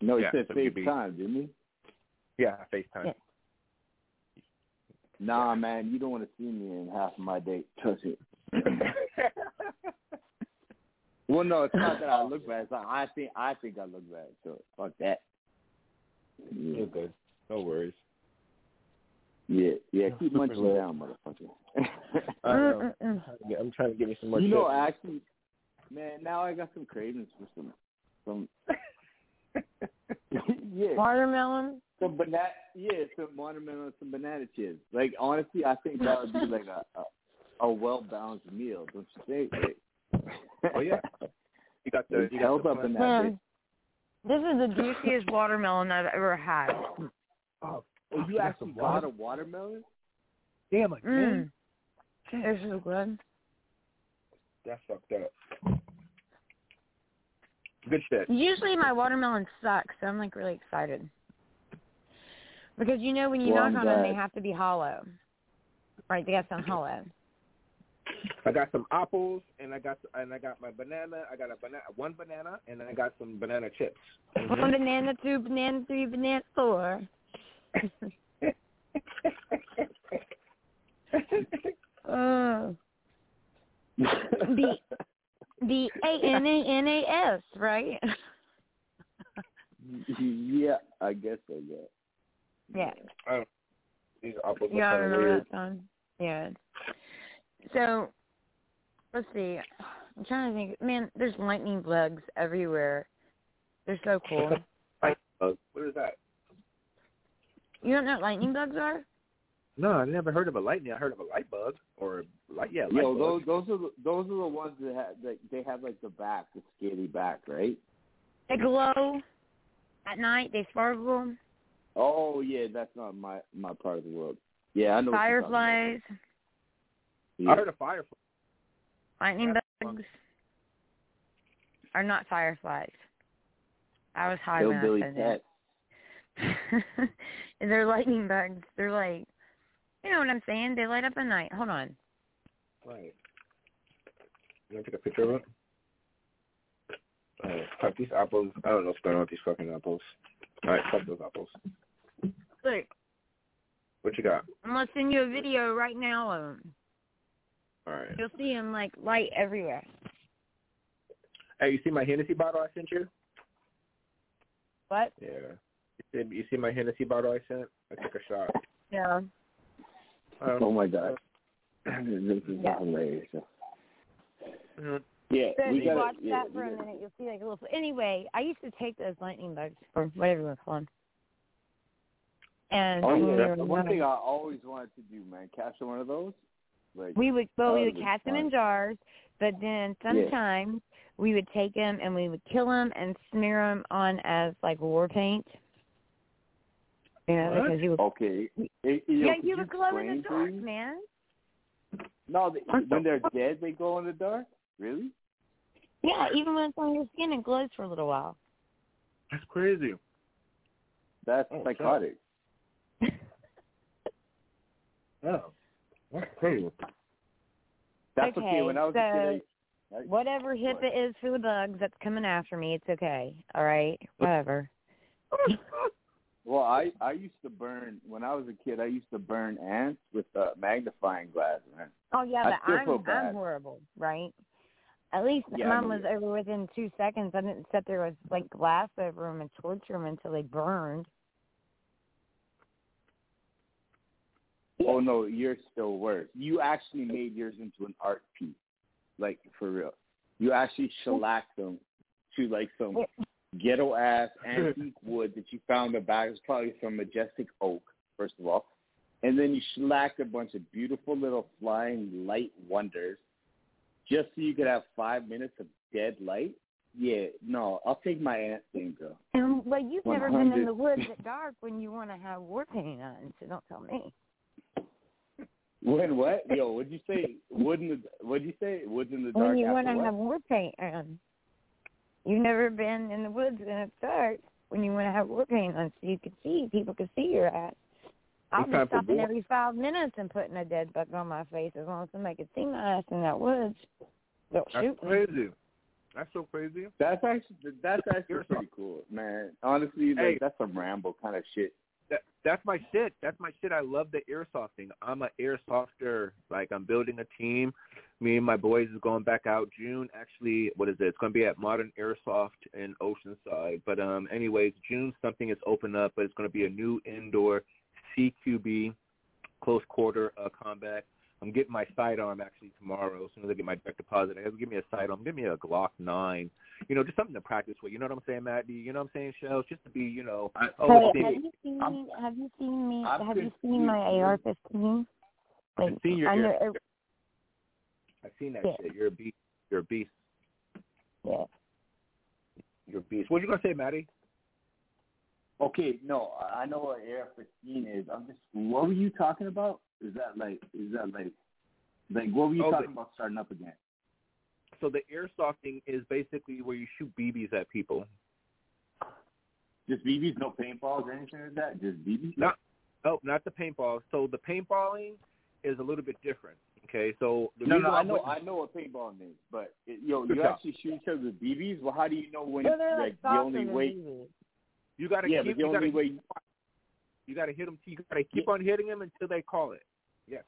No, he Yeah, said so you'd be- FaceTime, didn't he? yeah, FaceTime. Yeah. Nah, man, you don't want to see me in half of my day. Trust it. *laughs* Well, no, it's not that I oh, look bad. It's like I think I think I look bad. So fuck that. Yeah, You're good. No worries. Yeah, yeah. Keep munching lit. down, motherfucker. *laughs* I know. *laughs* I'm trying to give you some more you know, chips. actually, man, now I got some cravings for some, some. *laughs* yeah, Watermelon. some banana. Yeah, some watermelon, some banana chips. Like honestly, I think that would be like a a, a well balanced meal, don't you think? Like, Oh yeah. You got the It's you got held the up in that Man, this is the juiciest watermelon I've ever had. Oh, Oh, you actually got a watermelon? damn again. Mm. They're so good. That's fucked up. Good shit. Usually my watermelon sucks, so I'm like really excited. Because you know when you Well, knock I'm on them, they have to be hollow. Right, they got some *laughs* hollow. I got some apples and I got and I got my banana. I got a banana, one banana, and I got some banana chips. One banana, two banana, three banana, four. Oh, the the A N A N A S, right? yeah, I guess so. Yeah. yeah. Oh, these apples Yeah, I are kind remember weird. that song. Yeah. So, let's see. I'm trying to think. Man, there's lightning bugs everywhere. They're so cool. *laughs* Light bug. What is that? You don't know what lightning bugs are? No, I never heard of a lightning. I heard of a light bug or light. Yeah, light Yo, bug. those those are the, those are the ones that have that they have like the back, the scaly back, right? They glow at night. They sparkle. Oh yeah, that's not my my part of the world. Yeah, I know. what you're talking about. Fireflies, Yeah. I heard of fireflies. lightning That's bugs are not fireflies. I was high when I Hillbilly said *laughs* pet. they're lightning bugs. They're like, you know what I'm saying? They light up at night. Hold on. Right. You want to take a picture of it? All right, fuck these apples. I don't know what's going on with these fucking apples. All right, fuck those apples. Look, What you got? I'm gonna send you a video right now of them. All right. You'll see them like light everywhere. Hey, you see my Hennessy bottle I sent you? What? Yeah. You see, you see my Hennessy bottle I sent? I took a shot. Yeah. Um, Oh my god, *laughs* this is Yeah. hilarious. mhm. Yeah, So if we you got watch yeah, that for we a gotta- minute, you'll see like a little. Anyway, I used to take those lightning bugs or whatever you want to call them. And Oh when yeah, we that's were the one thing I always wanted to do, man. catch one of those. Like we would well we would've would catch them in jars, but then sometimes we would take them and we would kill them and smear them on as like war paint. You know, What? because you would. Okay. Hey, yo, yeah, you glow in the dark, man. No, they, when they're dead, they glow in the dark. Really? Yeah, even when it's on your skin, it glows for a little while. That's crazy. That's Oh, psychotic. *laughs* Oh, that's crazy. That's Okay, okay. When I was so- a kid, I, I, Whatever HIPAA is for the bugs that's coming after me, it's okay. All right, whatever. *laughs* well, I I used to burn when I was a kid. I used to burn ants with a magnifying glass, man. Oh yeah, I but I'm. I'm horrible, right? At least Yeah, mine was over within two seconds. I didn't sit there with like glass over them and torture them until they burned. Oh no, you're still worse. You actually made yours into an art piece, like for real. You actually shellacked them to like some ghetto ass *laughs* antique wood that you found in the back. It's probably from majestic oak, first of all, and then you shellacked a bunch of beautiful little flying light wonders, just so you could have five minutes of dead light. Yeah, no, I'll take my ant thing, girl. And well, you've never been in the woods at dark when you want to have war paint on, so don't tell me. When what? Yo, what'd you say? Wood in the what'd you say? Woods in the dark. when you want to have war paint on. You've never been in the woods when it's dark when you want to have war paint on, so you can see people can see your ass. I'll be stopping every five minutes and putting a dead bug on my face as long as somebody can see my ass in that woods. They'll That's shoot me. crazy. That's so crazy. That's actually that's actually pretty cool, man. Honestly, like Hey. that's some Rambo kind of shit. That that's my shit. That's my shit. I love the airsofting. I'm an airsofter. Like I'm building a team. Me and my boys is going back out June. Actually, what is it? It's going to be at Modern Airsoft in Oceanside. But um, anyways, June something is open up, but it's going to be a new indoor CQB close quarter uh, combat. I'm getting my sidearm actually tomorrow. As soon as I get my direct deposit, I have to give me a sidearm. Give me a Glock nine. You know, just something to practice with. You know what I'm saying, Matt? D? You know what I'm saying, Shells? Just to be, you know, oh, Hey, have you seen I'm- have you seen me I'm have you seen my AR fifteen? Like I've seen your under air- I've seen that Yeah. shit. You're a beast. You're a beast. yeah. You're a beast. What you gonna say, Matty? Okay, no, I know what AR-15 is. I'm just, what were you talking about? Is that like, is that like, like what were you Oh, talking about starting up again? So the airsofting is basically where you shoot BBs at people. Just BBs, no paintballs or anything like that. Just BBs. Not, oh, not the paintballs. So the paintballing is a little bit different. Okay, so the No, no, I I'm know, putting- I know what paintball is, but it, yo, you job. actually shoot each other with BBs. Well, how do you know when? Well, they're like like the softer only way. BBs. you gotta Yeah, keep. but the only gotta, way. You gotta hit them. You gotta keep on hitting them until they call it. Yes.